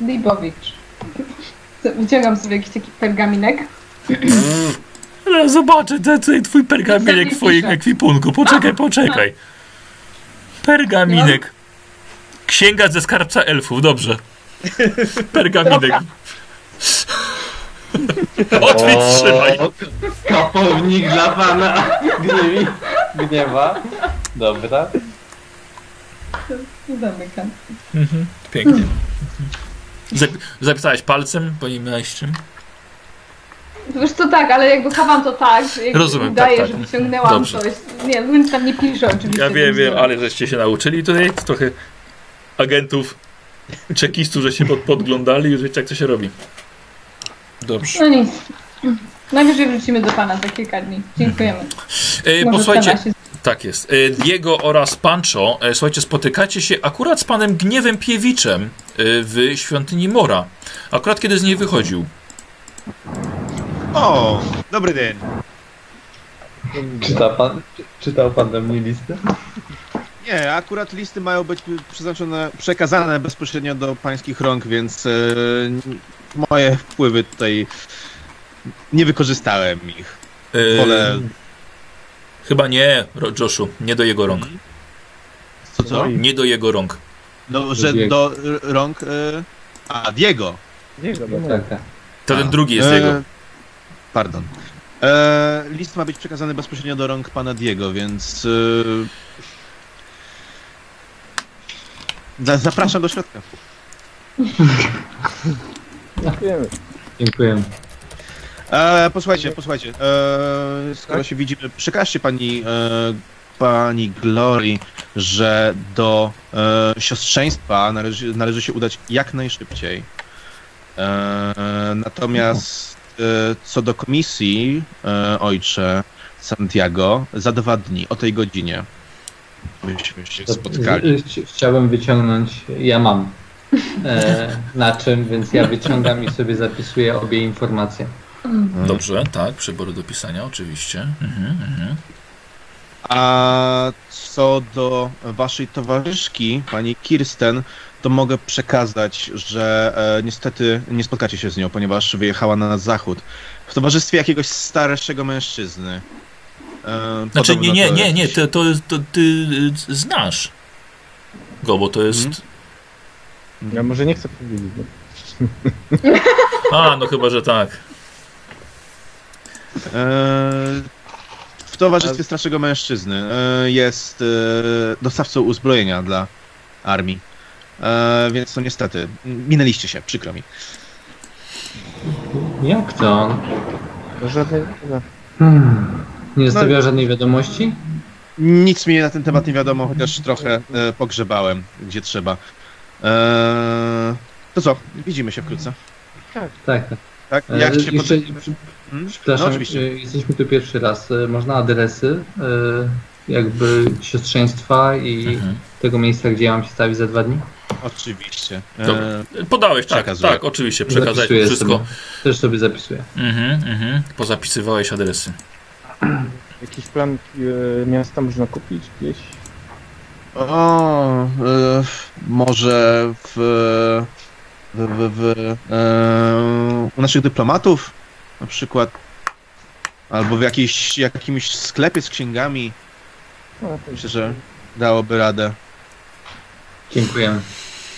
Libowicz. Wyciągam sobie jakiś taki pergaminek. Ale zobaczę ten, twój pergaminek w twoim ekwipunku. Poczekaj, poczekaj. Pergaminek. Księga ze skarbca elfów, dobrze. Pergaminek. Otwórz, trzymaj. Kapownik dla pana gniewi, gniewa. Dobra. Zamykam. Mhm, Pięknie. Zap- zapisałeś palcem, miałeś czym? Wiesz co, tak, ale jakby chowam to tak, jak Rozumiem, udaję, tak, tak. że wyciągnęłam Dobrze. coś. Nie, nic tam nie pisze oczywiście. Ja wiem, więc wiem, to- ale żeście się nauczyli tutaj trochę agentów, czekistów, że się pod, podglądali i wiecie jak to się robi. Dobrze. No nic. Najwyżej wrócimy do pana za kilka dni. Dziękujemy. E, Może posłuchajcie, tak jest. E, Diego oraz Pancho, e, słuchajcie, spotykacie się akurat z panem Gniewem Piewiczem e, w świątyni Mora. Akurat kiedy z niej wychodził. O, dobry dzień. Czyta pan, czy- czytał pan do mnie listę? Nie, akurat listy mają być przeznaczone, przekazane bezpośrednio do pańskich rąk, więc e, moje wpływy tutaj nie wykorzystałem ich. E, Wolę... Chyba nie, Joshu, nie do jego rąk. Co, co? Nie do jego rąk. No, że Diego. do r- rąk... E, a, Diego. Diego, Tak, tak. To ten drugi jest e, jego. Pardon. E, list ma być przekazany bezpośrednio do rąk pana Diego, więc... Za- zapraszam do środka. Wiemy. Dziękuję. E, posłuchajcie, posłuchajcie. E, skoro się widzimy, przekażcie pani, e, pani Glory, że do e, siostrzeństwa należy, należy się udać jak najszybciej. E, natomiast e, co do komisji, e, ojcze Santiago, za dwa dni, o tej godzinie. Byśmy się spotkali. Z- chci- Chciałbym wyciągnąć, ja mam e, na czym, więc ja wyciągam i sobie zapisuję obie informacje. Dobrze, tak, przybory do pisania, oczywiście. Mhm, mhm. A co do waszej towarzyszki, pani Kirsten, to mogę przekazać, że e, niestety nie spotkacie się z nią, ponieważ wyjechała na zachód w towarzystwie jakiegoś starszego mężczyzny. E, Znaczy, nie, nie, nie, nie, to, to, jest- to ty y, znasz go, bo to jest... Mhm. Ja może nie chcę powiedzieć. No. A, no chyba, że tak. E, w towarzystwie starszego mężczyzny e, jest e, dostawcą uzbrojenia dla armii. E, więc to niestety, minęliście się, przykro mi. Jak to? Żadnej... Hmm. Nie zostawiła żadnej wiadomości? Nic mi na ten temat nie wiadomo, chociaż trochę e, pogrzebałem, gdzie trzeba. E, to co, widzimy się wkrótce. Tak, tak. Tak? E, Jak się jeszcze, pod... przy- Hmm? Przepraszam, No, oczywiście. e, jesteśmy tu pierwszy raz. E, Można adresy e, jakby siostrzeństwa i Mhm. tego miejsca, gdzie ja mam się stawić za dwa dni? Oczywiście. E, Podałeś, tak, Przekazuję. tak, oczywiście, przekazać wszystko. Sobie. Też sobie zapisuję. Mhm, mhm. Pozapisywałeś adresy. Jakiś plan e, miasta można kupić gdzieś? o, e, może w, w, w, w e, u naszych dyplomatów na przykład, albo w jakiejś, jakimś sklepie z księgami. No, to Myślę, że dałoby radę. Dziękujemy.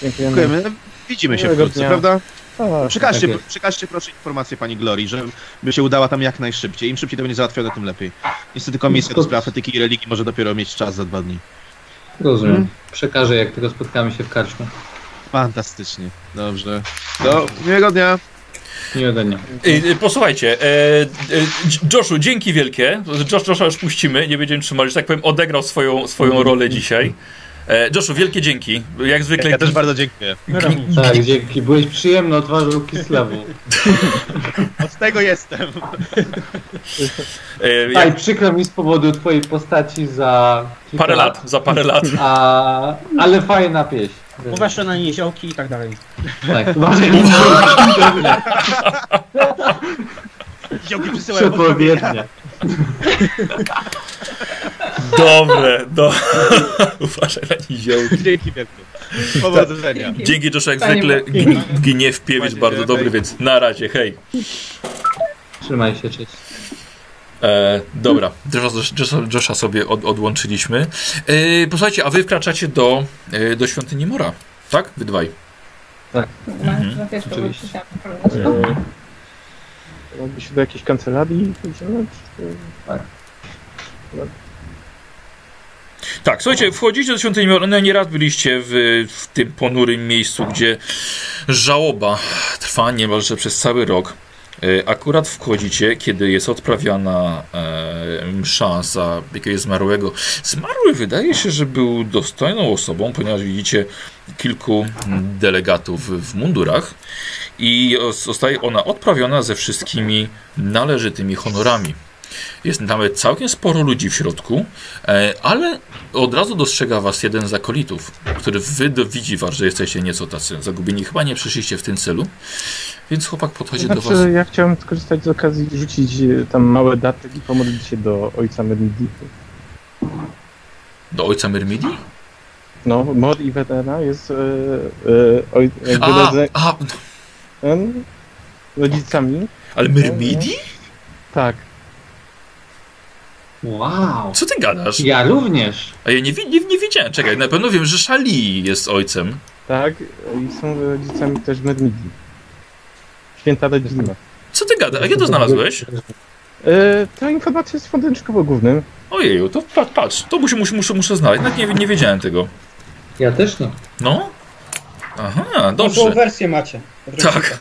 Dziękujemy. Dziękujemy. Widzimy się Miłego wkrótce, dnia. prawda? Tak, Przekażcie, tak przekażcie proszę informację pani Glorii, żeby się udała tam jak najszybciej. Im szybciej to będzie załatwione, tym lepiej. Niestety komisja do spraw etyki i religii może dopiero mieć czas za dwa dni. Rozumiem. Hmm? Przekażę, jak tylko spotkamy się w karczmie. Fantastycznie. Dobrze. Do miłego dnia. Miłego dnia. Y, Posłuchajcie, e, e, Joshu, dzięki wielkie. Josh, Josha już puścimy, nie będziemy trzymali, że tak powiem, odegrał swoją, swoją rolę dzisiaj. E, Joshu, wielkie dzięki. Jak zwykle. Ja też bardzo dziękuję. Tak, dzięki. Byłeś przyjemną twarzą Kislawu. Od tego jestem. e, Tak, jak, przykro mi z powodu twojej postaci za parę lat, za parę lat. A, ale fajna pieśń. Uważaj na niziołki i tak dalej. Tak, uważaj. Działki przysyłają Przepowiednia. Dobre, do... Uważaj na niziołki. Dzięki wielkie. Powodzenia. Dzięki Joshu, jak zwykle gniew piewiec Panie, bardzo hej. dobry, więc na razie, hej. Trzymaj się, cześć. E, dobra, Josha, sobie od, odłączyliśmy. E, posłuchajcie, a wy wkraczacie do, e, do świątyni Mora, tak? Wy dwaj. Mhm. No, wiesz, to Oczywiście. się się do jakiejś kancelarii wziąć? Tak, słuchajcie, wchodzicie do świątyni Mora, no nieraz byliście w, w tym ponurym miejscu, gdzie żałoba trwa niemalże przez cały rok. E, Akurat wchodzicie, kiedy jest odprawiana e, msza za jakiegoś zmarłego. Zmarły wydaje się, że był dostojną osobą, ponieważ widzicie kilku delegatów w mundurach i os- zostaje ona odprawiona ze wszystkimi należytymi honorami. Jest nawet całkiem sporo ludzi w środku, e, ale od razu dostrzega was jeden z akolitów, który wy widzi was, że jesteście nieco tacy zagubieni. Chyba nie przyszliście w tym celu, więc chłopak podchodzi do was. Znaczy, ja chciałem skorzystać z okazji i rzucić e, tam małe daty i pomodlić się do ojca Myrmidii. Do ojca Myrmidii? No, mod i Wedena jest e, oj, jakby A, rodze- a, rodzicami. ale Myrmidii? Tak. Wow. Co ty gadasz? Ja również. A ja nie, nie, nie wiedziałem. Czekaj, na pewno wiem, że Szali jest ojcem. Tak, i są rodzicami też Myrmidii. Święta rodzina. Co ty gadasz? A gdzie to znalazłeś? E, ta informacja jest w podręczniku głównym. Ojeju, to patrz, patrz to muszę, muszę, muszę, muszę znaleźć. Nawet nie, nie wiedziałem tego. Ja też nie. No? Aha, Dobrze. dobrze. wersję macie. Tak.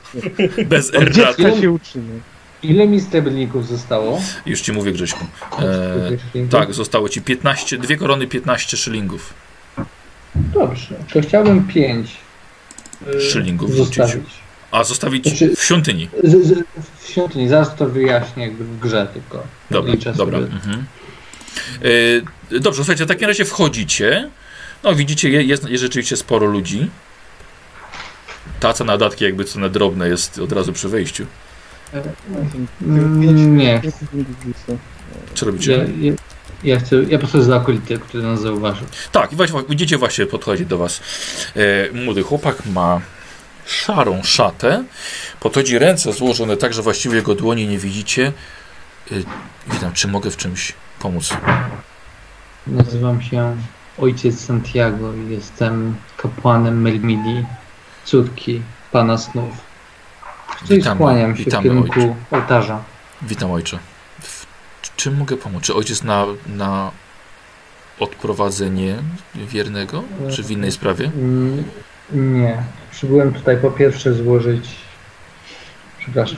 Bez dziecka się uczymy. Ile mi srebrników zostało? Już ci mówię, Grześku. E, tak, zostało ci 15, dwie korony, 15 szylingów. Dobrze, to chciałbym pięć y, Szylingów rzucić. zostawić. A zostawić Znaczy- w świątyni. Z, z, w świątyni, zaraz to wyjaśnię w grze tylko. Dobra, Liczę dobra. Mhm. E, dobrze, słuchajcie, w takim razie wchodzicie. No widzicie, je- jest, jest rzeczywiście sporo ludzi. Taca na datki jakby cena drobne jest od razu przy wejściu. Nie, Co robicie? ja, ja, ja chcę, ja po prostu za akolity, który nas zauważył. Tak, właśnie, widzicie właśnie podchodzi do was e, młody chłopak, ma szarą szatę, podchodzi ręce złożone tak, że właściwie jego dłoni nie widzicie. E, witam, czy mogę w czymś pomóc? Nazywam się Ojciec Santiago i jestem kapłanem Mermili, córki Pana Snów. Czyli Witamy, skłaniam się witamy, w kierunku ołtarza. Witam ojcze. W, czym mogę pomóc? Czy ojciec na, na odprowadzenie wiernego? Czy w innej sprawie? Nie. Przybyłem tutaj po pierwsze złożyć. Przepraszam.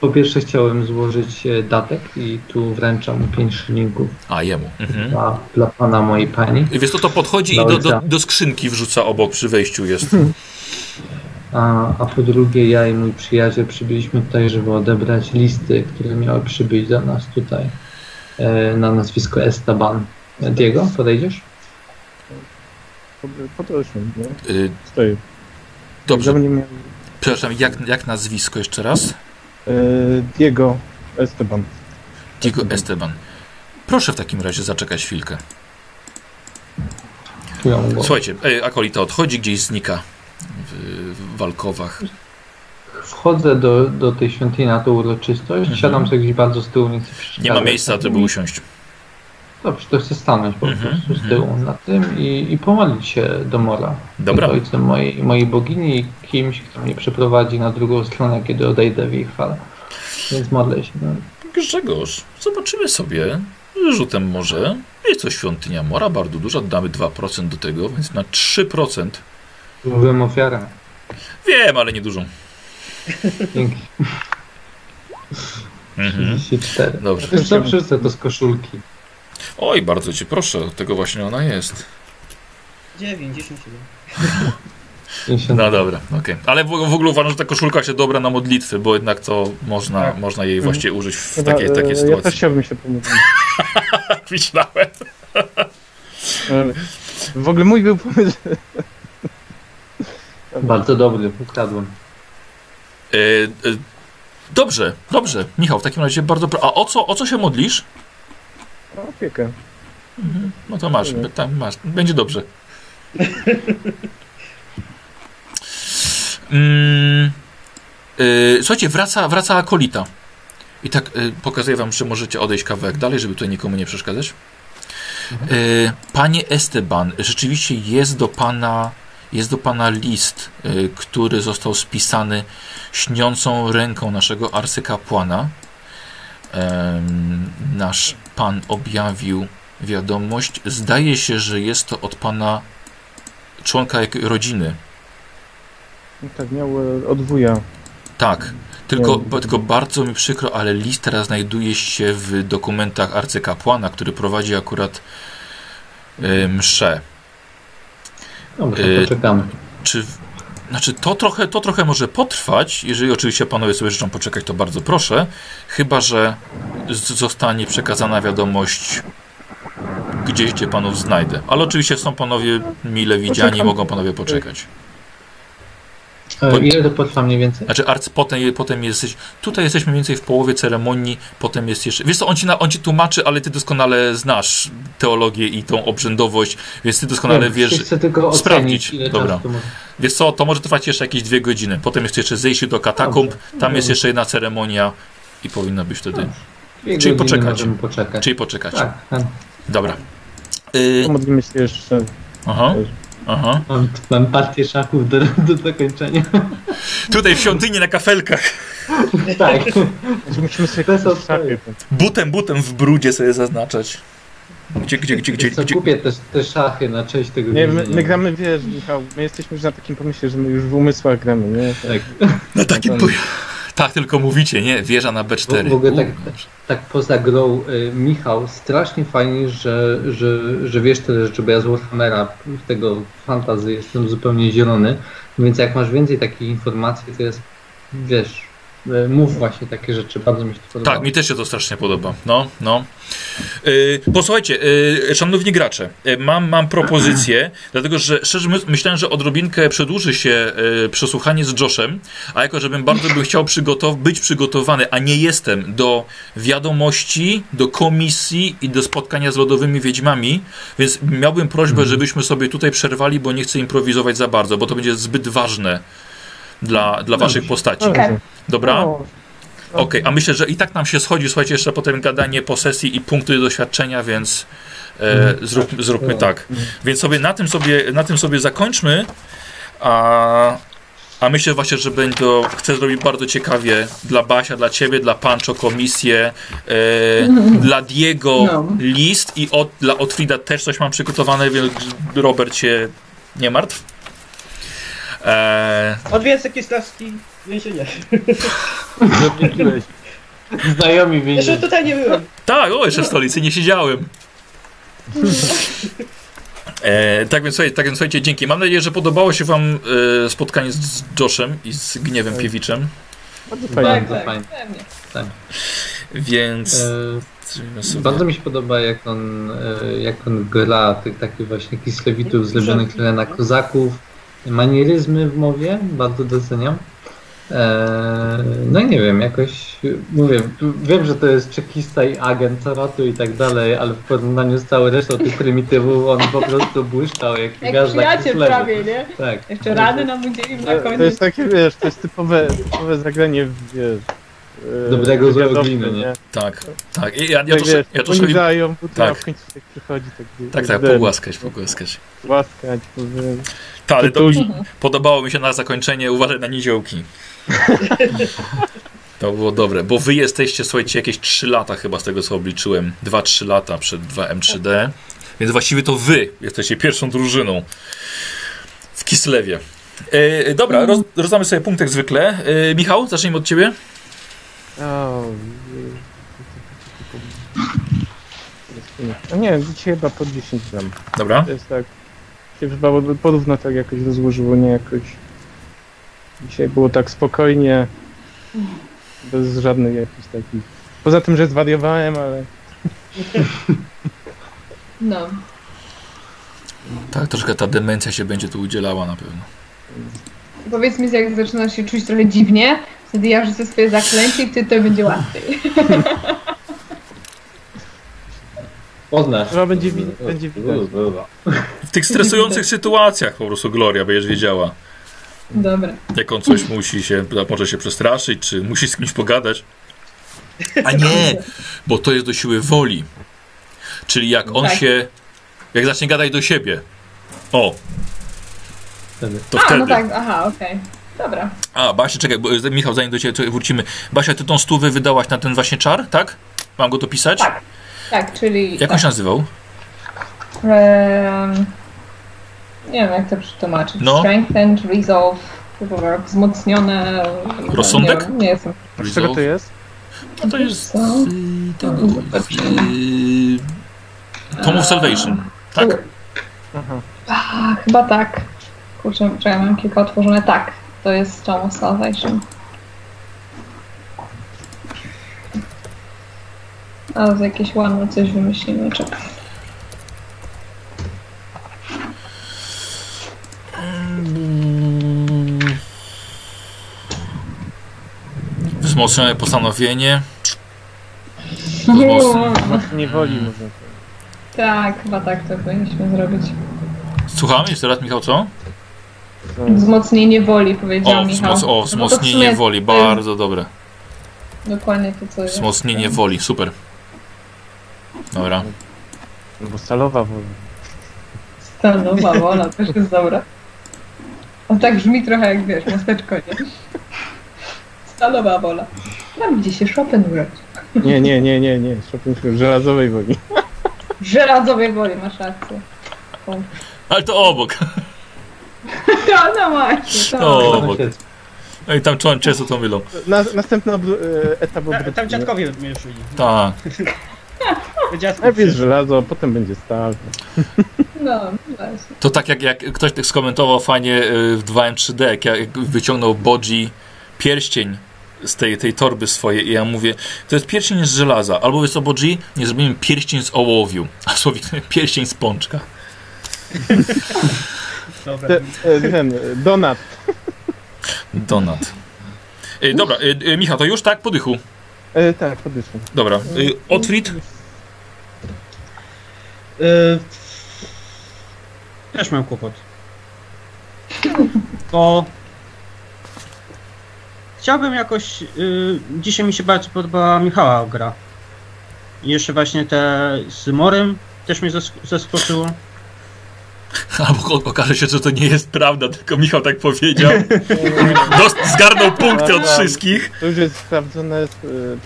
Po pierwsze chciałem złożyć e, datek i tu wręczam pięć szylingów A, jemu. Mhm. dla, dla pana mojej pani. Wiesz, to, to podchodzi i do, do, do skrzynki wrzuca obok przy wejściu jest. A, a po drugie ja i mój przyjaciel przybyliśmy tutaj, żeby odebrać listy, które miały przybyć do nas tutaj e, na nazwisko Esteban. E, Diego, podejdziesz? Poproszę, no. Y, Stoję. dobrze, nie miał... przepraszam, jak, jak nazwisko jeszcze raz? E, Diego Esteban. Diego Esteban. Proszę w takim razie zaczekać chwilkę. Słuchajcie, e, akolita odchodzi, gdzieś znika w, Walkowach. Wchodzę do, do tej świątyni na tą uroczystość, Mhm. siadam sobie gdzieś bardzo z tyłu, nie chcę. Nie ma miejsca, żeby usiąść. Dobrze, to chcę stanąć po Mhm, prostu z mhm. tyłu na tym i, i pomodlić się do Mora. Dobra. Z ojcem mojej, mojej bogini i kimś, kto mnie przeprowadzi na drugą stronę, kiedy odejdę w jej chwale. Więc modlę się. No. Grzegorz, zobaczymy sobie rzutem może. Jest to świątynia Mora, bardzo duża, damy 2% do tego, więc na 3%. Złożyłem ofiarę. Wiem, ale nie dużą. Dzięki. Mhm. 34. Dobrze. Co, przerzucę to z koszulki. Oj, bardzo cię proszę, tego właśnie ona jest. 97. 50. No dobra, okej. Ale w, w ogóle uważam, że ta koszulka się dobra na modlitwy, bo jednak to można, można jej właściwie użyć w Chyba, takiej, e, takiej Ja też sytuacji. chciałbym się pomóc. Myślałem. W ogóle mój był pomysł. Bardzo dobry, ukradłem. E, e, dobrze, dobrze. Michał, w takim razie bardzo. Pro... A o co, o co się modlisz? O, opiekę. No to masz, tam masz. Będzie dobrze. Mm, y, słuchajcie, wraca, wraca akolita. I tak y, pokazuję wam, że możecie odejść kawałek dalej, żeby tutaj nikomu nie przeszkadzać. Y, panie Esteban, rzeczywiście jest do pana, jest do pana list, y, który został spisany śniącą ręką naszego arcykapłana. Nasz pan objawił wiadomość. Zdaje się, że jest to od pana członka rodziny. Tak, miał e, od wuja. Tak. Tylko, tylko bardzo mi przykro, ale list teraz znajduje się w dokumentach arcykapłana, który prowadzi akurat y, mszę. Dobrze, Y, poczekamy. Czy. Znaczy, to trochę, to trochę może potrwać. Jeżeli oczywiście panowie sobie życzą poczekać, to bardzo proszę. Chyba, że zostanie przekazana wiadomość gdzieś, gdzie panów znajdę. Ale oczywiście są panowie mile widziani, Poczekam. mogą panowie poczekać. E, po- Ile to potrwa mniej więcej? Znaczy, arc, potem, potem jesteś. Tutaj jesteśmy mniej więcej w połowie ceremonii, potem jest jeszcze. Wiesz co, on ci, na, on ci tłumaczy, ale ty doskonale znasz teologię i tą obrzędowość, więc ty doskonale Nie, wiesz. Chcę tylko ocenić, sprawdzić. ile Dobra. czasu to może. Wiesz co, to może trwać jeszcze jakieś dwie godziny. Potem jest jeszcze zejście do katakumb, tam jest jeszcze jedna ceremonia i powinno być wtedy. Dwie Czyli poczekać. Czyli poczekać. Tak, tak. Dobra. Y, Pomodlimy się jeszcze. aha, aha. Mam, mam partię szachów do, do zakończenia. Tutaj w świątyni na kafelkach. Tak. Musimy sobie szachy. Butem, butem w brudzie sobie zaznaczać. Gdzie, gdzie, gdzie, gdzie, Co, gdzie? kupię też te szachy na cześć tego Nie, my, my gramy, wiesz, Michał, my jesteśmy już na takim pomyśle, że my już w umysłach gramy, nie? Tak. Na takim Tam- po... Tak, tylko mówicie, nie? Wieża na B4. W- w ogóle tak- Tak poza grą, y, Michał, strasznie fajnie, że, że, że wiesz tyle rzeczy, bo ja z Warhammera, tego fantazy jestem zupełnie zielony, więc jak masz więcej takich informacji, to jest, wiesz, mów właśnie takie rzeczy, bardzo mi się to podoba. Tak, mi też się to strasznie podoba. No, no. Yy, posłuchajcie, yy, szanowni gracze, yy, mam, mam propozycję, dlatego że szczerze myślałem, że odrobinkę przedłuży się przesłuchanie z Joshem, a jako, żebym bardzo bym chciał przygotow- być przygotowany, a nie jestem do wiadomości, do komisji i do spotkania z lodowymi wiedźmami, więc miałbym prośbę, żebyśmy sobie tutaj przerwali, bo nie chcę improwizować za bardzo, bo to będzie zbyt ważne dla, dla waszych postaci. Okej. Dobra? No, Okej, a myślę, że i tak nam się schodzi, słuchajcie, jeszcze potem gadanie po sesji i punkty doświadczenia, więc e, zrób, zróbmy tak. Więc sobie na tym sobie, na tym sobie zakończmy, a, a myślę właśnie, że będzie, chcę zrobić bardzo ciekawie dla Basia, dla Ciebie, dla Pancho komisję, e, dla Diego No. list i od, dla Otfrida też coś mam przygotowane, więc Robert się nie martw. E, Odwiedzę Kislawski więzienie. odwiedziłeś. Znajomi Jeszcze więzieni. tutaj nie byłem. Tak, o, jeszcze w stolicy nie siedziałem. E, tak, więc, słuchajcie, tak więc słuchajcie, dzięki. Mam nadzieję, że podobało się Wam e, spotkanie z, z Joshem i z Gniewem Tak. Piewiczem. Bardzo Tak, fajnie. Bardzo tak, fajnie. pewnie. Więc E. Bardzo mi się podoba, jak on, e, jak on gra tych takich właśnie kislewitów zlepionych tyle na kozaków. Manieryzmy w mowie bardzo doceniam. E, No i nie wiem, jakoś mówię, wiem, że to jest czekista i agent Tarotu i tak dalej, ale w porównaniu z całą resztą tych prymitywów on po prostu błyszczał jak, Jak gwiazda przyjaciel prawie, nie? Tak. Jeszcze rany nam udzielił na To, to koniec. jest takie, wiesz, to jest typowe, typowe zagranie, wiesz... e, Dobrego złego gliny, nie? Tak, tak. I ja, ja, Tak, trosze, wiesz, ja troszkę. oni dają, tak. w końcu tak przychodzi, tak... Tak, tak, pogłaskać, pogłaskać. Głaskać, powiem. Tak, ale to podobało mi się na zakończenie. Uważaj na niziołki. To było dobre, bo wy jesteście, słuchajcie, jakieś 3 lata chyba z tego co obliczyłem. 2-3 lata przed 2M3D. Więc właściwie to wy jesteście pierwszą drużyną w Kislewie. E, dobra, roz, rozdamy sobie punkt jak zwykle. E, Michał, zacznijmy od ciebie. No nie, dzisiaj chyba po 10 gram. Dobra. To jest tak, się chyba porówno tak jakoś rozłożyło, nie jakoś... Dzisiaj było tak spokojnie, bez żadnych jakichś takich... Poza tym, że zwariowałem, ale... No. Tak, troszkę ta demencja się będzie tu udzielała na pewno. Powiedz mi, jak zaczynasz się czuć trochę dziwnie, wtedy ja rzucę swoje zaklęcie i wtedy to będzie łatwiej. Poznasz. Chyba będzie, wi- będzie widać. W tych stresujących sytuacjach po prostu Gloria będziesz wiedziała. Dobra. Jak on coś musi się, może się przestraszyć, czy musi z kimś pogadać. A nie, bo to jest do siły woli. Czyli jak on Tak. się, jak zacznie gadać do siebie. O, Wtedy. to A, wtedy. no tak, aha, okej. Dobra. A, Basia, czekaj, bo, Michał, zanim do ciebie wrócimy. Basia, ty tą stówę wydałaś na ten właśnie czar, tak? Mam go dopisać? Tak. Tak, czyli... Jak on się nazywał? Em, nie wiem, jak to przetłumaczyć. No. Strengthened, resolve, chyba wzmocnione... Rozsądek? Nie, nie jestem. Z czego to jest? No to jest y, tego, y, Tom of Salvation, tak? Aha. A, chyba tak. Kurczę, czekaj, mam kilka otworzone. Tak, to jest Tom of Salvation. A, z jakieś ładne coś wymyślimy, czekaj. Wzmocnione postanowienie. Wzmocnione. Nie woli można powiedzieć. Tak, chyba tak to powinniśmy zrobić. Słucham, jeszcze raz Michał, co? No, Wzmocnienie woli, powiedział O, Michał. wzmoc o No wzmocnienie sumie woli, bardzo dobre. Dokładnie to, co jest. Wzmocnienie woli, super. Dobra. no bo stalowa wola. Stanowa wola też jest dobra. On tak brzmi trochę jak wiesz, masteczko, nie? Stalowa wola. Tam gdzie się Chopin urodził. Nie, nie, nie, nie, nie. Chopin w żelazowej woli. W żelazowej woli, masz rację. O. Ale to obok. No, no właśnie. To. O, No obok. No i tam czą- często to mylą. Na, następny e, etap Ta, obróbki. tam dziadkowie mnie. Tak. Najpierw żelazo, potem będzie stal. No, właśnie. To tak jak, jak ktoś tak skomentował fajnie y, w 2M3D, jak, ja- jak wyciągnął Bodzi pierścień z tej, tej torby swojej i ja mówię, to jest pierścień z żelaza, albo jest Bodzi, nie zrobimy pierścień z ołowiu, a słowik pierścień z pączka. Dobra. E, ten, e, Donat. Donat. Y, dobra, Michał, to już tak? Po dychu. E, tak, podyszmy. Dobra. Y, Otfrid? Y, Też mam kłopot. Bo chciałbym jakoś. Y, dzisiaj mi się bardzo podobała Michała gra. Jeszcze właśnie te z Morem też mnie zask- zaskoczyło. Albo okaże się, że to nie jest prawda, tylko Michał tak powiedział. Dost, zgarnął punkty od wszystkich. To już jest sprawdzone, e,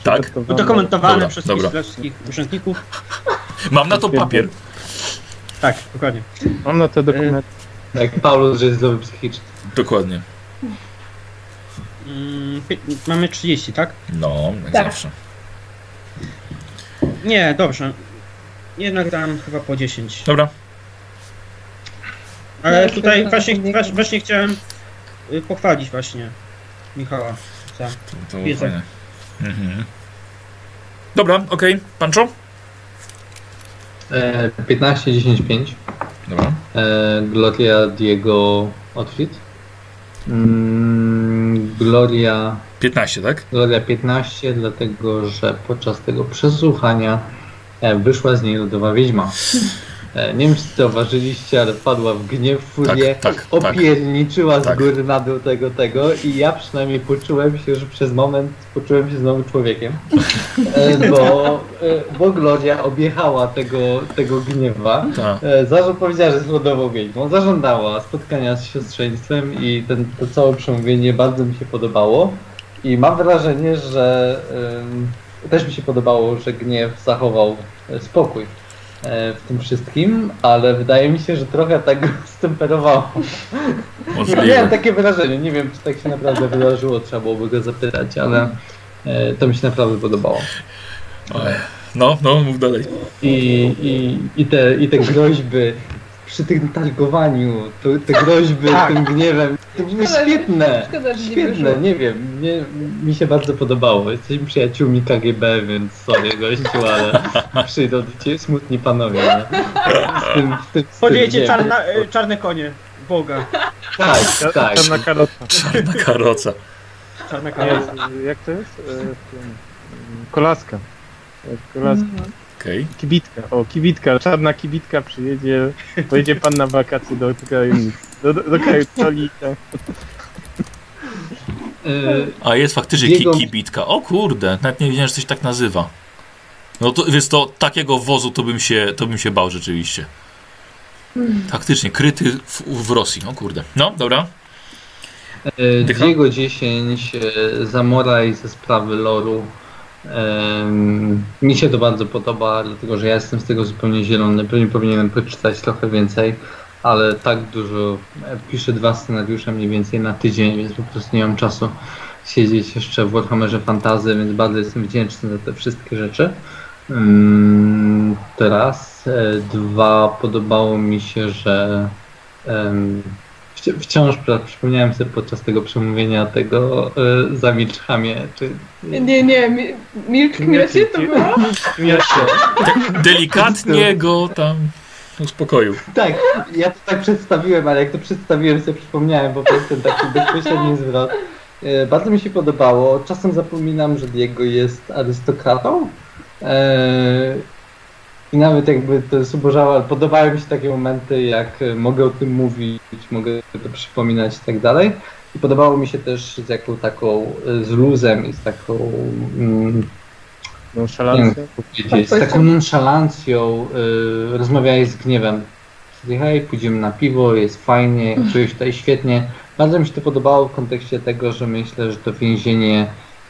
Tak. Udokumentowane Dobra, przez dobra. wszystkich- wszystkich urzędników. Mam na to papier. Tak, dokładnie. Mam na to dokument. Jak Paulus, że jest zdrowy psychicznie. Dokładnie. Mm, mamy 30, tak? No, jak Tak. zawsze. Nie, dobrze. Jednak dam chyba po 10. Dobra. Ale Ja tutaj właśnie, tak właśnie, właśnie chciałem y, pochwalić właśnie Michała. Za. To, to było Wiedzę. Mhm. Dobra, okej. Pancho? E, 15, 10, 5. Dobra. E, Gloria Diego Otfrid. Mm, Gloria, 15, tak? Gloria 15, dlatego że podczas tego przesłuchania e, wyszła z niej lodowa wiedźma. E, nie wiem, czy zauważyliście, ale wpadła w gniew, furię, Tak, tak, tak. opierniczyła Tak. z góry na dół tego, tego i ja przynajmniej poczułem się, że przez moment poczułem się znowu człowiekiem, e, bo, e, bo Gloria objechała tego, tego gniewa. Tak. Zarząd powiedziała, że jest lodową wiedźmą. Zażądała spotkania z siostrzeństwem i ten, to całe przemówienie bardzo mi się podobało. I mam wrażenie, że em, też mi się podobało, że gniew zachował spokój w tym wszystkim, ale wydaje mi się, że trochę tak go stemperowało. Ja miałem Możliwe. takie wrażenie, nie wiem czy tak się naprawdę wydarzyło, trzeba byłoby go zapytać, ale e, to mi się naprawdę podobało. No, no, mów dalej. I, i, i, te, I te groźby przy tym targowaniu, to, te groźby Tak. tym gniewem, to były Szkoda, świetne. Szkoda, że nie Świetne, wyszło. nie wiem, nie, mi się bardzo podobało. Jesteśmy przyjaciółmi KGB, więc sorry gościu, ale przyjdą do ciebie smutni panowie. Nie? Z tym, z tym, z nie, czarna, y, czarne konie. Boga. Tak, tak. Czarna karota. Czarna karoca. Czarna Nie, konie. jak to jest? E, Kolaska. E, Kolaska. Mhm. Okej. Kibitka. O, kibitka. Czarna kibitka przyjedzie. Pojedzie pan na wakacje do kraju. Do, do, do kraju. Y, A jest faktycznie Jego- ki kibitka. O kurde, nawet nie wiedziałem, że coś tak nazywa. No to więc to takiego wozu to bym się, to bym się bał rzeczywiście. Faktycznie, kryty w, w Rosji. O kurde. No, dobra. E, Dycha? Diego 10, e, Zamoraj ze sprawy loru. Mi się to bardzo podoba, dlatego że ja jestem z tego zupełnie zielony. Pewnie powinienem przeczytać trochę więcej, ale tak dużo. e, Piszę dwa scenariusze mniej więcej na tydzień, więc po prostu nie mam czasu siedzieć jeszcze w Warhammerze Fantazy, więc bardzo jestem wdzięczny za te wszystkie rzeczy. Teraz e, dwa podobało mi się, że wci- wciąż przypomniałem sobie podczas tego przemówienia tego e, zamilcz chamie, czy Nie, nie, mi- Milk Kmiecie to było? Delikatnie go tam uspokoił. Tak, ja to tak przedstawiłem, ale jak to przedstawiłem sobie przypomniałem po prostu ten taki bezpośredni zwrot. E, Bardzo mi się podobało. Czasem zapominam, że Diego jest arystokratą. E, I nawet jakby to zubożało, ale podobały mi się takie momenty, jak e, mogę o tym mówić, mogę to przypominać i tak dalej. I podobało mi się też z jaką taką, e, z luzem i z taką mm, Nonszalancją. powiedzieć, z taką nonszalancją y, rozmawiałeś z gniewem. Czyli hej, pójdziemy na piwo, jest fajnie, czuję się tutaj świetnie. Bardzo mi się to podobało w kontekście tego, że myślę, że to więzienie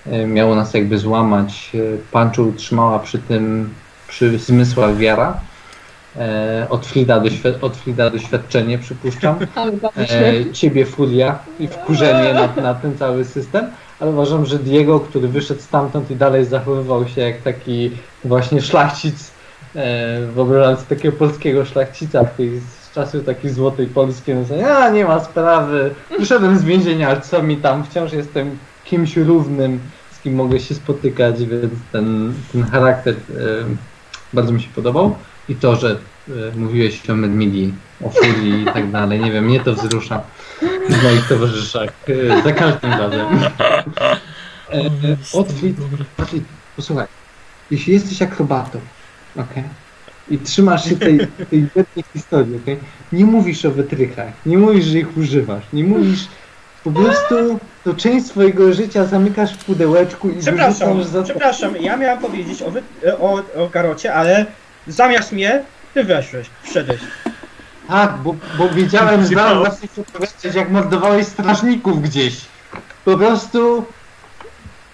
e, miało nas jakby złamać. E, Panczu utrzymała przy tym, przy zmysłach wiara. E, Od Frida, doświ- od Frida doświadczenie, przypuszczam. E, ciebie furia i wkurzenie na, na ten cały system, ale uważam, że Diego, który wyszedł stamtąd i dalej zachowywał się jak taki właśnie szlachcic, e, wyobrażając takiego polskiego szlachcica w tej, z czasu takiej złotej Polski, no a nie ma sprawy, wyszedłem z więzienia, ale co mi tam, wciąż jestem kimś równym, z kim mogę się spotykać, więc ten, ten charakter e, bardzo mi się podobał. I to, że e, mówiłeś o Medmidi, o Furii i tak dalej, nie wiem, mnie to wzrusza w moich towarzyszach e, za każdym razem. E, Otwit, Otwit, posłuchaj, jeśli jesteś akrobatą, okej, i trzymasz się tej, tej jednej historii, okej, nie mówisz o wytrychach, nie mówisz, że ich używasz, nie mówisz, po prostu to część swojego życia zamykasz w pudełeczku i Przepraszam, za przepraszam, ja miałem powiedzieć o, wy, o, o Garocie, ale zamiast mnie, ty weszłeś, wszedłeś. Tak, bo, bo wiedziałem, że zaraz zaczniesz opowiadać, jak mordowałeś strażników gdzieś. Po prostu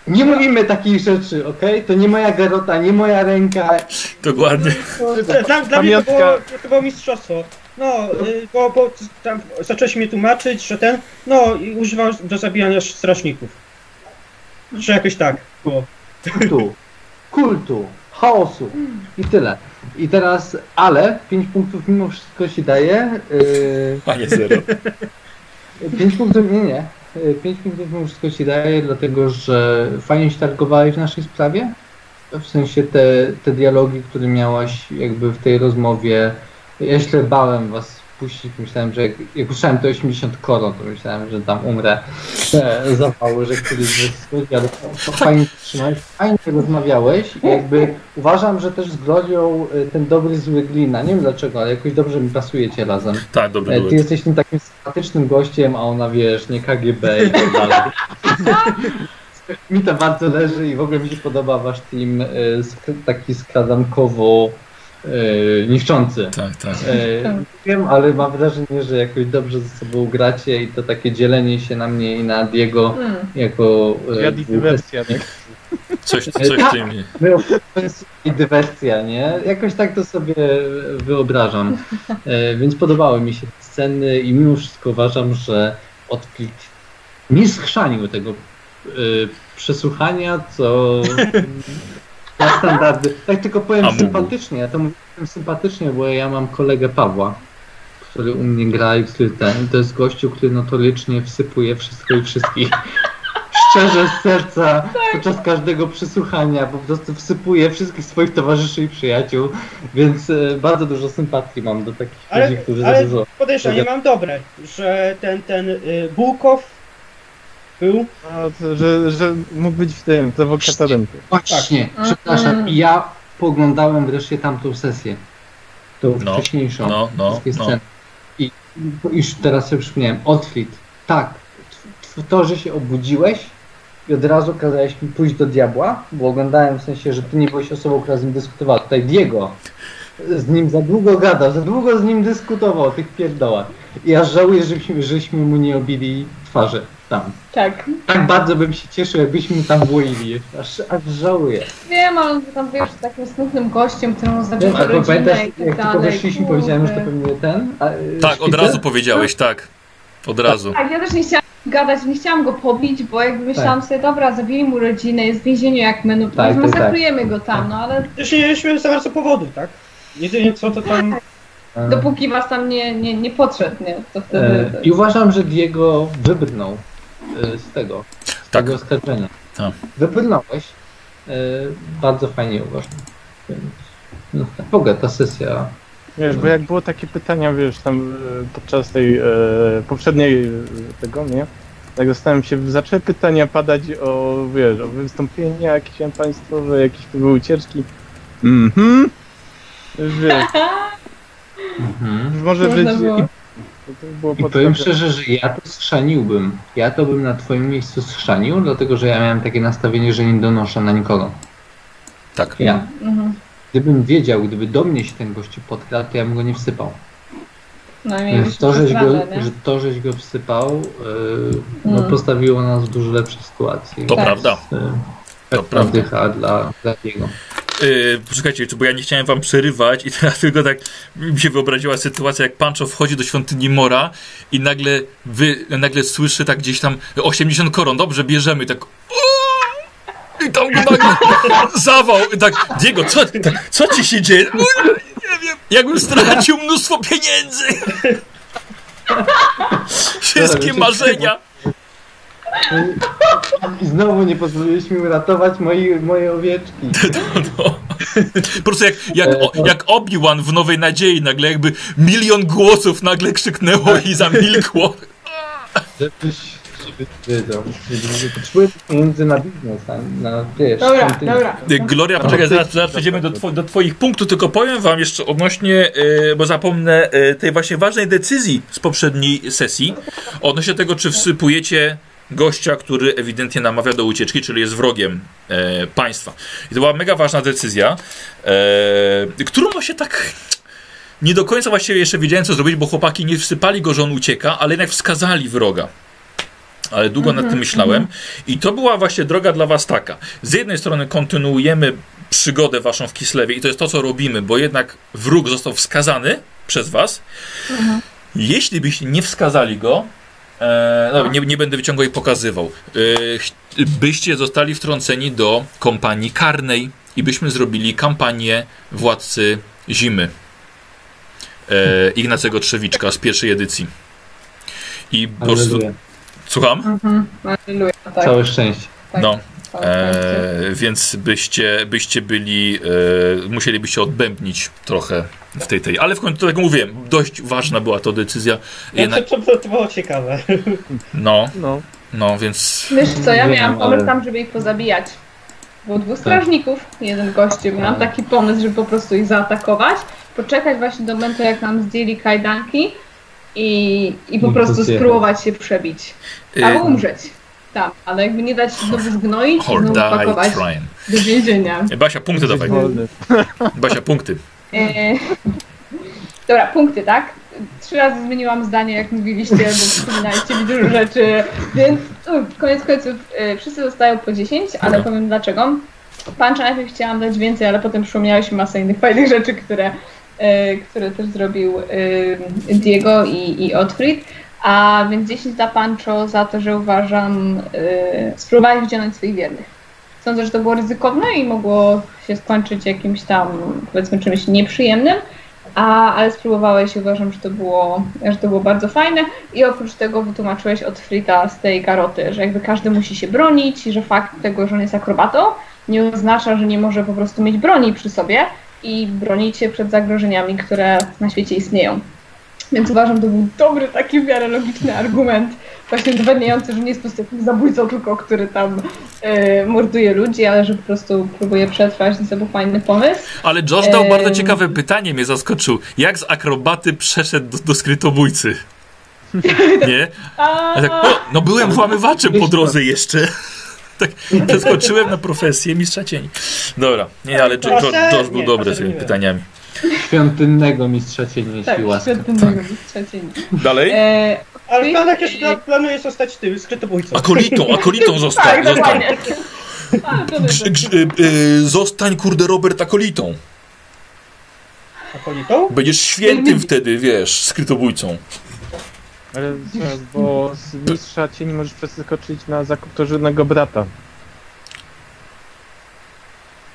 nie mówimy takich rzeczy, okej? To nie moja garota, nie moja ręka. Dokładnie. Dla, dla, mnie to było, to było mistrzostwo. No, y, bo, bo tam zacząłeś mnie tłumaczyć, że ten, no i używał do zabijania strażników. Że jakoś tak było. Kultu, kultu, chaosu i tyle. I teraz, ale 5 punktów mimo wszystko ci daje. Yy, A nie zero. 5 punktów, nie, nie. 5 punktów mimo wszystko ci daje, dlatego że fajnie się targowałeś w naszej sprawie. W sensie te, te dialogi, które miałaś jakby w tej rozmowie. Ja się bałem was puścić, myślałem, że jak, jak usłyszałem te 80 koron, to myślałem, że tam umrę e, zapały, że któryś z was schodzi, ale to, fajnie trzymałeś, fajnie rozmawiałeś i jakby uważam, że też z Glorią e, ten dobry zły glina, nie wiem dlaczego, ale jakoś dobrze mi pasujecie razem. Tak, dobry E, Ty jesteś tym takim sympatycznym gościem, a ona wiesz, nie KGB i tak dalej. mi to bardzo leży i w ogóle mi się podoba wasz team sk- taki skradankowo e, niszczący. Tak, tak. E, Tak. nie wiem, ale mam wrażenie, że jakoś dobrze ze sobą gracie i to takie dzielenie się na mnie i na Diego Mm. jako e, i dwóch dywersja. nie? Coś, coś w tym. My ofensy i dywersja, nie? Jakoś tak to sobie wyobrażam. E, więc podobały mi się te sceny i mimo wszystko uważam, że odklik nie schrzanił tego e, przesłuchania, co na standardy. Tak tylko powiem A mógł. sympatycznie, ja to mówię sympatycznie, bo ja mam kolegę Pawła, który u mnie gra i który ten, to jest gościu, który notorycznie wsypuje wszystko i wszystkich. Szczerze z serca podczas każdego przesłuchania po prostu wsypuje wszystkich swoich towarzyszy i przyjaciół, więc e, bardzo dużo sympatii mam do takich Ale, ludzi, którzy za ale dużo. podejrzenie mam dobre, że ten, ten y, Bułkow był, No, że, że mógł być w tym, prowokatorem. Właśnie, Tak. przepraszam, Mm. ja poglądałem wreszcie tamtą sesję. Tą No, wcześniejszą. No, no, wszystkie no. I już teraz sobie przypomniałem, Otfrid, tak, to, że się obudziłeś i od razu kazałeś mi pójść do diabła, bo oglądałem w sensie, że ty nie byłeś osobą, która z nim dyskutowała. Tutaj Diego z nim za długo gadał, za długo z nim dyskutował o tych pierdołach. I aż żałuję, żeśmy, żeśmy mu nie obili twarzy tam. Tak. Tak bardzo bym się cieszył, jakbyśmy tam włoili. Aż, aż żałuję. Wiem, ale on tam wiesz, takim smutnym gościem, któremu zabił ale rodzinę pamiętasz, i tak jak tylko weszliśmy, powiedziałem, że to pewnie ten. A, Tak, od razu powiedziałeś, tak. Od razu. Tak, ja też nie chciałam gadać, nie chciałam go pobić, bo jakby myślałam sobie, dobra, zabili mu rodzinę, jest w więzieniu jak my, no to Tak, tak, masakrujemy go tam, no ale też nie mieliśmy za bardzo powodu, tak? Jedynie co to tam, E, dopóki was tam nie, nie, nie podszedł, nie, to wtedy... E, I uważam, że Diego wybrnął z tego, z Tak. tego oskarżenia. Tak. Wybrnąłeś. E, bardzo fajnie uważam. No, w ogóle ta sesja. Wiesz, bo jak było takie pytania, wiesz, tam e, podczas tej e, poprzedniej tego, nie? Tak dostałem się, zaczęły pytania padać o, wiesz, o wystąpienia jakieś tam państwowe, jakieś były ucieczki. Mhm. Już Wiesz, może być... Można było. To było I powiem szczerze, że ja to schrzaniłbym. Ja to bym na twoim miejscu schrzanił, dlatego że ja miałem takie nastawienie, że nie donoszę na nikogo. Tak. Ja. Mhm. Gdybym wiedział, gdyby do mnie się ten gościu podkradł, to ja bym go nie wsypał. No to, żeś go, że to, żeś go wsypał, yy, no, Mm. postawiło nas w dużo lepszej sytuacji. To Tak. prawda. Yy, To prawda. dla, dla niego. Yy, poczekajcie, bo ja nie chciałem wam przerywać i teraz tylko tak mi się wyobraziła sytuacja, jak Pancho wchodzi do świątyni Mora i nagle wy, nagle słyszy tak gdzieś tam 80 koron, dobrze, bierzemy, tak i tam go nagle zawał, i tak, Diego, co, tak, co ci się dzieje? Nie wiem, jakbym stracił mnóstwo pieniędzy. Wszystkie marzenia. I znowu nie pozwoliliśmy uratować moi, moje owieczki. No. Po prostu jak, jak, jak Obi-Wan w Nowej Nadziei nagle jakby milion głosów nagle krzyknęło i zamilkło. Żebyś, żebyś wiedział. Potrzebuję pieniędzy na biznes, na, na wiesz, Dobra, dobra. Gloria, poczekaj, zaraz, zaraz przejdziemy do, two, do Twoich punktów, tylko powiem Wam jeszcze odnośnie, e, bo zapomnę, e, tej właśnie ważnej decyzji z poprzedniej sesji, odnośnie tego, czy wsypujecie gościa, który ewidentnie namawia do ucieczki, czyli jest wrogiem e, państwa. I to była mega ważna decyzja, e, którą właśnie tak nie do końca właściwie jeszcze wiedziałem, co zrobić, bo chłopaki nie wsypali go, że on ucieka, ale jednak wskazali wroga. Ale długo nad tym myślałem. I to była właśnie droga dla was taka. Z jednej strony kontynuujemy przygodę waszą w Kislewie i to jest to, co robimy, bo jednak wróg został wskazany przez was. Jeśli byście nie wskazali go, e, no, nie, nie będę wyciągał i pokazywał, e, byście zostali wtrąceni do kompanii karnej i byśmy zrobili kampanię Władcy Zimy e, Ignacego Trzewiczka z pierwszej edycji. I po prostu... Słucham? Mhm. Tak. Całe szczęście. tak. No. E, więc byście, byście byli, e, musielibyście odbębnić trochę w tej tej. Ale w końcu, tak jak mówiłem, dość ważna była to decyzja. Jednak, to, to, to było ciekawe. no, No, no, więc Wiesz co, ja miałam pomysł tam, żeby ich pozabijać. Było dwóch strażników, jeden gościu. Miałam taki pomysł, żeby po prostu ich zaatakować, poczekać właśnie do momentu, jak nam zdjęli kajdanki i, i po I prostu spróbować się przebić. e, Albo umrzeć. Tak, ale jakby nie dać się znowu zgnoić i or znowu die pakować trying. do więzienia. Basia, punkty dawaj. Basia, punkty. E, Dobra, punkty, tak? Trzy razy zmieniłam zdanie, jak mówiliście, bo wspominaliście mi dużo rzeczy, więc u, koniec końców e, wszyscy dostają po 10, ale Dobra. powiem dlaczego. Puncha najpierw chciałam dać więcej, ale potem przypomniałeś mi masę innych fajnych rzeczy, które, e, które też zrobił e, Diego i, i Otfrid. A więc 10 dla Pancho za to, że uważam, e, spróbowali swoich wiernych. Sądzę, że to było ryzykowne i mogło się skończyć jakimś tam, powiedzmy, czymś nieprzyjemnym, a, ale spróbowałeś i uważam, że to, było, że to było bardzo fajne. I oprócz tego wytłumaczyłeś od Frita z tej garoty, że jakby każdy musi się bronić i że fakt tego, że on jest akrobatą, nie oznacza, że nie może po prostu mieć broni przy sobie i bronić się przed zagrożeniami, które na świecie istnieją. Więc uważam, że to był dobry, taki w miarę logiczny argument, właśnie udowadniający, że nie jest po prostu jakimś zabójcą, tylko który tam e, morduje ludzi, ale że po prostu próbuje przetrwać, więc to był fajny pomysł. Ale Josh dał Em. bardzo ciekawe pytanie, mnie zaskoczył. Jak z akrobaty przeszedł do, do skrytobójcy? Nie? A, tak, o, no byłem włamywaczem po drodze jeszcze. Tak, przeskoczyłem na profesję mistrza cieni. Dobra, nie, ale Jo- Josh był dobry z tymi pytaniami. Świątynnego mistrza cieni, jeśli tak, łaska. świetnego mistrza cieni. Dalej? E, Ale pan jak jeszcze planuje zostać tym skrytobójcą. Akolitą, akolitą zostań, tak, zostań. grz, y, y, zostań, kurde, Robert, akolitą. Akolitą? Będziesz świętym wtedy, wiesz, skrytobójcą. Ale bo z mistrza cieni możesz przeskoczyć na zakup tożnego brata.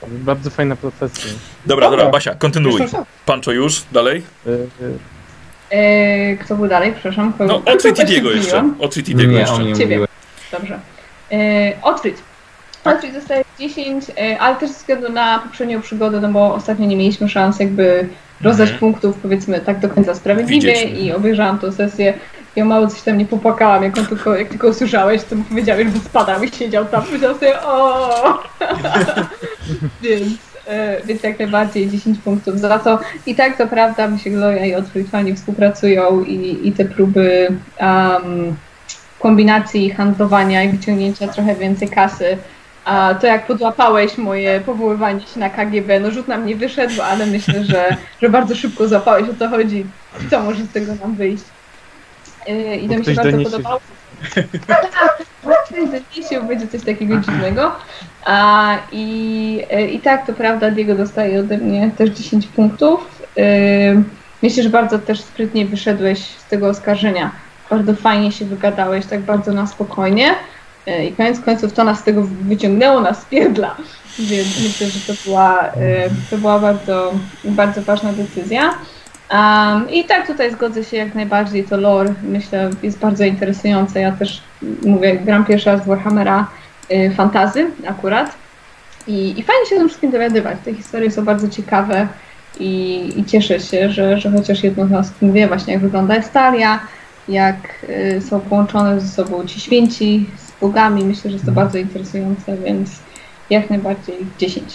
Bardzo fajna profesja. Dobra, dobra, Dobra. Basia, kontynuuj. Pancho już, dalej? Y, E, kto był dalej? Przepraszam. Kogo, No, Diego jeszcze. Otwit Diego Nie, jeszcze. nie Ciebie. Dobrze. E, Otwit. Otwit dostaje 10, e, ale też ze względu na poprzednią przygodę, no bo ostatnio nie mieliśmy szans jakby rozdać Mhm. punktów, powiedzmy, tak do końca sprawiedliwie Widzieć. i obejrzałam tą sesję. Ja mało coś tam nie popłakałam, jak, on tylko, jak tylko usłyszałeś, to mu powiedziałeś, że spadał i siedział tam, powiedział sobie o. więc, e, więc jak najbardziej 10 punktów za to. I tak to prawda, mi się Gloria i Otwit fajnie współpracują i, i te próby um, kombinacji handlowania i wyciągnięcia trochę więcej kasy A to jak podłapałeś moje powoływanie się na KGB, no rzut na mnie wyszedł, ale myślę, że, że bardzo szybko złapałeś o co chodzi i co może z tego nam wyjść. Yy, I to mi się bardzo doniesie- podobało. Doniesie, będzie coś takiego dziwnego. A, i, yy, I tak, to prawda, Diego dostaje ode mnie też 10 punktów. Yy, myślę, że bardzo też sprytnie wyszedłeś z tego oskarżenia. Bardzo fajnie się wygadałeś, tak bardzo na spokojnie. E, I koniec końców to nas z tego wyciągnęło, nas spierdla. Więc myślę, że to była, e, to była bardzo, bardzo ważna decyzja. Um, I tak tutaj zgodzę się jak najbardziej, to lore myślę jest bardzo interesujące. Ja też mówię, gram pierwszy raz w Warhammera y, fantazy akurat I, i fajnie się tym wszystkim dowiadywać. Te historie są bardzo ciekawe i, i cieszę się, że, że chociaż jedno z nas wie właśnie jak wygląda Estalia, jak y, są połączone ze sobą ci święci z bogami. Myślę, że jest to bardzo interesujące, więc jak najbardziej 10.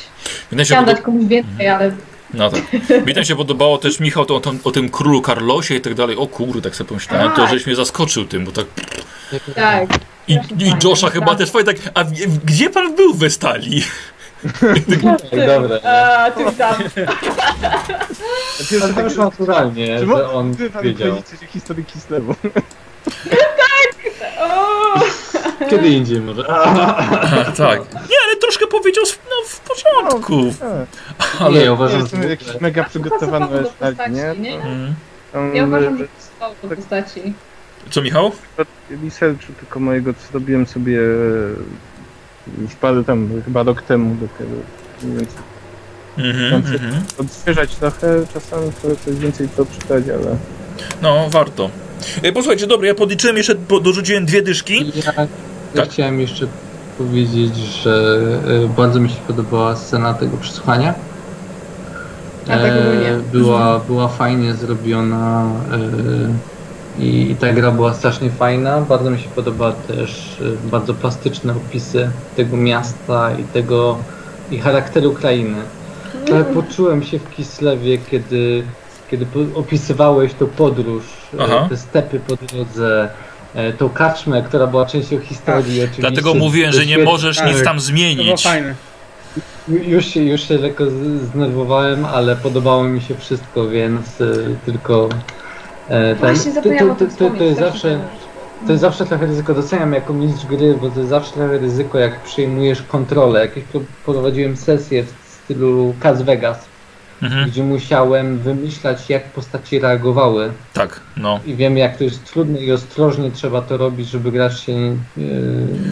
Mnie się Chciałam dać komuś więcej, ale No tak. Mi tam się podobało też, Michał, to, to, o tym królu Karlosie i tak dalej. O kurde, tak sobie pomyślałem, to Tak. żeś mnie zaskoczył tym, bo tak... tak. I, i Josha tak. chyba też fajnie tak, a w- gdzie pan był w Estalii? Ej, dobra. A, ty tam. Ale to już naturalnie, Czy że on mógłby pan wiedział. o historii Kislewu? O! Kiedy indziej może. Tak. Nie, ale troszkę powiedział w- no, w początku. Ale nie, Nie, uważam, że jakiś mega przygotowany Estalii, postaci, nie? nie? Mm. Ja uważam, e, że pasowało do postaci. Co, Michał? researchu tylko mojego, co robiłem sobie e, już parę tam, chyba rok temu dopiero. Więc Mhm, Tam się- mhm. odświeżać trochę, czasami to coś więcej to czytać, ale... No, warto. E, Posłuchajcie, dobra, ja podliczyłem jeszcze, bo dorzuciłem dwie dyszki. Ja, ja Tak. chciałem jeszcze powiedzieć, że e, bardzo mi się podobała scena tego przesłuchania. Tak. E, była, była fajnie zrobiona e, i, i ta gra była strasznie fajna. Bardzo mi się podoba też e, bardzo plastyczne opisy tego miasta i tego i charakteru krainy. Trochę poczułem się w Kislewie, kiedy, kiedy opisywałeś tą podróż, e, Aha. te stepy po drodze, e, tą kaczmę, która była częścią historii. oczywiście. Dlatego mówiłem, że nie możesz nic tam To było zmienić. Już się, już się lekko zdenerwowałem, ale podobało mi się wszystko, więc e, tylko e, ten, zapomniałam to, to, to, to jest wspomnieć, zawsze to jest zawsze trochę ryzyko, doceniam jako mistrz gry, bo to jest zawsze trochę ryzyko jak przyjmujesz kontrolę. Jakieś pro- prowadziłem sesję w stylu Cas Vegas, Mhm. gdzie musiałem wymyślać jak postaci reagowały Tak, no. i wiem jak to jest trudne i ostrożnie trzeba to robić, żeby gracz się nie,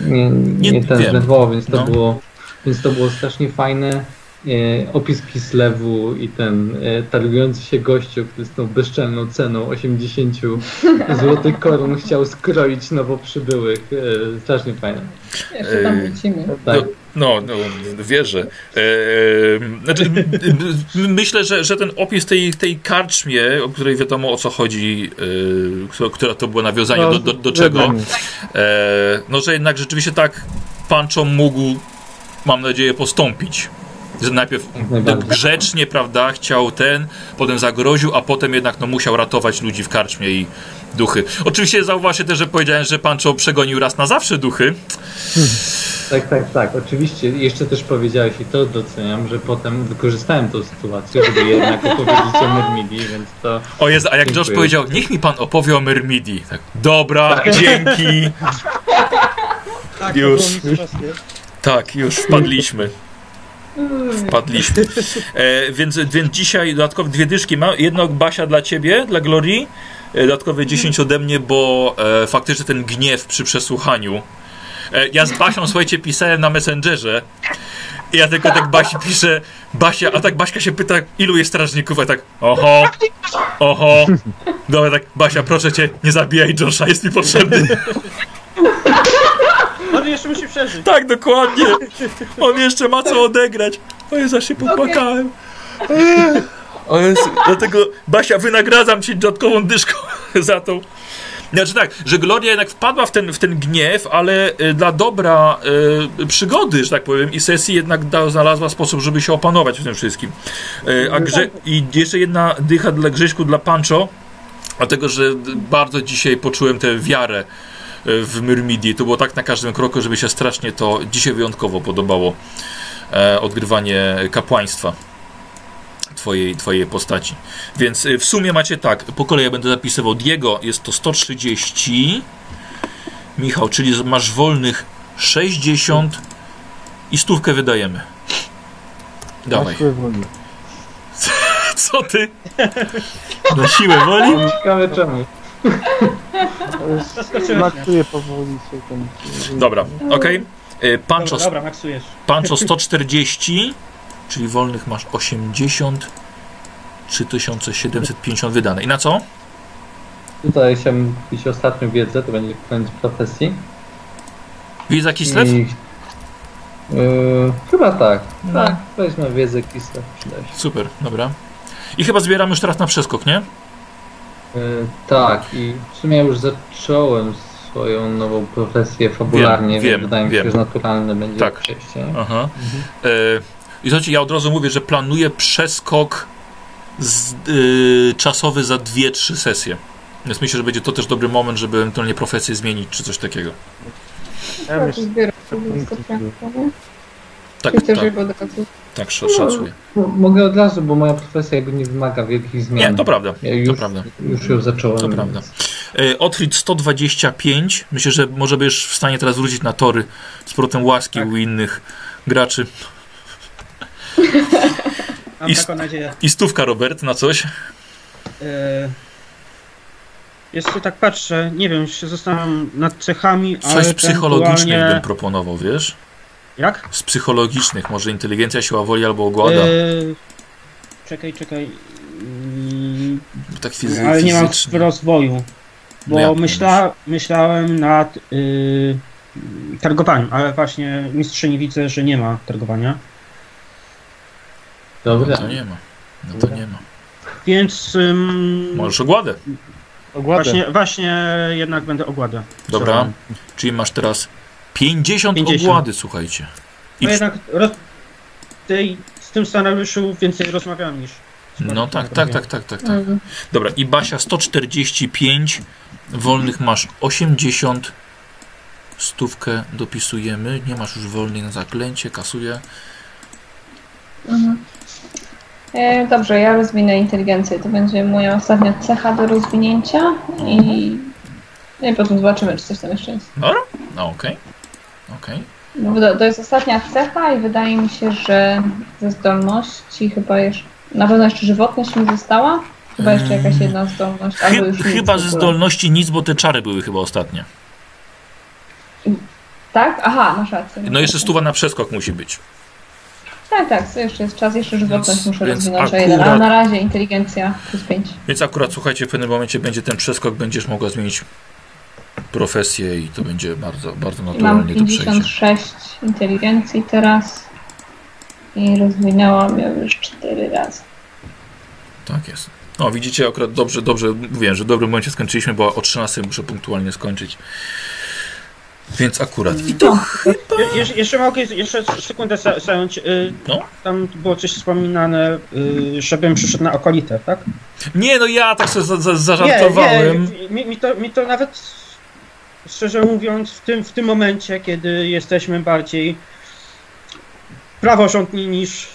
nie, nie, Nie ten zdenerwował, więc to No. było więc to było strasznie fajne. E, opis Kislewu i ten e, targujący się gościu, który z tą bezczelną ceną 80 złotych koron chciał skroić nowo przybyłych. E, strasznie fajne. Jeszcze tam wrócimy. Tak. No, no, wierzę. Eee, znaczy, m- m- myślę, że, że ten opis tej, tej karczmie, o której wiadomo o co chodzi, e, która- to było nawiązanie No, do, do, do czego, e, no że jednak rzeczywiście tak Pancho mógł, mam nadzieję, postąpić. Że najpierw grzecznie, prawda, chciał ten, potem zagroził, a potem jednak no, musiał ratować ludzi w karczmie i duchy. Oczywiście zauważcie też, że powiedziałem, że Pancho przegonił raz na zawsze duchy. Tak, tak, tak. Oczywiście jeszcze też powiedziałeś i to doceniam, że potem wykorzystałem tą sytuację, żeby jednak opowiedzieć o Mermidi, więc to O jest, a jak Josh powiedział, niech mi pan opowie o Myrmidii. Tak, dobra, dzięki. Tak, Już. strasznie. Tak, już wpadliśmy. Wpadliśmy. E, więc, więc dzisiaj dodatkowo dwie dyszki mam. Jedno Basia dla ciebie, dla Glorii. E, dodatkowe 10 ode mnie, bo e, faktycznie ten gniew przy przesłuchaniu. E, ja z Basią, słuchajcie, pisałem na Messengerze. I ja tylko tak Basi piszę, Basia, a tak Baśka się pyta, ilu jest strażników, a tak, oho, oho. Dobra, tak, Basia, proszę cię, nie zabijaj Josha, jest mi potrzebny. On jeszcze musi przeżyć. Tak, dokładnie. On jeszcze ma co odegrać. O Jezu, aż się popłakałem. O Jezu, dlatego Basia, wynagradzam ci dodatkową dyszką za tą. Znaczy tak, że Gloria jednak wpadła w ten, w ten gniew, ale y, dla dobra y, przygody, że tak powiem, i sesji jednak da, znalazła sposób, żeby się opanować w tym wszystkim. Y, a grze, I jeszcze jedna dycha dla Grześku, dla Pancho, dlatego, że bardzo dzisiaj poczułem tę wiarę w Myrmidii. To było tak na każdym kroku, żeby się strasznie to dzisiaj wyjątkowo podobało. E, odgrywanie kapłaństwa twojej, twojej postaci. Więc y, w sumie macie tak, po kolei ja będę zapisywał. Diego jest to 130. Michał, czyli masz wolnych 60 i stówkę wydajemy. Dawaj. Co ty? Na siłę woli? Ciekawe czemu. Maksuję powoli się ten... Dobra, okej. Y, Pancho, Dobra, dobra, maksujesz. Pancho 140, czyli wolnych masz 80. 3750 wydane. I na co? Tutaj chciałem kupić ostatnią wiedzę, to będzie koniec profesji. Wiedza Kislew? I, yy, chyba tak. No. Tak, weźmy wiedzę Kislev. Super, dobra. I chyba zbieramy już teraz na przeskok, nie? Yy, tak, i w sumie już zacząłem swoją nową profesję fabularnie, Wiem, więc wiem, wydaje mi wiem. się, że naturalne będzie Tak. przejście. Aha. E, I słuchajcie, ja od razu mówię, że planuję przeskok z, y, czasowy za 2-3 sesje. Więc myślę, że będzie to też dobry moment, żeby ewentualnie profesję zmienić, czy coś takiego. Ja Tak, myślę. Tak, tak. Tak, sz- szacuję. No, mogę od razu, bo moja profesja jakby nie wymaga wielkich zmian. Nie, to prawda, Ja to już, prawda. już ją zacząłem. To prawda. więc- E, Otfrid 125. Myślę, że może będziesz w stanie teraz wrócić na tory z powrotem łaski Tak. u innych graczy. Mam I- taką nadzieję. I stówka, Robert, na coś. E, Jeszcze tak patrzę, nie wiem, się zastanawiam nad cechami, Coś ale psychologicznych ewentualnie- bym proponował, wiesz? Jak? Z psychologicznych, może inteligencja, siła woli albo ogłada. E, Czekaj, czekaj. Mm, tak fizy- ale nie mam fizycznie. rozwoju. Bo No myśla, myślałem nad y, targowaniem, ale właśnie mistrzyni widzę, że nie ma targowania. No Dobra. to nie ma. No to nie ma. Więc ym, Możesz ogładę. Ogładę. właśnie, właśnie jednak będę ogładę. Dobra. Czyli masz teraz 50, 50. ogłady, słuchajcie. I No przy- jednak roz, tej, z tym scenariuszu więcej rozmawiam niż. No tak, tak, tak, tak, tak, tak. Mm. Dobra, i Basia 145, wolnych masz 80, stówkę dopisujemy, nie masz już wolnych na zaklęcie, kasuję. Mhm. E, dobrze, ja rozwinę inteligencję. To będzie moja ostatnia cecha do rozwinięcia i, no i potem zobaczymy, czy coś tam jeszcze jest. No okej, okej. Bo to, to jest ostatnia cecha i wydaje mi się, że ze zdolności chyba jeszcze, na pewno jeszcze żywotność mi została. Chyba jeszcze jakaś jedna zdolność. albo Chy, już nic chyba ze zdolności nic, bo te czary były chyba ostatnie. Tak? Aha, masz rację. No jeszcze stuwa na przeskok musi być. Tak, tak, jeszcze jest czas, jeszcze żywotność Więc- muszę więc rozwinąć o jeden, akurat- a na razie inteligencja plus 5. Więc akurat słuchajcie, w pewnym momencie będzie ten przeskok, będziesz mogła zmienić profesję i to będzie bardzo, bardzo Mam naturalnie to przejdzie. 56 inteligencji teraz i rozwinęłam ją już 4 razy. Tak jest. No widzicie, akurat dobrze, dobrze, mówiłem, że w dobrym momencie skończyliśmy, bo o 13 muszę punktualnie skończyć. Więc akurat. I to Je, jeszcze- mogę jeszcze sekundę za- zająć. Y, No. Tam było coś wspominane, y, żebym przyszedł na okolitę, tak? Nie, no ja tak sobie za, za, zażartowałem. Nie, nie, mi, mi, to, mi to nawet szczerze mówiąc w tym, w tym momencie, kiedy jesteśmy bardziej praworządni niż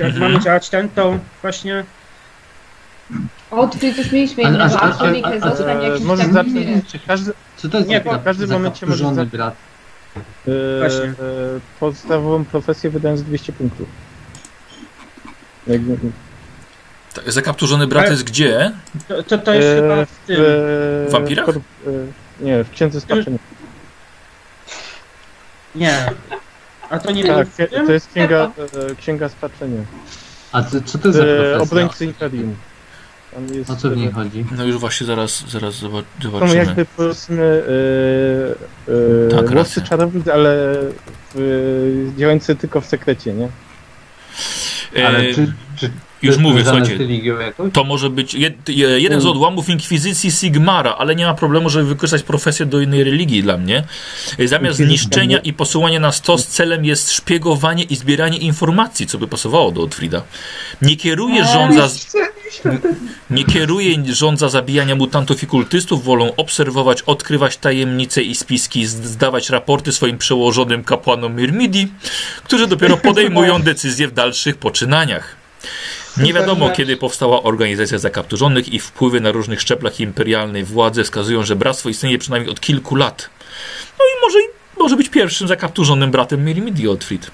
Mhm. mamy działać ten, to właśnie O, tutaj też mieliśmy A- a- a- Angelikę, a- a- zostań jakiś może tam zacznę, nie. czy każdy, Co to jest Nie, bo w każdym za momencie może za- brat? Właśnie. e, podstawową profesję wydając 200 punktów. Jak, Tak, Zakapturzony brat jest gdzie? to, to, to jest e, chyba w tym. w Wampirach? Nie, w księdze spaczenia. Nie. A to nie Tak, wiem. to jest księga, e, księga spaczenia. A co, co to jest za E, profesja? obrońcy Imperium. Tam jest, O co w niej e, chodzi? No już właśnie zaraz, zaraz Są zobaczymy. jakby powiedzmy e, e, Tak, łowcy racja. czarownic, ale w, działający tylko w sekrecie, nie? E, Ale czy, czy już mówię, słuchajcie. To może być jed, je- jeden z odłamów Inkwizycji Sigmara, ale nie ma problemu, żeby wykorzystać profesję do innej religii dla mnie. E, Zamiast zniszczenia i posyłania na stos celem jest szpiegowanie i zbieranie informacji, co by pasowało do Otfrida. Nie kieruje rządza... Nie kieruje rządza zabijania mutantów i kultystów, wolą obserwować, odkrywać tajemnice i spiski, zdawać raporty swoim przełożonym kapłanom Myrmidii, którzy dopiero podejmują decyzje w dalszych poczynaniach. Nie wiadomo, kiedy powstała organizacja zakapturzonych i wpływy na różnych szczeblach imperialnej władzy wskazują, że bractwo istnieje przynajmniej od kilku lat. No i może, może być pierwszym zakapturzonym bratem Myrmidii Otfrid.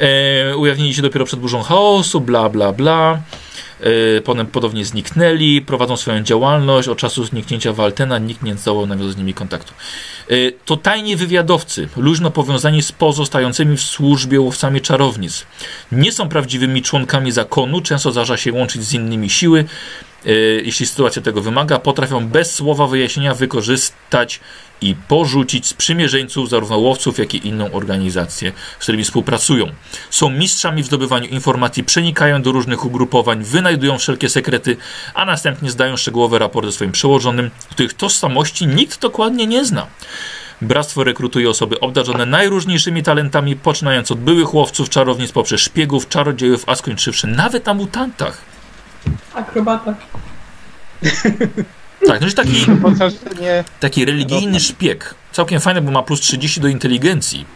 E, ujawnili się dopiero przed burzą chaosu, bla, bla, bla. E, potem podobnie zniknęli, prowadzą swoją działalność. Od czasu zniknięcia Waltena nikt nie zdołał nawiązać z nimi kontaktu. E, to tajni wywiadowcy, luźno powiązani z pozostającymi w służbie łowcami czarownic. Nie są prawdziwymi członkami zakonu, często zdarza się łączyć z innymi siły. E, jeśli sytuacja tego wymaga, potrafią bez słowa wyjaśnienia wykorzystać i porzucić sprzymierzeńców, zarówno łowców, jak i inną organizację, z którymi współpracują. Są mistrzami w zdobywaniu informacji, przenikają do różnych ugrupowań, wynajdują wszelkie sekrety, a następnie zdają szczegółowe raporty swoim przełożonym, których tożsamości nikt dokładnie nie zna. Bractwo rekrutuje osoby obdarzone najróżniejszymi talentami, poczynając od byłych łowców czarownic poprzez szpiegów, czarodziejów, a skończywszy nawet na mutantach. Akrobata. Tak, no i taki, taki religijny szpieg. Całkiem fajny, bo ma plus 30 do inteligencji.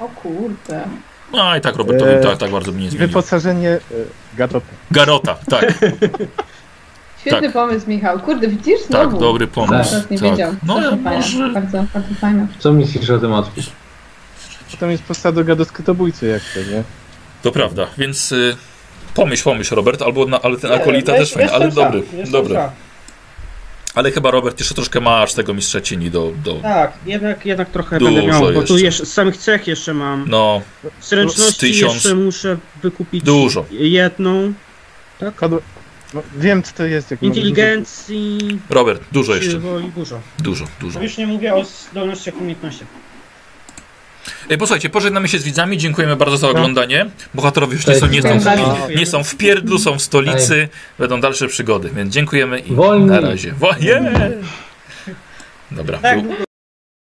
O kurde. No i tak Robertowi Eee, tak, tak bardzo by nie zmienił. wyposażenie e, gadota. Garota, tak, Świetny Tak. pomysł, Michał. Kurde, widzisz? tak, Znowu. dobry pomysł. Teraz nie tak. wiedział. No Bardzo ja może... Bardzo, bardzo fajne. Co myślisz o tym odpisz? Potem jest posada gadoskotobójcy jak to, nie? To prawda, więc y, pomyśl, pomyśl Robert, albo na, ale ten Nie, akolita też fajny, ale dobry, dobry. Ale chyba Robert jeszcze troszkę masz tego mistrza cieni do, do... Tak, jednak, jednak trochę Dużo będę miał, bo tu jeszcze. jeszcze, z samych cech jeszcze mam. No, z Zręczności tysiąc. jeszcze muszę wykupić Dużo. jedną. Kadł... No, wiem co to jest. Jak Inteligencji, Robert, dużo jeszcze, dużo. dużo, dużo. No już nie mówię o zdolnościach, umiejętnościach. Ej, posłuchajcie, pożegnamy się z widzami, dziękujemy bardzo za oglądanie. Bohaterowie już nie są, nie są, w, nie są w pierdlu, są w stolicy, będą dalsze przygody, więc dziękujemy i Wolni. na razie. Wo- yeah! Dobra, Tak był- długo